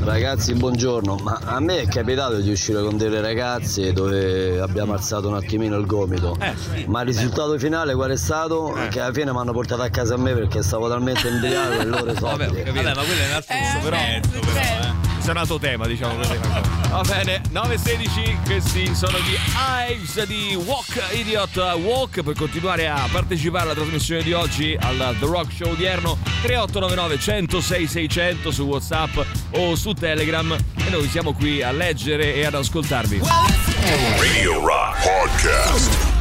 ragazzi, buongiorno. Ma a me è capitato di uscire con delle ragazze dove abbiamo alzato un attimino il gomito. Ma il risultato finale qual è stato? Che alla fine mi hanno portato a casa a me perché stavo talmente imbriaco e loro Vabbè, soldi. vabbè, ma quello è un altro Eh, però, eh. questo è un altro tema, diciamo così. Va bene, 9.16, questi sono gli Ives di Walk Idiot Walk per continuare a partecipare alla trasmissione di oggi al The Rock Show odierno 3899 106 600 su Whatsapp o su Telegram e noi siamo qui a leggere e ad ascoltarvi. Radio Rock Podcast.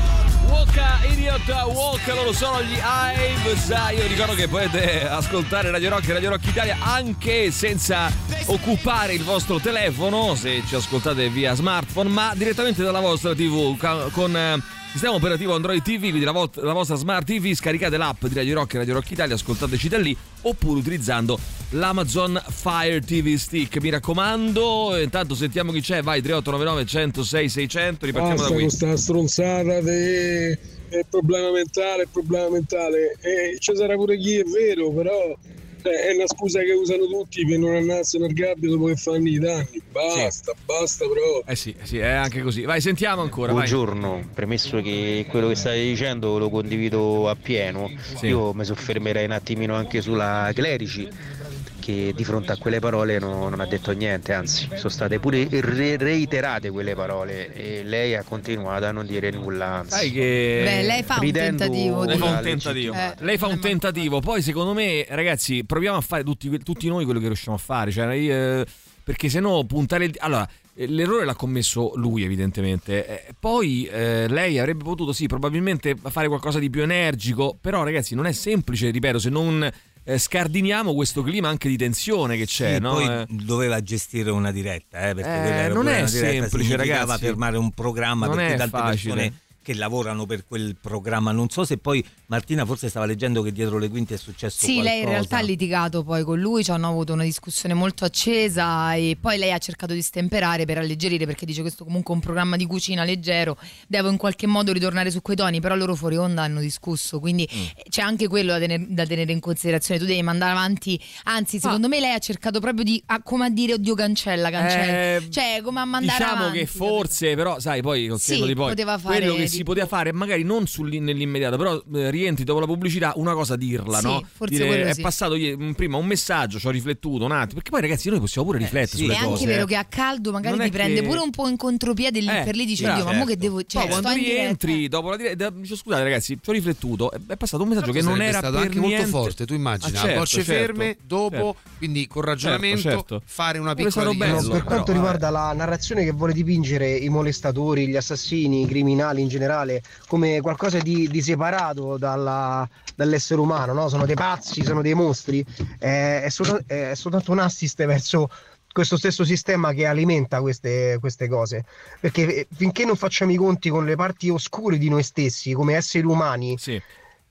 Walk Idiot Walk, loro sono gli Ives. Io ricordo che potete ascoltare Radio Rock e Radio Rock Italia anche senza occupare il vostro telefono, se ci ascoltate via smartphone, ma direttamente dalla vostra TV con eh, sistema operativo Android TV, quindi la, vo- la vostra smart TV, scaricate l'app di Radio Rock e Radio Rock Italia, ascoltateci da lì, oppure utilizzando l'Amazon Fire TV Stick. Mi raccomando, intanto sentiamo chi c'è, vai 3899 106 600, ripartiamo Basta da qui. con sta stronzata de- del problema mentale, problema mentale. E ci sarà pure chi è vero, però eh, è una scusa che usano tutti per non andarsene al gabbio dopo che fanno i danni. Basta, basta però. Eh sì, sì, è anche così. Vai, sentiamo ancora. vai. Buongiorno, premesso che quello che stai dicendo lo condivido appieno, Sì. io mi soffermerei un attimino anche sulla Clerici che di fronte a quelle parole no- non ha detto niente, anzi sono state pure re- reiterate quelle parole e lei ha continuato a non dire nulla. Anzi. Sai che Beh, lei fa un tentativo Lei fa un tentativo. Eh. Lei fa un tentativo. Poi, secondo me, ragazzi, proviamo a fare tutti, tutti noi quello che riusciamo a fare. Cioè, io, eh, perché se no, puntare. Allora. eh, L'errore l'ha commesso lui, evidentemente. Eh, Poi eh, lei avrebbe potuto, sì, probabilmente fare qualcosa di più energico. Però, ragazzi, non è semplice, ripeto, se non eh, scardiniamo questo clima anche di tensione che c'è, Sì, no? poi Eh, doveva gestire una diretta, eh, perché Eh, non è semplice, ragazzi. fermare un programma Non perché è tante facile. persone che lavorano per quel programma. Non so se poi Martina forse stava leggendo che dietro le quinte è successo Sì, qualcosa. lei in realtà ha litigato poi con lui, ci hanno avuto una discussione molto accesa e poi lei ha cercato di stemperare per alleggerire perché dice questo comunque è un programma di cucina leggero, devo in qualche modo ritornare su quei toni, però loro fuori onda hanno discusso, quindi Mm. c'è anche quello da tenere, da tenere in considerazione, tu devi mandare avanti, anzi secondo me lei ha cercato proprio di, ah, come a dire oddio cancella, cancella, Eh, cioè come a mandare Diciamo avanti. che forse, però, sai, poi col Sì, di poi, poteva fare quello che di si poteva fare, magari non nell'immediato, però eh, rientri dopo la pubblicità, una cosa dirla, Sì, no? forse Dire, è sì. passato ieri- mm, prima un messaggio, ci ho riflettuto un attimo, perché poi ragazzi noi possiamo pure riflettere È sulle anche cose. vero eh. che a caldo magari Non è ti prende che- pure un po' in contropiede lì Eh, per lì dici bravo, oddio ma mo che certo. devo cioè, Poi quando sto in diretta". rientri dopo la diretta, dici, scusate ragazzi, ci ho riflettuto, è, è passato un messaggio che non era stato per anche niente... molto forte, tu immagina, Ah, certo, bocce certo, ferme, dopo, certo. quindi con ragionamento, Certo, certo. fare una piccola bello, per quanto però, riguarda la narrazione che vuole dipingere i molestatori, gli assassini, i criminali in generale come qualcosa di, di separato dalla- dall'essere umano, no? sono dei pazzi, sono dei mostri, è, è solta- è soltanto un assist verso questo stesso sistema che alimenta queste, queste cose. Perché eh, finché non facciamo i conti con le parti oscure di noi stessi, come esseri umani,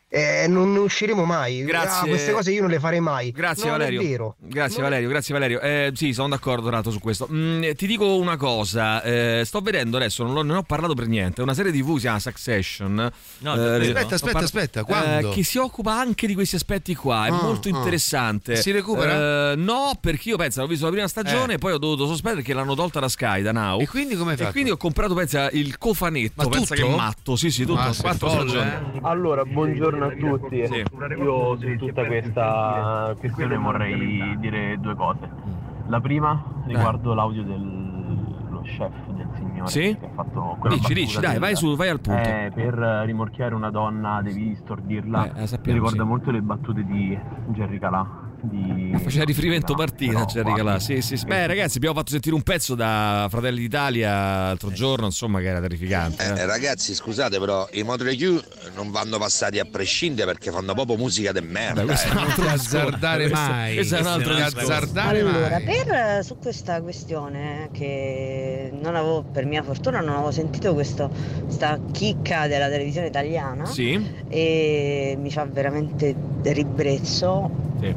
eh, non ne usciremo mai. Grazie. Ah, queste cose io non le farei mai. Grazie Non Valerio. È vero. Grazie Non Valerio, grazie Valerio. Eh, sì, sono d'accordo Rato su questo. Mm, ti dico una cosa, eh, sto vedendo adesso, non, l'ho- non ho parlato per niente, una serie TV si chiama Succession. No, Eh, aspetta, ho aspetta, aspetta, quando? eh, che si occupa anche di questi aspetti qua, è Ah, molto ah. interessante. Si recupera? Eh, no, perché io penso, l'ho visto la prima stagione, Eh. poi ho dovuto sospendere perché l'hanno tolta da Sky, da Now. E quindi come hai E quindi ho comprato, pensa, il cofanetto, Ma pensa tutto? che matto, sì sì, tutto, Ma sei quattro folle, stagioni. eh? Allora, buongiorno a tutti. Io su tutta questa questione vorrei dire due cose. La prima riguardo l'audio dello chef del signore Sì? che ha fatto quella Dici, dici, dai, vai, su, vai al punto. Eh, per rimorchiare una donna devi stordirla. Eh, Mi sappiamo, ricorda sì. molto le battute di Jerry Calà. Di... Faceva riferimento No, Martina, però, Jerry Calà. Sì, sì, sì. Beh, ragazzi, abbiamo fatto sentire un pezzo da Fratelli d'Italia l'altro giorno, insomma, che era terrificante. Eh, eh. ragazzi, scusate, però i Motley Crue non vanno passati a prescindere perché fanno proprio musica di merda. Beh, questo è un eh. altro Azzardare discorso. mai. Questo è un altro. Azzardare Allora, mai. per, su questa questione che non avevo, per mia fortuna non avevo sentito questo, questa chicca della televisione italiana Sì? e mi fa veramente ribrezzo. Sì.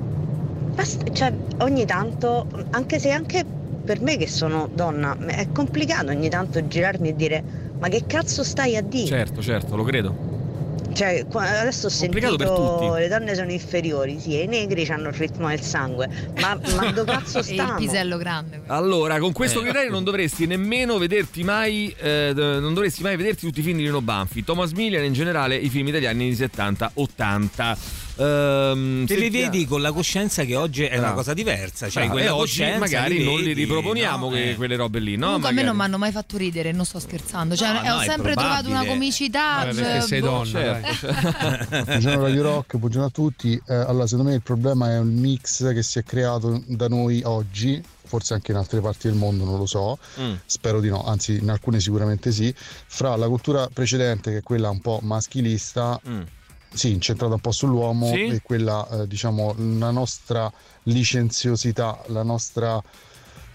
Basta- cioè, ogni tanto, anche se anche per me che sono donna, è complicato ogni tanto girarmi e dire ma che cazzo stai a dire? Certo, certo, lo credo. Cioè, adesso ho sentito tutti. le donne sono inferiori, sì, e i negri hanno il ritmo del sangue, ma, ma [laughs] dove cazzo [laughs] E il stiamo? pisello grande. Allora, con questo Eh. criterio non dovresti nemmeno vederti mai, eh, non dovresti mai vederti tutti i film di Nino Banfi, Thomas Millian e in generale i film italiani anni 70-80. Ehm, Te li vedi con la coscienza che oggi è una Bravo. cosa diversa. Cioè, quella e oggi magari li non li vedi, riproponiamo no? que- Eh. quelle robe lì, no? Comunque a me non mi hanno mai fatto ridere, non sto scherzando. Cioè, No, eh, ho no, sempre trovato una comicità. Vabbè, perché sei boh. donna, Certo. [laughs] Buongiorno Radio Rock, buongiorno a tutti. Eh, allora, secondo me il problema è un mix che si è creato da noi oggi, forse anche in altre parti del mondo, non lo so. Mm. Spero di no, anzi in alcune sicuramente sì. Fra la cultura precedente, che è quella un po' maschilista, Mm. Sì, incentrata un po' sull'uomo, Sì. e quella, eh, diciamo, la nostra licenziosità, la nostra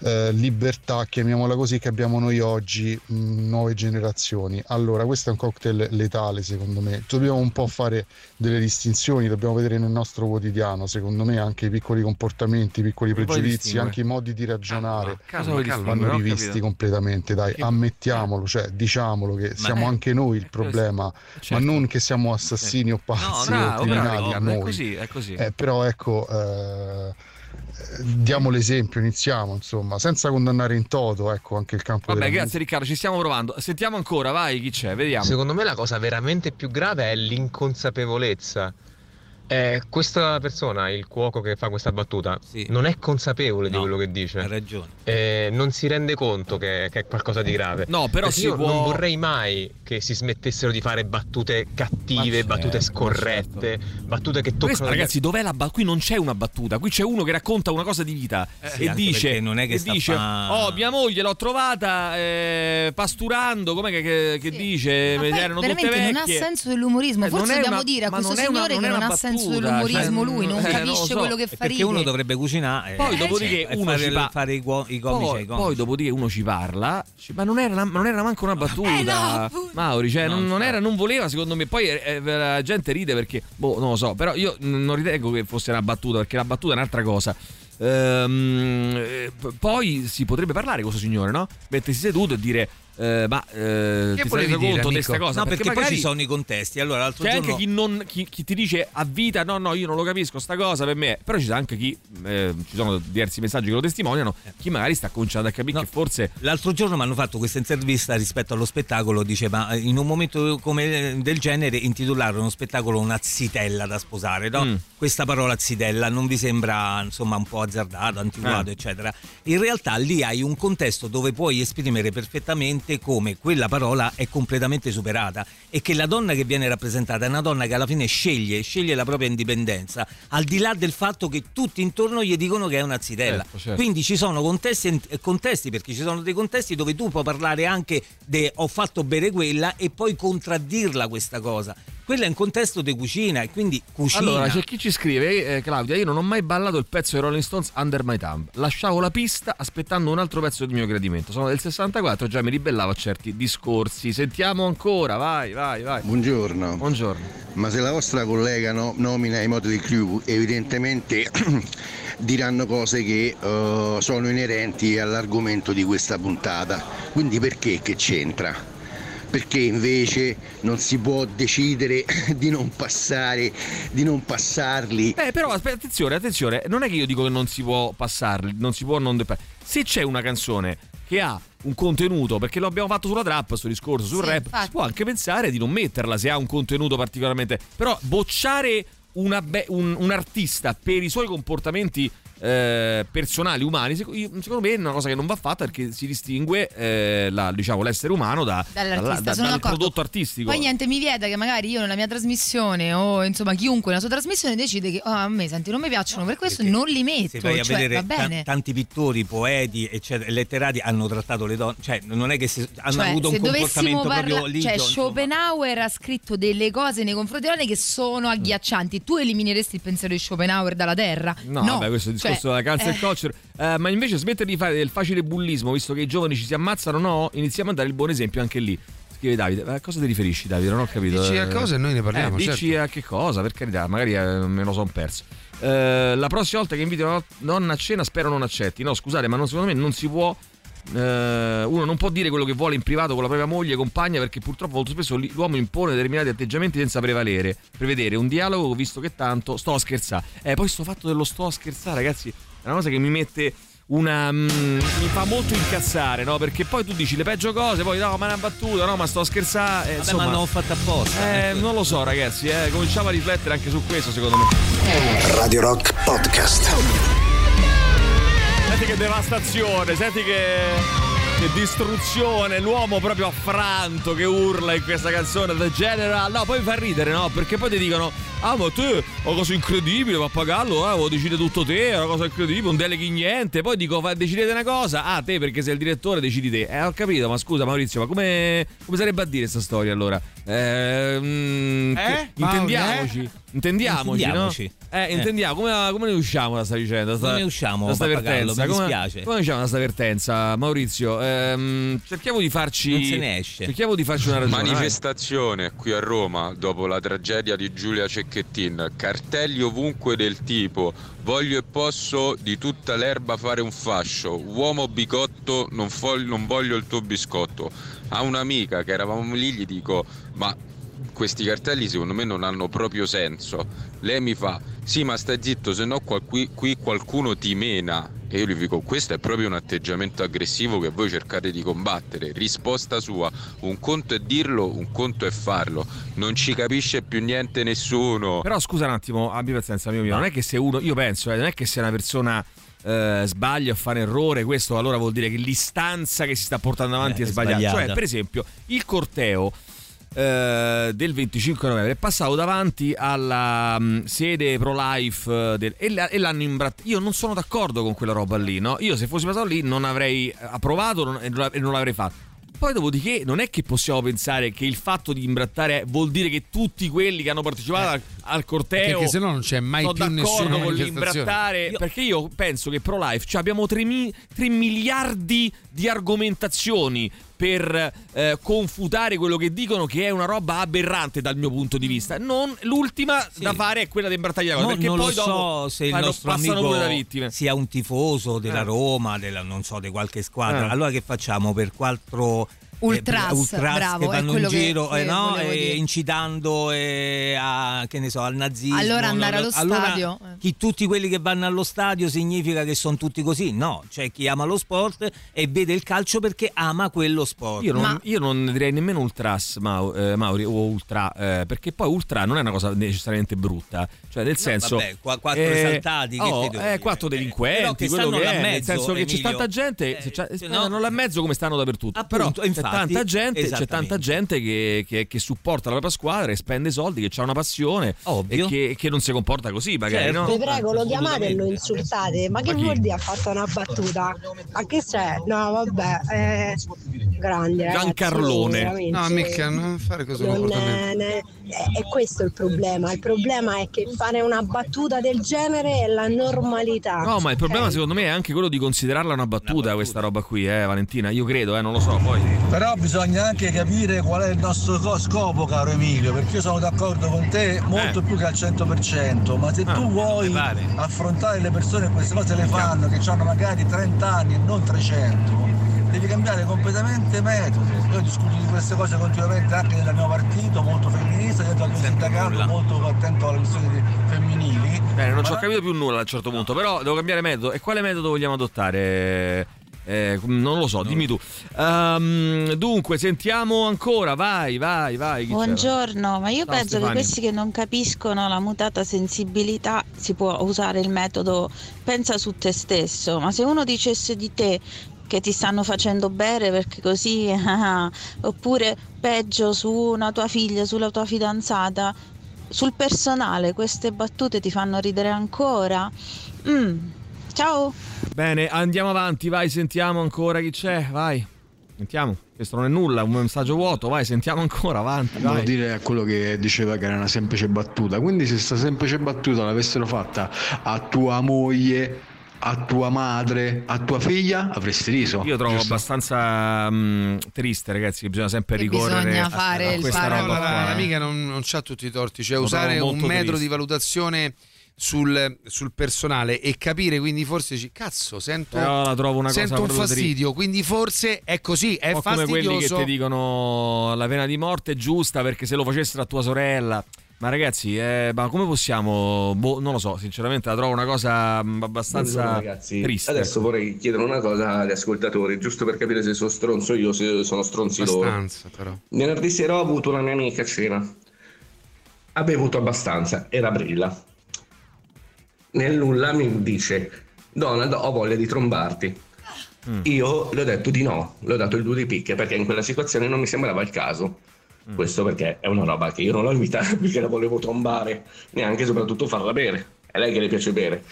eh, libertà, chiamiamola così, che abbiamo noi oggi, mh, nuove generazioni. Allora, questo è un cocktail letale, secondo me. Dobbiamo un po' fare delle distinzioni, dobbiamo vedere nel nostro quotidiano, secondo me, anche i piccoli comportamenti, i piccoli puoi pregiudizi, anche i modi di ragionare Calma, calma, calma, vanno rivisti completamente, dai, ammettiamolo, cioè diciamolo che siamo eh, anche noi il problema, certo. ma non che siamo assassini o pazzi o bravo, criminali bravo, a è noi. così, è così. Eh, però ecco, eh, eh, diamo l'esempio, iniziamo insomma, senza condannare in toto ecco, anche il campo Vabbè, grazie Riccardo, ci stiamo provando. Sentiamo ancora, vai, chi c'è? Vediamo. Secondo me la cosa veramente più grave è l'inconsapevolezza. Eh, questa persona, il cuoco che fa questa battuta, non è consapevole di quello che dice. Ha ragione. non si rende conto che, che è qualcosa di grave. No, però si io può- non vorrei mai che si smettessero di fare battute cattive, Ma battute certo, scorrette, battute che toccano. Questa, ragazzi, dov'è la battuta? Qui non c'è una battuta, qui c'è uno che racconta una cosa di vita sì, e dice: non è che sta dice fa- Oh, mia moglie l'ho trovata eh, pasturando. Com'è che, che- che dice? Ma poi erano tutte non ha senso dell'umorismo. Eh, Forse non è dobbiamo una- dire a questo una- signore non che non una ha senso battuta, dell'umorismo cioè, lui, non eh, capisce so. quello che fa perché uno dovrebbe cucinare. Poi eh, dopodiché e uno fare, ci pa- fare i, guo- i comici Poi, ai comici. poi dopodiché uno ci parla, ci- ma non era, non era manco una battuta, Mauri. Cioè, non, non era, non voleva, secondo me. Poi eh, la gente ride perché, boh, non lo so. Però io non ritengo che fosse una battuta, perché la battuta è un'altra cosa. Ehm, eh, poi si potrebbe parlare con questo signore, no? Mettersi seduto e dire. Eh, ma eh, ti sei volevi reso dire, conto di questa cosa? No, perché, poi magari ci sono i contesti. Allora, l'altro c'è giorno anche chi, non, chi, chi ti dice a vita: no, no, io non lo capisco, sta cosa per me. è-". Però ci sono anche chi, eh, ci sono diversi messaggi che lo testimoniano. Chi magari sta cominciando a capire che forse. L'altro giorno mi hanno fatto questa intervista rispetto allo spettacolo, diceva eh, in un momento come del genere intitolare uno spettacolo una zitella da sposare, no? Mm. Questa parola zitella non vi sembra insomma un po' azzardata, antiquato, Eh. eccetera. In realtà lì hai un contesto dove puoi esprimere perfettamente come quella parola è completamente superata e che la donna che viene rappresentata è una donna che alla fine sceglie, sceglie la propria indipendenza, al di là del fatto che tutti intorno gli dicono che è una zitella. Certo, certo. Quindi ci sono contesti e contesti, perché ci sono dei contesti dove tu puoi parlare anche di ho fatto bere quella e poi contraddirla questa cosa. Quella è un contesto di cucina e quindi cucina. Allora, c'è chi ci scrive, eh, Claudia, io non ho mai ballato il pezzo dei Rolling Stones Under My Thumb. Lasciavo la pista aspettando un altro pezzo del mio gradimento. Sono del 64, già mi ribellavo a certi discorsi. Sentiamo ancora, vai, vai, vai. Buongiorno. Buongiorno. Ma se la vostra collega no- nomina i modi di crew, evidentemente [clears throat] diranno cose che eh, sono inerenti all'argomento di questa puntata. Quindi perché che c'entra? Perché invece non si può decidere [clears throat] di non passare, di non passarli? Eh, però aspetta, attenzione, attenzione, non è che io dico che non si può passarli, non si può non... de- Se c'è una canzone che ha un contenuto, perché lo abbiamo fatto sulla trap, sto discorso, sul Sì, rap, infatti. si può anche pensare di non metterla se ha un contenuto particolarmente... Però bocciare be- un, un artista per i suoi comportamenti eh, personali, umani, secondo me è una cosa che non va fatta perché si distingue eh, la- diciamo, l'essere umano da, Dall'artista, da- dal prodotto artistico. Poi niente mi vieta che magari io nella mia trasmissione o insomma chiunque nella sua trasmissione decide che oh, a me senti non mi piacciono per questo non li metto, Se vai a cioè, vedere bene. tanti pittori, poeti, eccetera, letterati hanno trattato le donne, cioè non è che si- hanno Cioè, avuto se un comportamento proprio parlare, ligio. cioè insomma. Schopenhauer ha scritto delle cose nei confronti delle donne che sono agghiaccianti. Tu elimineresti il pensiero di Schopenhauer dalla terra? No, vabbè, questo è il discorso Cioè, della cancel eh, culture. Eh, ma invece smettere di fare del facile bullismo, visto che i giovani ci si ammazzano, no? Iniziamo a dare il buon esempio anche lì. Scrive Davide, a cosa ti riferisci Davide? Non ho capito. Dici a Eh, cosa e noi ne parliamo, eh, dici certo. a che cosa, per carità, magari eh, me lo sono perso. Eh, la prossima volta che inviti una donna a cena spero non accetti. No, scusate, ma non- secondo me non si può... eh, uno non può dire quello che vuole in privato con la propria moglie, compagna, perché purtroppo molto spesso l'uomo impone determinati atteggiamenti senza prevalere. Prevedere un dialogo, visto che tanto sto a scherzare. Eh, poi sto fatto dello sto a scherzare, ragazzi, è una cosa che mi mette una mm, mi fa molto incazzare, no? Perché poi tu dici le peggio cose, poi no, ma è una battuta, no, ma sto scherzando. Eh, Vabbè, ma hanno fatto apposta. Eh, non lo so, ragazzi, eh, cominciamo a riflettere anche su questo, secondo me. Radio Rock Podcast. Senti che devastazione, senti che. Che distruzione, l'uomo proprio affranto che urla in questa canzone The General. No, poi mi fa ridere, no? Perché poi ti dicono: Ah, ma te, una cosa incredibile, pappagallo, eh, lo decide tutto te, è una cosa incredibile, non deleghi niente. Poi dico: decidete una cosa. Ah, te, perché sei il direttore, decidi te. Eh, ho capito, ma scusa, Maurizio, ma come, come sarebbe a dire questa storia allora? Eh, mm, Eh? Intendiamoci. Mauri, Intendiamoci, Intendiamoci. no? Eh, intendiamo, come, come ne usciamo da sta vicenda? Sta, Come ne usciamo, da sta vertenza? Mi Come, dispiace. come ne usciamo da sta vertenza, Maurizio? Ehm, cerchiamo di farci. Non se ne esce. Cerchiamo di farci una ragione. Manifestazione qui a Roma dopo la tragedia di Giulia Cecchettin. Cartelli ovunque del tipo voglio e posso di tutta l'erba fare un fascio. Uomo bicotto, non, fo- non voglio il tuo biscotto. A un'amica che eravamo lì gli dico ma questi cartelli secondo me non hanno proprio senso. Lei mi fa sì ma stai zitto se no qui, qui qualcuno ti mena. E io gli dico questo è proprio un atteggiamento aggressivo che voi cercate di combattere. Risposta sua, un conto è dirlo, un conto è farlo. Non ci capisce più niente nessuno. Però scusa un attimo, abbi pazienza, amico mio. Non è che se uno, io penso, eh, non è che se una persona eh, sbaglia o fa un errore, questo allora vuol dire che l'istanza che si sta portando avanti Eh, è sbagliata. sbagliata. Cioè, per esempio, il corteo. eh, del 25 novembre è passato davanti alla mm, sede pro-life eh, del- e, la- e l'hanno imbrattato. Io non sono d'accordo con quella roba lì, no? Io se fossi passato lì non avrei approvato non- e non l'avrei fatto. Poi dopodiché non è che possiamo pensare che il fatto di imbrattare vuol dire che tutti quelli che hanno partecipato al, al corteo Perché sennò non c'è mai più d'accordo nessuna con l'imbrattare perché io penso che pro life cioè abbiamo 3, miliardi di argomentazioni per eh, confutare quello che dicono che è una roba aberrante dal mio punto di vista non, l'ultima da fare è quella di cosa No, perché non poi lo so se il nostro amico sia un tifoso della Eh. Roma, della, non so, di qualche squadra. Eh. Allora che facciamo per quattro eh, Ultras, ultras bravo, che è vanno in che- giro che eh, no? volevo Eh, dire. incitando eh, a, che ne so, al nazismo. Allora andare no, allo allora, stadio, eh. chi- tutti quelli che vanno allo stadio significa che sono tutti così? No, c'è chi ama lo sport e vede il calcio perché ama quello sport. Io non, io non direi nemmeno ultras, Mau- eh, Mauri, o ultra, eh, perché poi ultra non è una cosa necessariamente brutta. Cioè, nel senso. vabbè, qua- quattro esaltati, che oh, eh, quattro delinquenti, che quello stanno che là è. in nel mezzo, senso che c'è Emilio. tanta gente. se c'è- se no- non in mezzo come stanno dappertutto. Appunto, Però infatti, tanta gente, c'è tanta gente che, che- che supporta la propria squadra e spende soldi, che ha una passione Ovvio. e che, che non si comporta così, magari. Certo. no? Vi prego, lo chiamate e lo insultate. Ma che Ma chi? vuol dire ha fatto una battuta? Ma che c'è? No, vabbè, eh, grande. ragazzi, Giancarlone. veramente. No, mica non fare questo Non è, è- è questo il problema. Il problema è che fare una battuta del genere è la normalità. No, ma il problema secondo me è anche quello di considerarla una battuta, questa roba qui, eh, Valentina. Io credo, eh, non lo so, poi. Però bisogna anche capire qual è il nostro co- scopo, caro Emilio, perché io sono d'accordo con te molto Eh. più che al 100%, ma se Ah, tu vuoi affrontare le persone che queste cose le fanno, che hanno magari 30 anni e non 300, devi cambiare completamente metodo. Io discuto di queste cose continuamente anche nel mio partito, molto femminista, dentro al mio sindacato, molto attento alle questioni femminili. Bene, non ci ho capito più nulla a un certo punto, però devo cambiare metodo. E quale metodo vogliamo adottare? Eh, non lo so, dimmi tu. Ehm, dunque, sentiamo ancora. Vai, vai, vai. chi c'era? Buongiorno, ma io Ciao, penso Stefania. che questi che non capiscono la mutata sensibilità si può usare il metodo pensa su te stesso, ma se uno dicesse di te che ti stanno facendo bere perché così, [laughs] ah, oppure peggio su una tua figlia, sulla tua fidanzata, sul personale queste battute ti fanno ridere ancora. Mm, Ciao! Bene, andiamo avanti, vai, sentiamo ancora chi c'è. Vai, sentiamo. Questo non è nulla, un messaggio vuoto. Vai, sentiamo ancora, avanti. Vai. dire a quello che diceva che era una semplice battuta. Quindi, se sta semplice battuta l'avessero fatta a tua moglie, a tua madre, a tua figlia, avresti riso. Io trovo giusto? abbastanza mm, triste, ragazzi, che bisogna sempre Che ricorrere bisogna a, fare a il questa paragone. roba. la, qua, eh. l'amica non, non c'ha tutti i torti, cioè Lo usare un metro triste. di valutazione sul, sul personale e capire quindi forse ci cazzo sento, Però la trovo una cosa sento un fastidio quindi forse è così è Un po' come quelli che fastidioso ti dicono la pena di morte è giusta perché se lo facessero a tua sorella Ma ragazzi, eh, ma come possiamo? Boh, non lo so, sinceramente la trovo una cosa mm, abbastanza ragazzi. triste. Adesso vorrei chiedere una cosa agli ascoltatori, giusto per capire se sono stronzo io o se sono stronzi loro. Abbastanza, però. Venerdì sera ho avuto una mia amica a cena. Ha bevuto abbastanza, era brilla. Nel nulla mi dice: Donald, ho voglia di trombarti. Io le ho detto di no, le ho dato il due di picche perché in quella situazione non mi sembrava il caso. Questo perché è una roba che io non l'ho invitata [laughs] perché la volevo trombare, neanche e soprattutto farla bere. È lei che le piace bere.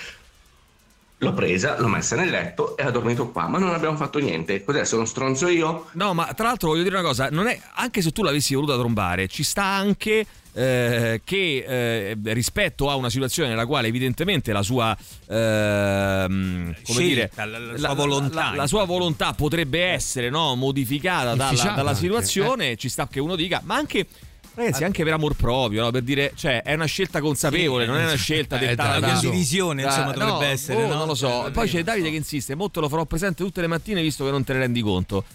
L'ho presa, l'ho messa nel letto e ha dormito qua, ma non abbiamo fatto niente. Cos'è? Sono stronzo io? No, ma tra l'altro voglio dire una cosa, non è, anche se tu l'avessi voluta trombare, ci sta anche eh, che eh, rispetto a una situazione nella quale evidentemente la sua ehm, come dire, la- la sua volontà. la, sua volontà potrebbe essere no, modificata dalla, dalla situazione, ci sta che uno dica, ma anche Ragazzi, anche per amor proprio, no? per dire, cioè, è una scelta consapevole, Sì, non è una scelta eh, una da condivisione, da- insomma, dovrebbe no, essere, boh, no? Non lo so. Eh, Poi c'è Davide che insiste, molto lo farò presente tutte le mattine visto che non te ne rendi conto.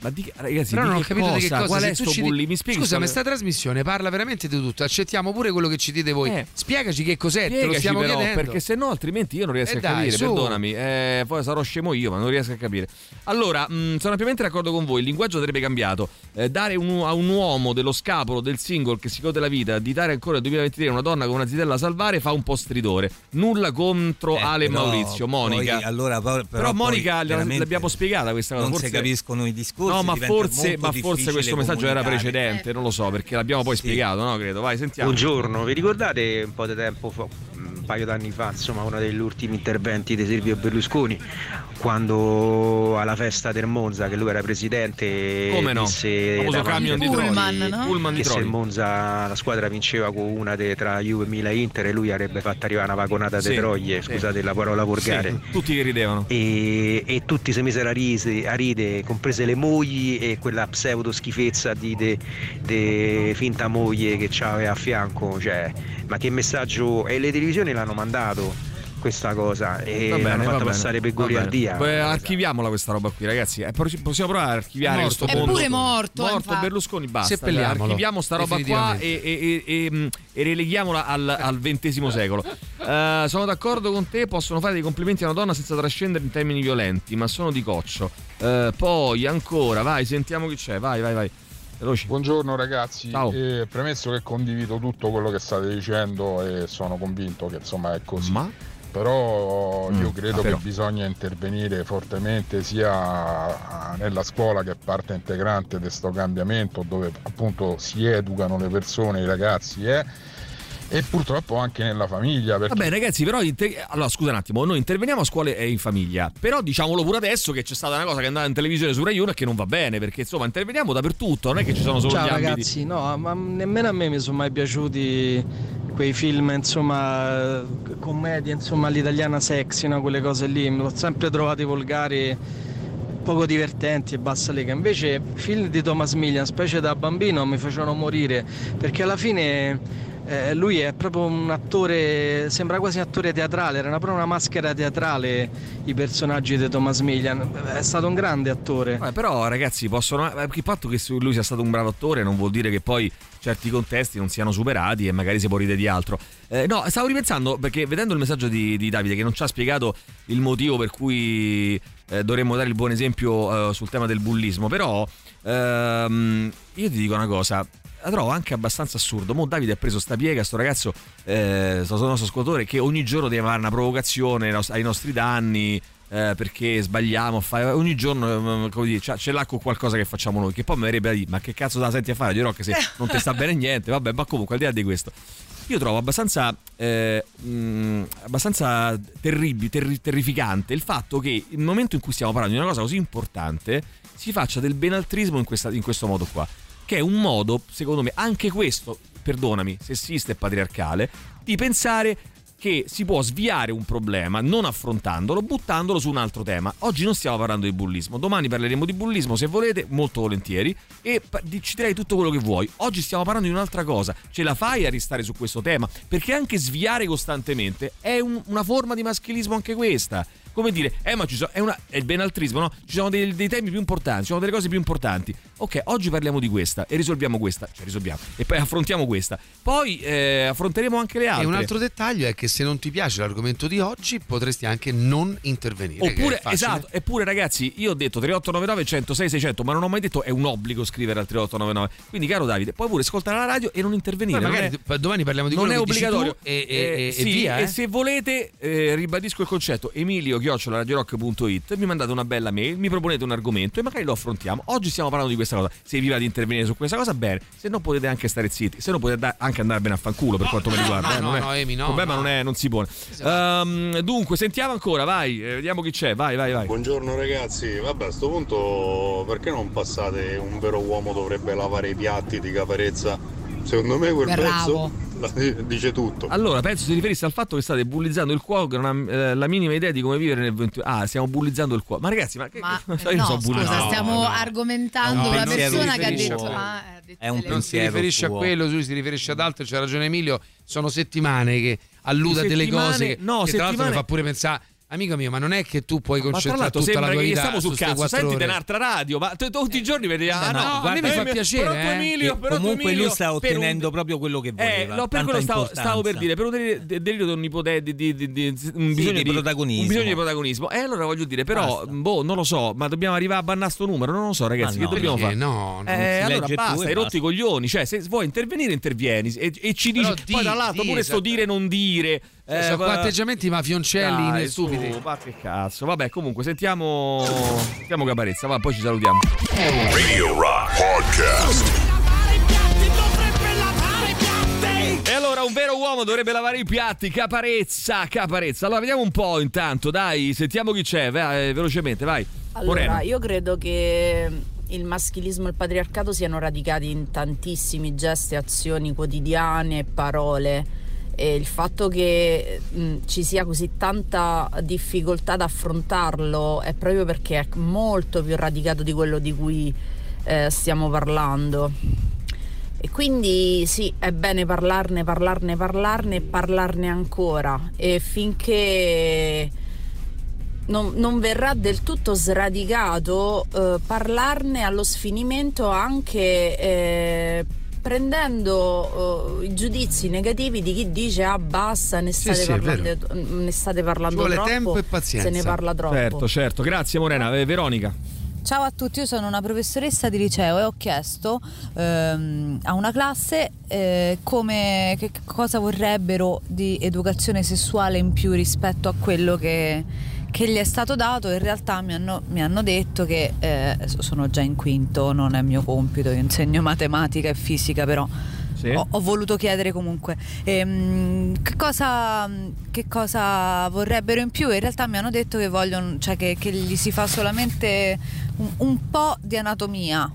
Ma di, ragazzi, Però di non ho capito di che cosa. Qual è sto ci bulli? di- Mi spieghi Scusa, ma sta trasmissione parla veramente di tutto. Accettiamo pure quello che ci dite voi. Eh. Spiegaci che cos'è, te lo Spiegaci stiamo però, chiedendo. perché se no altrimenti io non riesco Eh a dai, capire, su. perdonami, eh, poi sarò scemo io, ma non riesco a capire. Allora, mh, sono ampiamente d'accordo con voi, il linguaggio andrebbe cambiato. Eh, dare un- a un uomo dello scapolo del single che si gode la vita, di dare ancora nel 2023 una donna con una zitella da salvare fa un po' stridore. Nulla contro Ale e Eh, Maurizio, Monica. poi, allora, però, però poi Monica l'abbiamo spiegata questa cosa. non forse... si capiscono i discorsi, No, ma forse, ma forse questo messaggio era precedente, non lo so, perché l'abbiamo poi spiegato, no? Credo. Vai, sentiamo. Buongiorno, vi ricordate un po' di tempo fa, un paio d'anni fa, insomma, uno degli ultimi interventi di Silvio Berlusconi, quando alla festa del Monza, che lui era presidente, Come no? disse famoso camion di Pullman, no? Pullman di che se Trolli. il Monza la squadra vinceva con una de, tra Juve, e Inter e lui avrebbe fatto arrivare una vagonata Sì, di troglie, sì. scusate la parola volgare. Sì, tutti che ridevano. E, e tutti si misero a, rise- a ride, comprese le mogli e quella pseudo schifezza di de- de finta moglie che c'aveva a fianco. Cioè, ma che messaggio? E le televisioni l'hanno mandato questa cosa e bene, l'hanno fatta bene, passare per goliardia. Beh, archiviamola questa roba qui, ragazzi. Eh, possiamo provare ad archiviare È questo morto. È mondo. pure morto, Morto infatti. Berlusconi, basta. Seppelliamolo, archiviamo sta roba qua e, e- e- e- e releghiamola al, al XX secolo. Eh, sono d'accordo con te, possono fare dei complimenti a una donna senza trascendere in termini violenti, ma sono di coccio. Eh, poi ancora, vai, sentiamo chi c'è. Vai, vai, vai. Veloci. Buongiorno ragazzi. Eh, premesso che condivido tutto quello che state dicendo e sono convinto che insomma è così. Però io Mm, credo però. che bisogna intervenire fortemente sia nella scuola che è parte integrante di questo cambiamento dove appunto si educano le persone, i ragazzi eh, e purtroppo anche nella famiglia. Perché Vabbè, ragazzi, però. inter- Allora, scusa un attimo, noi interveniamo a scuole e in famiglia. Però diciamolo pure adesso che c'è stata una cosa che è andata in televisione su Rai 1 e che non va bene. Perché insomma, interveniamo dappertutto. Non è che ci sono solo Ciao gli ambiti. ragazzi, no, ma nemmeno a me mi sono mai piaciuti quei film, insomma, commedie, insomma, all'italiana sexy, no? quelle cose lì, mi ho sempre trovati volgari, poco divertenti e basta lega. Invece film di Thomas Millian, specie da bambino, mi facevano morire, perché alla fine eh, lui è proprio un attore, sembra quasi un attore teatrale, era proprio una maschera teatrale i personaggi di Thomas Millian, è stato un grande attore. Eh, però, ragazzi, possono. eh, Il fatto che lui sia stato un bravo attore non vuol dire che poi certi contesti non siano superati e magari si può ridere di altro. Eh, no, stavo ripensando perché vedendo il messaggio di, di Davide che non ci ha spiegato il motivo per cui eh, dovremmo dare il buon esempio eh, sul tema del bullismo, però ehm, io ti dico una cosa. La trovo anche abbastanza assurdo. Mo Davide ha preso sta piega, sto ragazzo, eh, sto nostro ascoltatore, che ogni giorno deve fare una provocazione ai nos- ai nostri danni. eh, perché sbagliamo, fa- ogni giorno eh, come dire, ce l'ha con qualcosa che facciamo noi. Che poi mi verrebbe da dire: Ma che cazzo te la senti a fare? Dirò che se [laughs] non ti sta bene niente, vabbè, ma comunque al di là di questo. Io trovo abbastanza, eh, mh, abbastanza terribile, terri- terrificante il fatto che il momento in cui stiamo parlando di una cosa così importante si faccia del benaltrismo in, questa- in questo modo qua. Che è un modo, secondo me, anche questo, perdonami, sessista e patriarcale, di pensare che si può sviare un problema non affrontandolo, buttandolo su un altro tema. Oggi non stiamo parlando di bullismo, domani parleremo di bullismo se volete, molto volentieri, e ci direi tutto quello che vuoi. Oggi stiamo parlando di un'altra cosa, ce la fai a restare su questo tema? Perché anche sviare costantemente è un- una forma di maschilismo anche questa. Come dire, eh ma ci sono, è, una, è il benaltrismo, no? Ci sono dei, dei temi più importanti, ci sono delle cose più importanti. Ok, oggi parliamo di questa e risolviamo questa, cioè risolviamo, e poi affrontiamo questa. Poi eh, affronteremo anche le altre. E un altro dettaglio è che se non ti piace l'argomento di oggi potresti anche non intervenire. che Oppure, è esatto, eppure ragazzi, io ho detto 3899 106 600, ma non ho mai detto è un obbligo scrivere al 3899. Quindi caro Davide, puoi pure ascoltare la radio e non intervenire. Poi non magari è- domani parliamo di non è quello che dici obbligatorio e- e- e sì, via, eh. e se volete eh, ribadisco il concetto emilio radiorock.it mi mandate una bella mail mi proponete un argomento e magari lo affrontiamo. Oggi stiamo parlando di questa cosa. Se vi va di intervenire su questa cosa bene. Se no potete anche stare zitti. Se no potete anche andare bene a fanculo per quanto mi riguarda no, eh, no, non è- no, Emi, no, il problema no. non, è, non si pone. Ehm, dunque sentiamo ancora vai eh, vediamo chi c'è. Vai vai vai. Buongiorno ragazzi, vabbè a sto punto perché non passate un vero uomo dovrebbe lavare i piatti di caparezza? Secondo me quel Bravo. pezzo [laughs] dice tutto. Allora, penso si riferisse al fatto che state bullizzando il cuoco, che non ha eh, la minima idea di come vivere nel 21. Ah, stiamo bullizzando il cuoco. Ma ragazzi, ma che Ma [laughs] io no, so bullizzare. scusa, stiamo argomentando No, una persona che ha detto. ah, detto È un non si riferisce a quello, lui si riferisce ad altro, c'ha ragione Emilio, sono settimane che allude a delle Settimane- cose che, no, che tra l'altro settimane- mi fa pure pensare Amico mio, ma non è che tu puoi Ma tra concentrare l'altro tutta la tua che vita stiamo su sul ste cazzo. quattro Senti ore. un'altra radio, ma t- tutti i giorni vedi. Ah, Eh, no, no, guarda, a me mi fa mi- piacere, però eh. Emilio, però comunque lui sta ottenendo proprio quello che Eh, voleva. no, per quello stavo, per dire, per un delirio, de- delirio di onnipotenza, di, di, di, di- un, bisogno di protagonismo. un bisogno di protagonismo. E allora voglio dire, però, boh, non lo so, ma dobbiamo arrivare a bannare sto numero, non lo so, ragazzi, che no, dobbiamo fare? no, eh, allora basta, hai rotto i coglioni, cioè se vuoi intervenire intervieni e, ci dici, poi di- tra l'altro di, pure sto esatto. dire non dire. Cioè, sono va- qua atteggiamenti mafioncelli dai, stupidi. su, ma che cazzo. Vabbè, comunque sentiamo sentiamo Caparezza, va, poi ci salutiamo. Radio Rock Podcast. E allora un vero uomo dovrebbe lavare i piatti, caparezza, caparezza. Allora vediamo un po' intanto, dai, sentiamo chi c'è, vai, eh, velocemente, vai. Allora, Morena. io credo che il maschilismo e il patriarcato siano radicati in tantissimi gesti, azioni quotidiane e parole. E il fatto che mh, ci sia così tanta difficoltà ad affrontarlo è proprio perché è molto più radicato di quello di cui eh, stiamo parlando. E quindi sì, è bene parlarne, parlarne, parlarne e parlarne ancora. E finché non, non verrà del tutto sradicato eh, parlarne allo sfinimento anche eh, prendendo eh, i giudizi negativi di chi dice ah basta ne state, sì, parlando, ne state parlando Ci vuole troppo tempo e pazienza. se ne parla troppo Certo, certo, grazie Morena. Eh, Veronica. Ciao a tutti, io sono una professoressa di liceo e ho chiesto ehm, a una classe eh, come, che cosa vorrebbero di educazione sessuale in più rispetto a quello che, che gli è stato dato. In realtà mi hanno, mi hanno detto che eh, sono già in quinto, non è mio compito, io insegno matematica e fisica, però Sì. ho, ho voluto chiedere comunque ehm, che, cosa, che cosa vorrebbero in più. In realtà mi hanno detto che vogliono, cioè che, che gli si fa solamente un, un po' di anatomia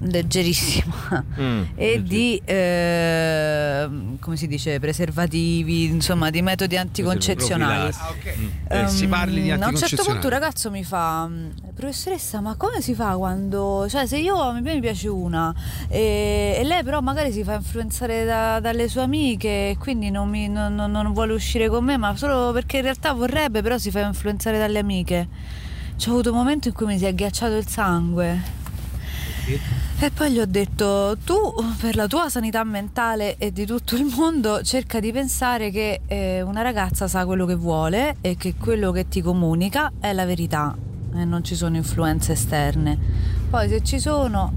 leggerissima Mm, [laughs] e di ehm, come si dice preservativi insomma di metodi anticoncezionali. Ah, ok. Eh, si parli di a un certo anticoncezionali. punto un ragazzo mi fa "Mm, professoressa ma come si fa quando cioè se io a me mi piace una e, e lei però magari si fa influenzare da- dalle sue amiche e quindi non, mi- non- non- non vuole uscire con me ma solo perché in realtà vorrebbe però si fa influenzare dalle amiche. C'è avuto un momento in cui mi si è ghiacciato il sangue e poi gli ho detto, tu per la tua sanità mentale e di tutto il mondo cerca di pensare che eh, una ragazza sa quello che vuole e che quello che ti comunica è la verità e non ci sono influenze esterne. Poi se ci sono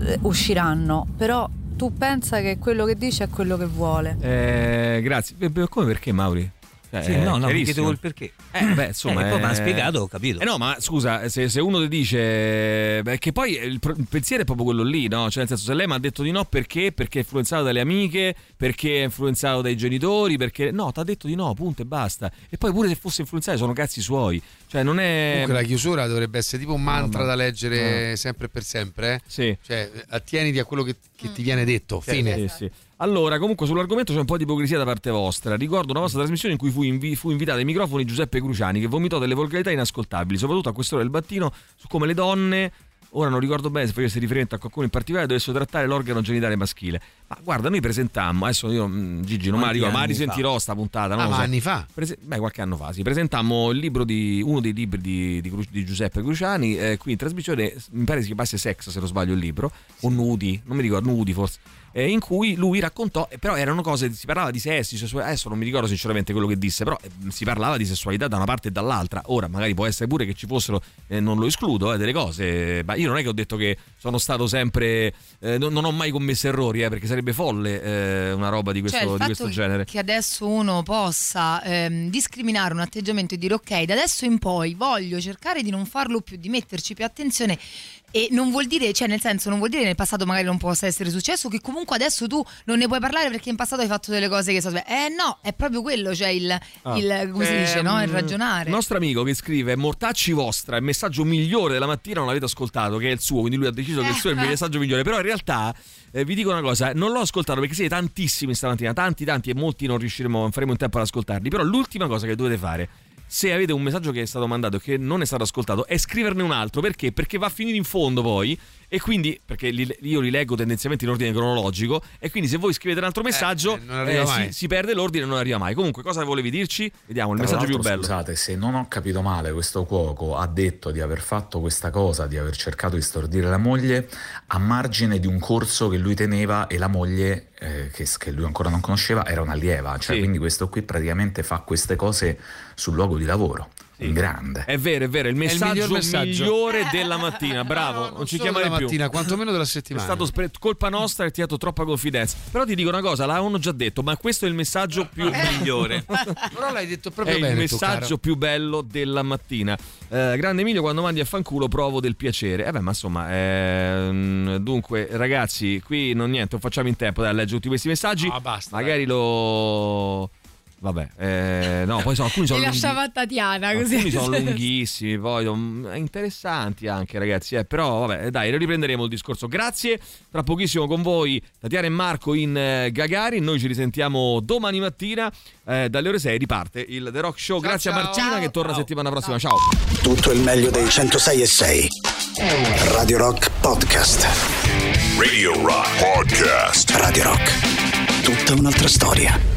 eh, usciranno, però tu pensa che quello che dice è quello che vuole. Eh, grazie. Come perché Mauri? Cioè, Sì, no, no, mi chiedevo il perché. Eh, beh, insomma, Eh, poi mi ha eh, spiegato, ho capito. Eh no, ma scusa, se, se uno ti dice. Beh, che poi il, il pensiero è proprio quello lì, no? Cioè, nel senso, se lei mi ha detto di no perché? Perché è influenzato dalle amiche, perché è influenzato dai genitori, perché. No, ti ha detto di no, punto e basta. E poi pure se fosse influenzato sono cazzi suoi. Cioè, non è. Comunque la chiusura dovrebbe essere tipo un mantra No, ma- da leggere no. sempre e per sempre. eh? Sì. Cioè, attieniti a quello che, che ti viene detto. Sì, Fine. sì, sì. Allora, comunque sull'argomento c'è un po' di ipocrisia da parte vostra. Ricordo una vostra trasmissione in cui fu, invi- fu invitato ai microfoni Giuseppe Cruciani che vomitò delle volgarità inascoltabili, soprattutto a quest'ora del mattino, su come le donne, ora non ricordo bene se facesse riferimento a qualcuno in particolare, dovessero trattare l'organo genitale maschile. Ma guarda, noi presentammo, adesso io mm, Gigi non me la Quanti ricordo, ma la risentirò fa? sta puntata, non Ah, ma so. anni fa? Prese- beh, qualche anno fa, sì. Presentammo il libro di uno dei libri di, di Cru- di Giuseppe Cruciani, eh, qui in trasmissione, mi pare si chiamasse Sex, se non sbaglio il libro, o Nudi, non mi ricordo, Nudi forse. Eh, in cui lui raccontò, eh, però erano cose, si parlava di sessi, sessualità, adesso non mi ricordo sinceramente quello che disse, però eh, si parlava di sessualità da una parte e dall'altra. Ora magari può essere pure che ci fossero, eh, non lo escludo, eh, delle cose, ma io non è che ho detto che sono stato sempre, eh, non, non ho mai commesso errori, perché sarebbe folle una roba di questo, Cioè, di questo genere. che adesso uno possa ehm, discriminare un atteggiamento e dire ok, da adesso in poi voglio cercare di non farlo più, di metterci più attenzione e non vuol dire, cioè nel senso non vuol dire che nel passato magari non possa essere successo, che comunque adesso tu non ne puoi parlare perché in passato hai fatto delle cose che so, eh no, è proprio quello, cioè il, Ah. il come si dice, no? Il ragionare. Il nostro amico che scrive Mortacci vostra, il messaggio migliore della mattina non l'avete ascoltato, che è il suo, quindi lui ha deciso che il suo è il messaggio migliore. Però in realtà eh, vi dico una cosa, non l'ho ascoltato perché siete tantissimi stamattina, tanti tanti e molti non riusciremo, non faremo in tempo ad ascoltarli. Però l'ultima cosa che dovete fare se avete un messaggio che è stato mandato e che non è stato ascoltato, è scriverne un altro. Perché? Perché va a finire in fondo poi. E quindi, perché li- io li leggo tendenzialmente in ordine cronologico. E quindi, se voi scrivete un altro messaggio, eh, arriva eh, mai. si, si perde l'ordine e non arriva mai. Comunque, cosa volevi dirci? Vediamo il Tra messaggio più bello. Scusate, se non ho capito male, questo cuoco ha detto di aver fatto questa cosa, di aver cercato di stordire la moglie a margine di un corso che lui teneva e la moglie, eh, che, che lui ancora non conosceva, era un'allieva. Cioè, Sì. quindi questo qui praticamente fa queste cose sul luogo di lavoro. Un grande. È vero, è vero, il È il messaggio, miglior messaggio. migliore della mattina. Bravo, non, ci solo chiamare della più. mattina, quantomeno della È settimana. stato spre- colpa nostra e ti ha dato troppa confidenza. Però ti dico una cosa, l'avevano già detto, ma questo è il messaggio più migliore. [laughs] Però l'hai detto È proprio il bene. tu, messaggio caro. più bello della mattina. Eh, grande Emilio, quando mandi a fanculo provo del piacere. Eh beh, ma insomma, ehm, dunque, ragazzi, qui non niente, non facciamo in tempo dai, a leggere tutti questi messaggi. No, basta, Magari lo. Vabbè, eh, no, poi sono, alcuni sono lunghi- lasciava Tatiana così. Alcuni sono [laughs] lunghissimi, poi sono interessanti anche, ragazzi. Eh, però, vabbè, dai, riprenderemo il discorso. Grazie. Tra pochissimo con voi, Tatiana e Marco in eh, Gagari. Noi ci risentiamo domani mattina. eh, dalle ore 6 riparte il The Rock Show. Grazie a Martina che torna settimana prossima. Ciao. Tutto il meglio dei 106 e 6. Radio Rock Podcast. Radio Rock Podcast. Radio Rock. Tutta un'altra storia.